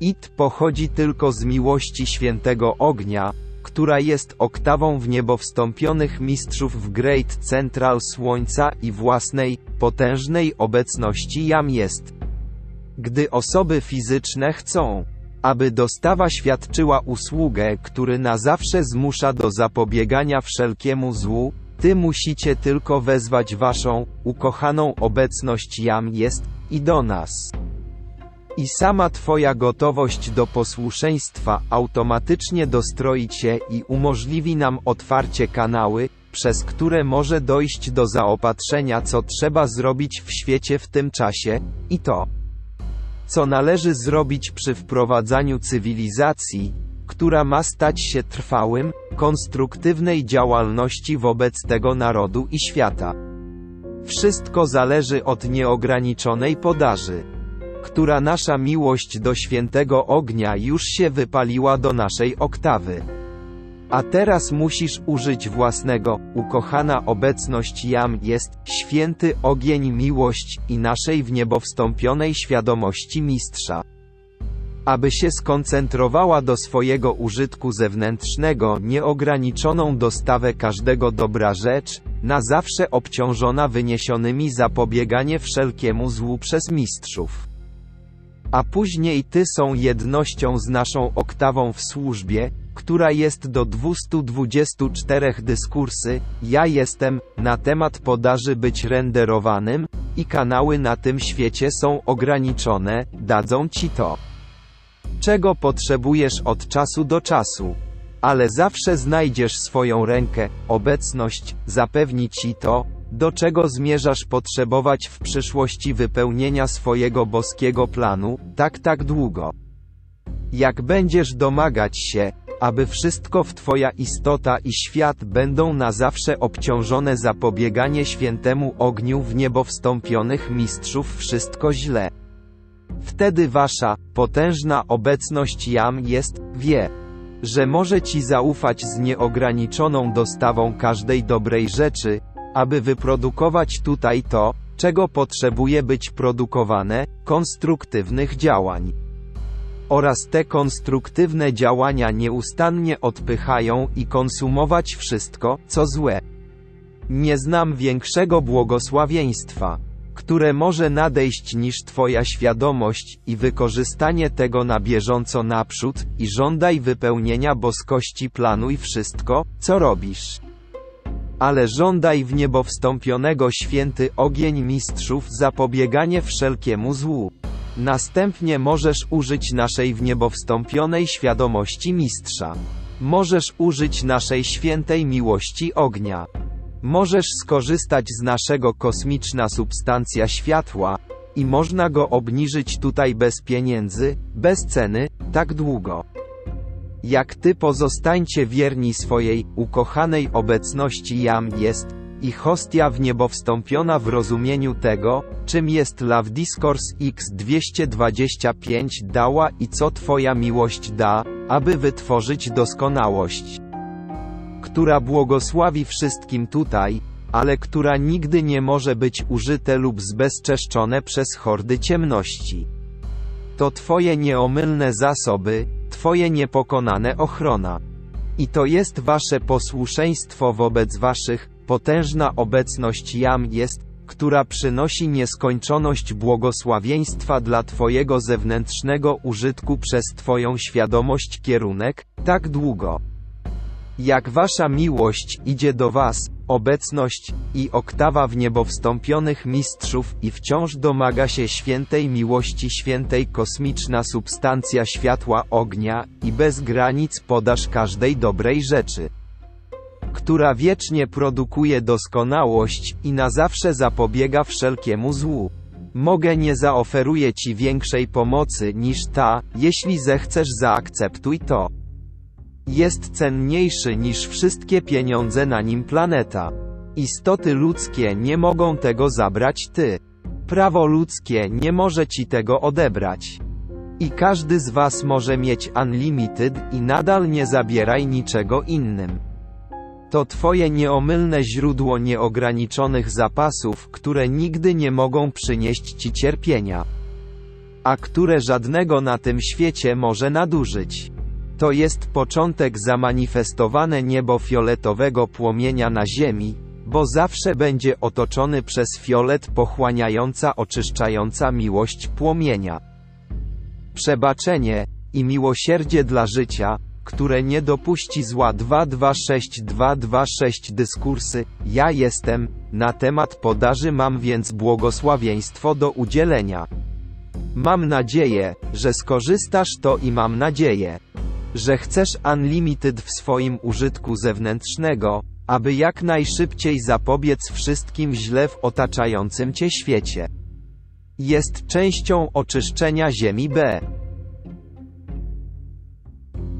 It pochodzi tylko z miłości świętego ognia, która jest oktawą w niebo wstąpionych mistrzów w Great Central Słońca i własnej, potężnej obecności jam jest. Gdy osoby fizyczne chcą, aby dostawa świadczyła usługę, który na zawsze zmusza do zapobiegania wszelkiemu złu, ty musicie tylko wezwać waszą, ukochaną obecność jam jest, i do nas. I sama Twoja gotowość do posłuszeństwa automatycznie dostroi Cię i umożliwi nam otwarcie kanały, przez które może dojść do zaopatrzenia co trzeba zrobić w świecie w tym czasie, i to co należy zrobić przy wprowadzaniu cywilizacji, która ma stać się trwałym, konstruktywnej działalności wobec tego narodu i świata. Wszystko zależy od nieograniczonej podaży, która nasza miłość do świętego ognia już się wypaliła do naszej oktawy. A teraz musisz użyć własnego, ukochana obecność jam jest, święty ogień miłość i naszej w niebo wstąpionej świadomości mistrza. Aby się skoncentrowała do swojego użytku zewnętrznego nieograniczoną dostawę każdego dobra rzecz, na zawsze obciążona wyniesionymi zapobieganie wszelkiemu złu przez mistrzów. A później ty są jednością z naszą oktawą w służbie, która jest do 224 dyskursy, ja jestem, na temat podaży być renderowanym, i kanały na tym świecie są ograniczone, dadzą ci to. Czego potrzebujesz od czasu do czasu. Ale zawsze znajdziesz swoją rękę, obecność, zapewni ci to, Do czego zmierzasz potrzebować w przyszłości wypełnienia swojego boskiego planu, tak tak długo. Jak będziesz domagać się, aby wszystko w Twoja istota i świat będą na zawsze obciążone zapobieganie świętemu ogniu w niebo wstąpionych mistrzów wszystko źle. Wtedy Wasza, potężna obecność Jam jest, wie, że może Ci zaufać z nieograniczoną dostawą każdej dobrej rzeczy, aby wyprodukować tutaj to, czego potrzebuje być produkowane, konstruktywnych działań oraz te konstruktywne działania nieustannie odpychają i konsumować wszystko, co złe. Nie znam większego błogosławieństwa, które może nadejść niż Twoja świadomość i wykorzystanie tego na bieżąco naprzód, i żądaj wypełnienia boskości planuj wszystko, co robisz. Ale żądaj w niebo wstąpionego święty ogień mistrzów zapobieganie wszelkiemu złu. Następnie możesz użyć naszej w niebo wstąpionej świadomości mistrza. Możesz użyć naszej świętej miłości ognia. Możesz skorzystać z naszego kosmiczna substancja światła, i można go obniżyć tutaj bez pieniędzy, bez ceny, tak długo. Jak ty pozostańcie wierni swojej, ukochanej obecności jam jest, i hostia w niebo wstąpiona w rozumieniu tego, czym jest Love Discourse X225 dała i co Twoja miłość da, aby wytworzyć doskonałość, która błogosławi wszystkim tutaj, ale która nigdy nie może być użyte lub zbezczeszczone przez hordy ciemności. To Twoje nieomylne zasoby, Twoje niepokonane ochrona. I to jest Wasze posłuszeństwo wobec Waszych, potężna obecność Jam jest, która przynosi nieskończoność błogosławieństwa dla Twojego zewnętrznego użytku przez Twoją świadomość kierunek, tak długo. Jak Wasza miłość idzie do Was, obecność i oktawa w niebo wstąpionych mistrzów i wciąż domaga się świętej miłości świętej kosmiczna substancja światła ognia i bez granic podasz każdej dobrej rzeczy która wiecznie produkuje doskonałość i na zawsze zapobiega wszelkiemu złu. Mogę nie zaoferuję Ci większej pomocy niż ta, jeśli zechcesz zaakceptuj to. Jest cenniejszy niż wszystkie pieniądze na nim planeta. Istoty ludzkie nie mogą tego zabrać Ty. Prawo ludzkie nie może Ci tego odebrać. I każdy z Was może mieć unlimited i nadal nie zabieraj niczego innym. To Twoje nieomylne źródło nieograniczonych zapasów, które nigdy nie mogą przynieść Ci cierpienia, a które żadnego na tym świecie może nadużyć. To jest początek zamanifestowane niebo fioletowego płomienia na ziemi, bo zawsze będzie otoczony przez fiolet pochłaniająca oczyszczająca miłość płomienia. Przebaczenie i miłosierdzie dla życia, które nie dopuści zła 226226 dyskursy, ja jestem, na temat podaży mam więc błogosławieństwo do udzielenia. Mam nadzieję, że skorzystasz to i mam nadzieję, że chcesz unlimited w swoim użytku zewnętrznego, aby jak najszybciej zapobiec wszystkim źle w otaczającym cię świecie. Jest częścią oczyszczenia Ziemi B.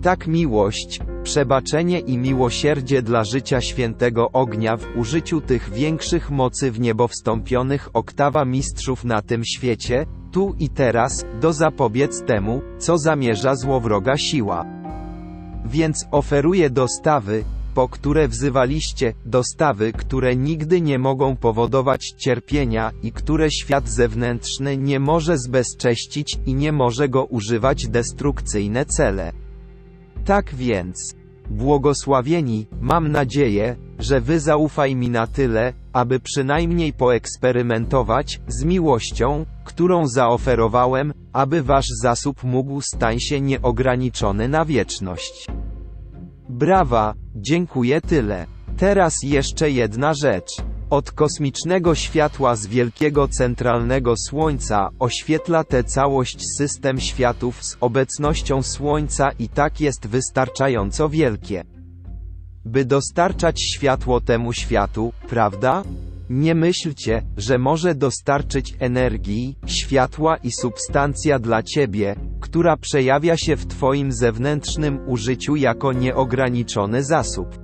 Tak miłość, przebaczenie i miłosierdzie dla życia świętego ognia w użyciu tych większych mocy w niebo wstąpionych oktawa mistrzów na tym świecie, tu i teraz, do zapobiec temu, co zamierza złowroga siła. Więc oferuję dostawy, po które wzywaliście, dostawy, które nigdy nie mogą powodować cierpienia i które świat zewnętrzny nie może zbezcześcić i nie może go używać destrukcyjne cele. Tak więc, błogosławieni, mam nadzieję, że wy zaufaj mi na tyle, aby przynajmniej poeksperymentować z miłością, którą zaoferowałem, aby wasz zasób mógł stać się nieograniczony na wieczność. Brawa, dziękuję tyle. Teraz jeszcze jedna rzecz. Od kosmicznego światła z wielkiego centralnego Słońca oświetla tę całość system światów z obecnością Słońca i tak jest wystarczająco wielkie. By dostarczać światło temu światu, prawda? Nie myślcie, że może dostarczyć energii, światła i substancja dla ciebie, która przejawia się w twoim zewnętrznym użyciu jako nieograniczony zasób,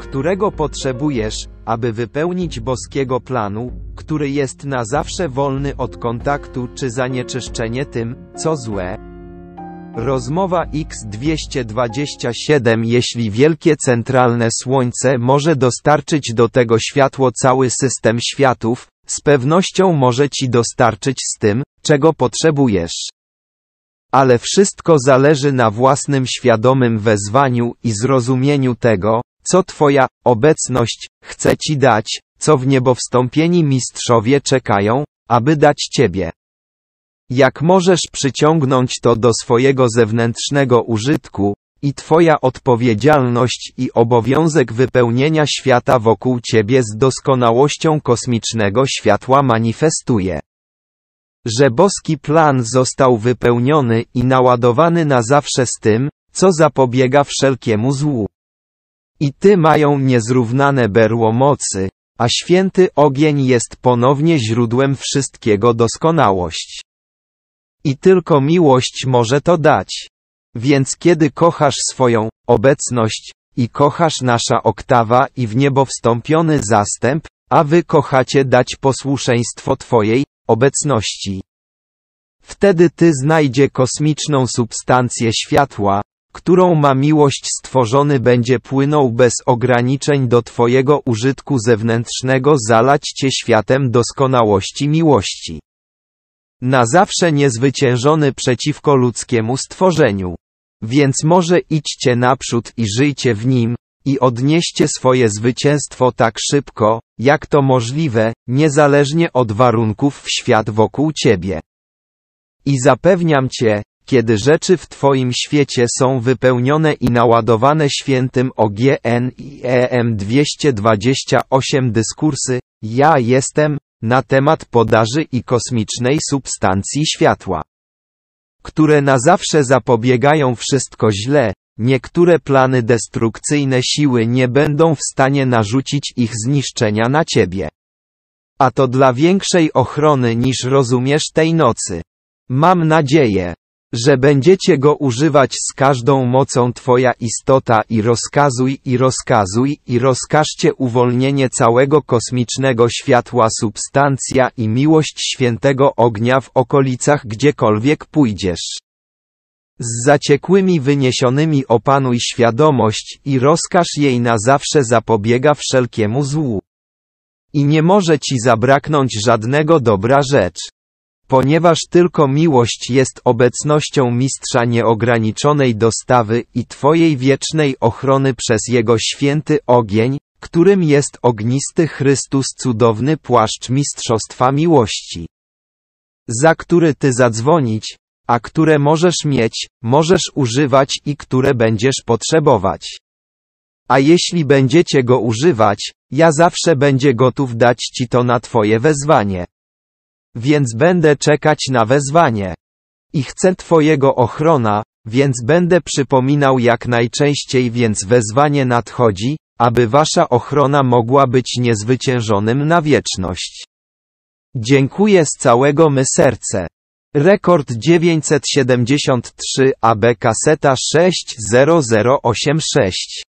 którego potrzebujesz, aby wypełnić boskiego planu, który jest na zawsze wolny od kontaktu czy zanieczyszczenie tym, co złe. Rozmowa X227 Jeśli wielkie centralne słońce może dostarczyć do tego światło cały system światów, z pewnością może ci dostarczyć z tym, czego potrzebujesz. Ale wszystko zależy na własnym świadomym wezwaniu i zrozumieniu tego, co Twoja obecność chce Ci dać, co w niebo wstąpieni mistrzowie czekają, aby dać Ciebie. Jak możesz przyciągnąć to do swojego zewnętrznego użytku, i Twoja odpowiedzialność i obowiązek wypełnienia świata wokół Ciebie z doskonałością kosmicznego światła manifestuje. Że boski plan został wypełniony i naładowany na zawsze z tym, co zapobiega wszelkiemu złu. I Ty mają niezrównane berło mocy, a święty ogień jest ponownie źródłem wszystkiego doskonałość. I tylko miłość może to dać. Więc kiedy kochasz swoją obecność, i kochasz nasza oktawa i w niebo wstąpiony zastęp, a wy kochacie dać posłuszeństwo Twojej obecności. Wtedy Ty znajdzie kosmiczną substancję światła, którą ma miłość stworzony będzie płynął bez ograniczeń do Twojego użytku zewnętrznego zalać Cię światem doskonałości miłości na zawsze niezwyciężony przeciwko ludzkiemu stworzeniu. Więc może idźcie naprzód i żyjcie w nim, i odnieście swoje zwycięstwo tak szybko, jak to możliwe, niezależnie od warunków w świat wokół ciebie. I zapewniam cię, kiedy rzeczy w Twoim świecie są wypełnione i naładowane świętym OGN i EM 228 dyskursy, ja jestem, na temat podaży i kosmicznej substancji światła, które na zawsze zapobiegają wszystko źle, niektóre plany destrukcyjne siły nie będą w stanie narzucić ich zniszczenia na ciebie. A to dla większej ochrony niż rozumiesz tej nocy. Mam nadzieję, że będziecie go używać z każdą mocą Twoja istota i rozkazuj i rozkazuj i rozkażcie uwolnienie całego kosmicznego światła substancja i miłość świętego ognia w okolicach gdziekolwiek pójdziesz. Z zaciekłymi wyniesionymi opanuj świadomość i rozkaż jej na zawsze zapobiega wszelkiemu złu. I nie może ci zabraknąć żadnego dobra rzecz. Ponieważ tylko miłość jest obecnością mistrza nieograniczonej dostawy i Twojej wiecznej ochrony przez Jego święty ogień, którym jest ognisty Chrystus cudowny płaszcz mistrzostwa miłości. Za który Ty zadzwonić, a które możesz mieć, możesz używać i które będziesz potrzebować. A jeśli będziecie go używać, ja zawsze będzie gotów dać Ci to na Twoje wezwanie. Więc będę czekać na wezwanie. I chcę Twojego ochrona, więc będę przypominał jak najczęściej więc wezwanie nadchodzi, aby Wasza ochrona mogła być niezwyciężonym na wieczność. Dziękuję z całego my serce. Rekord 973 AB kaseta 60086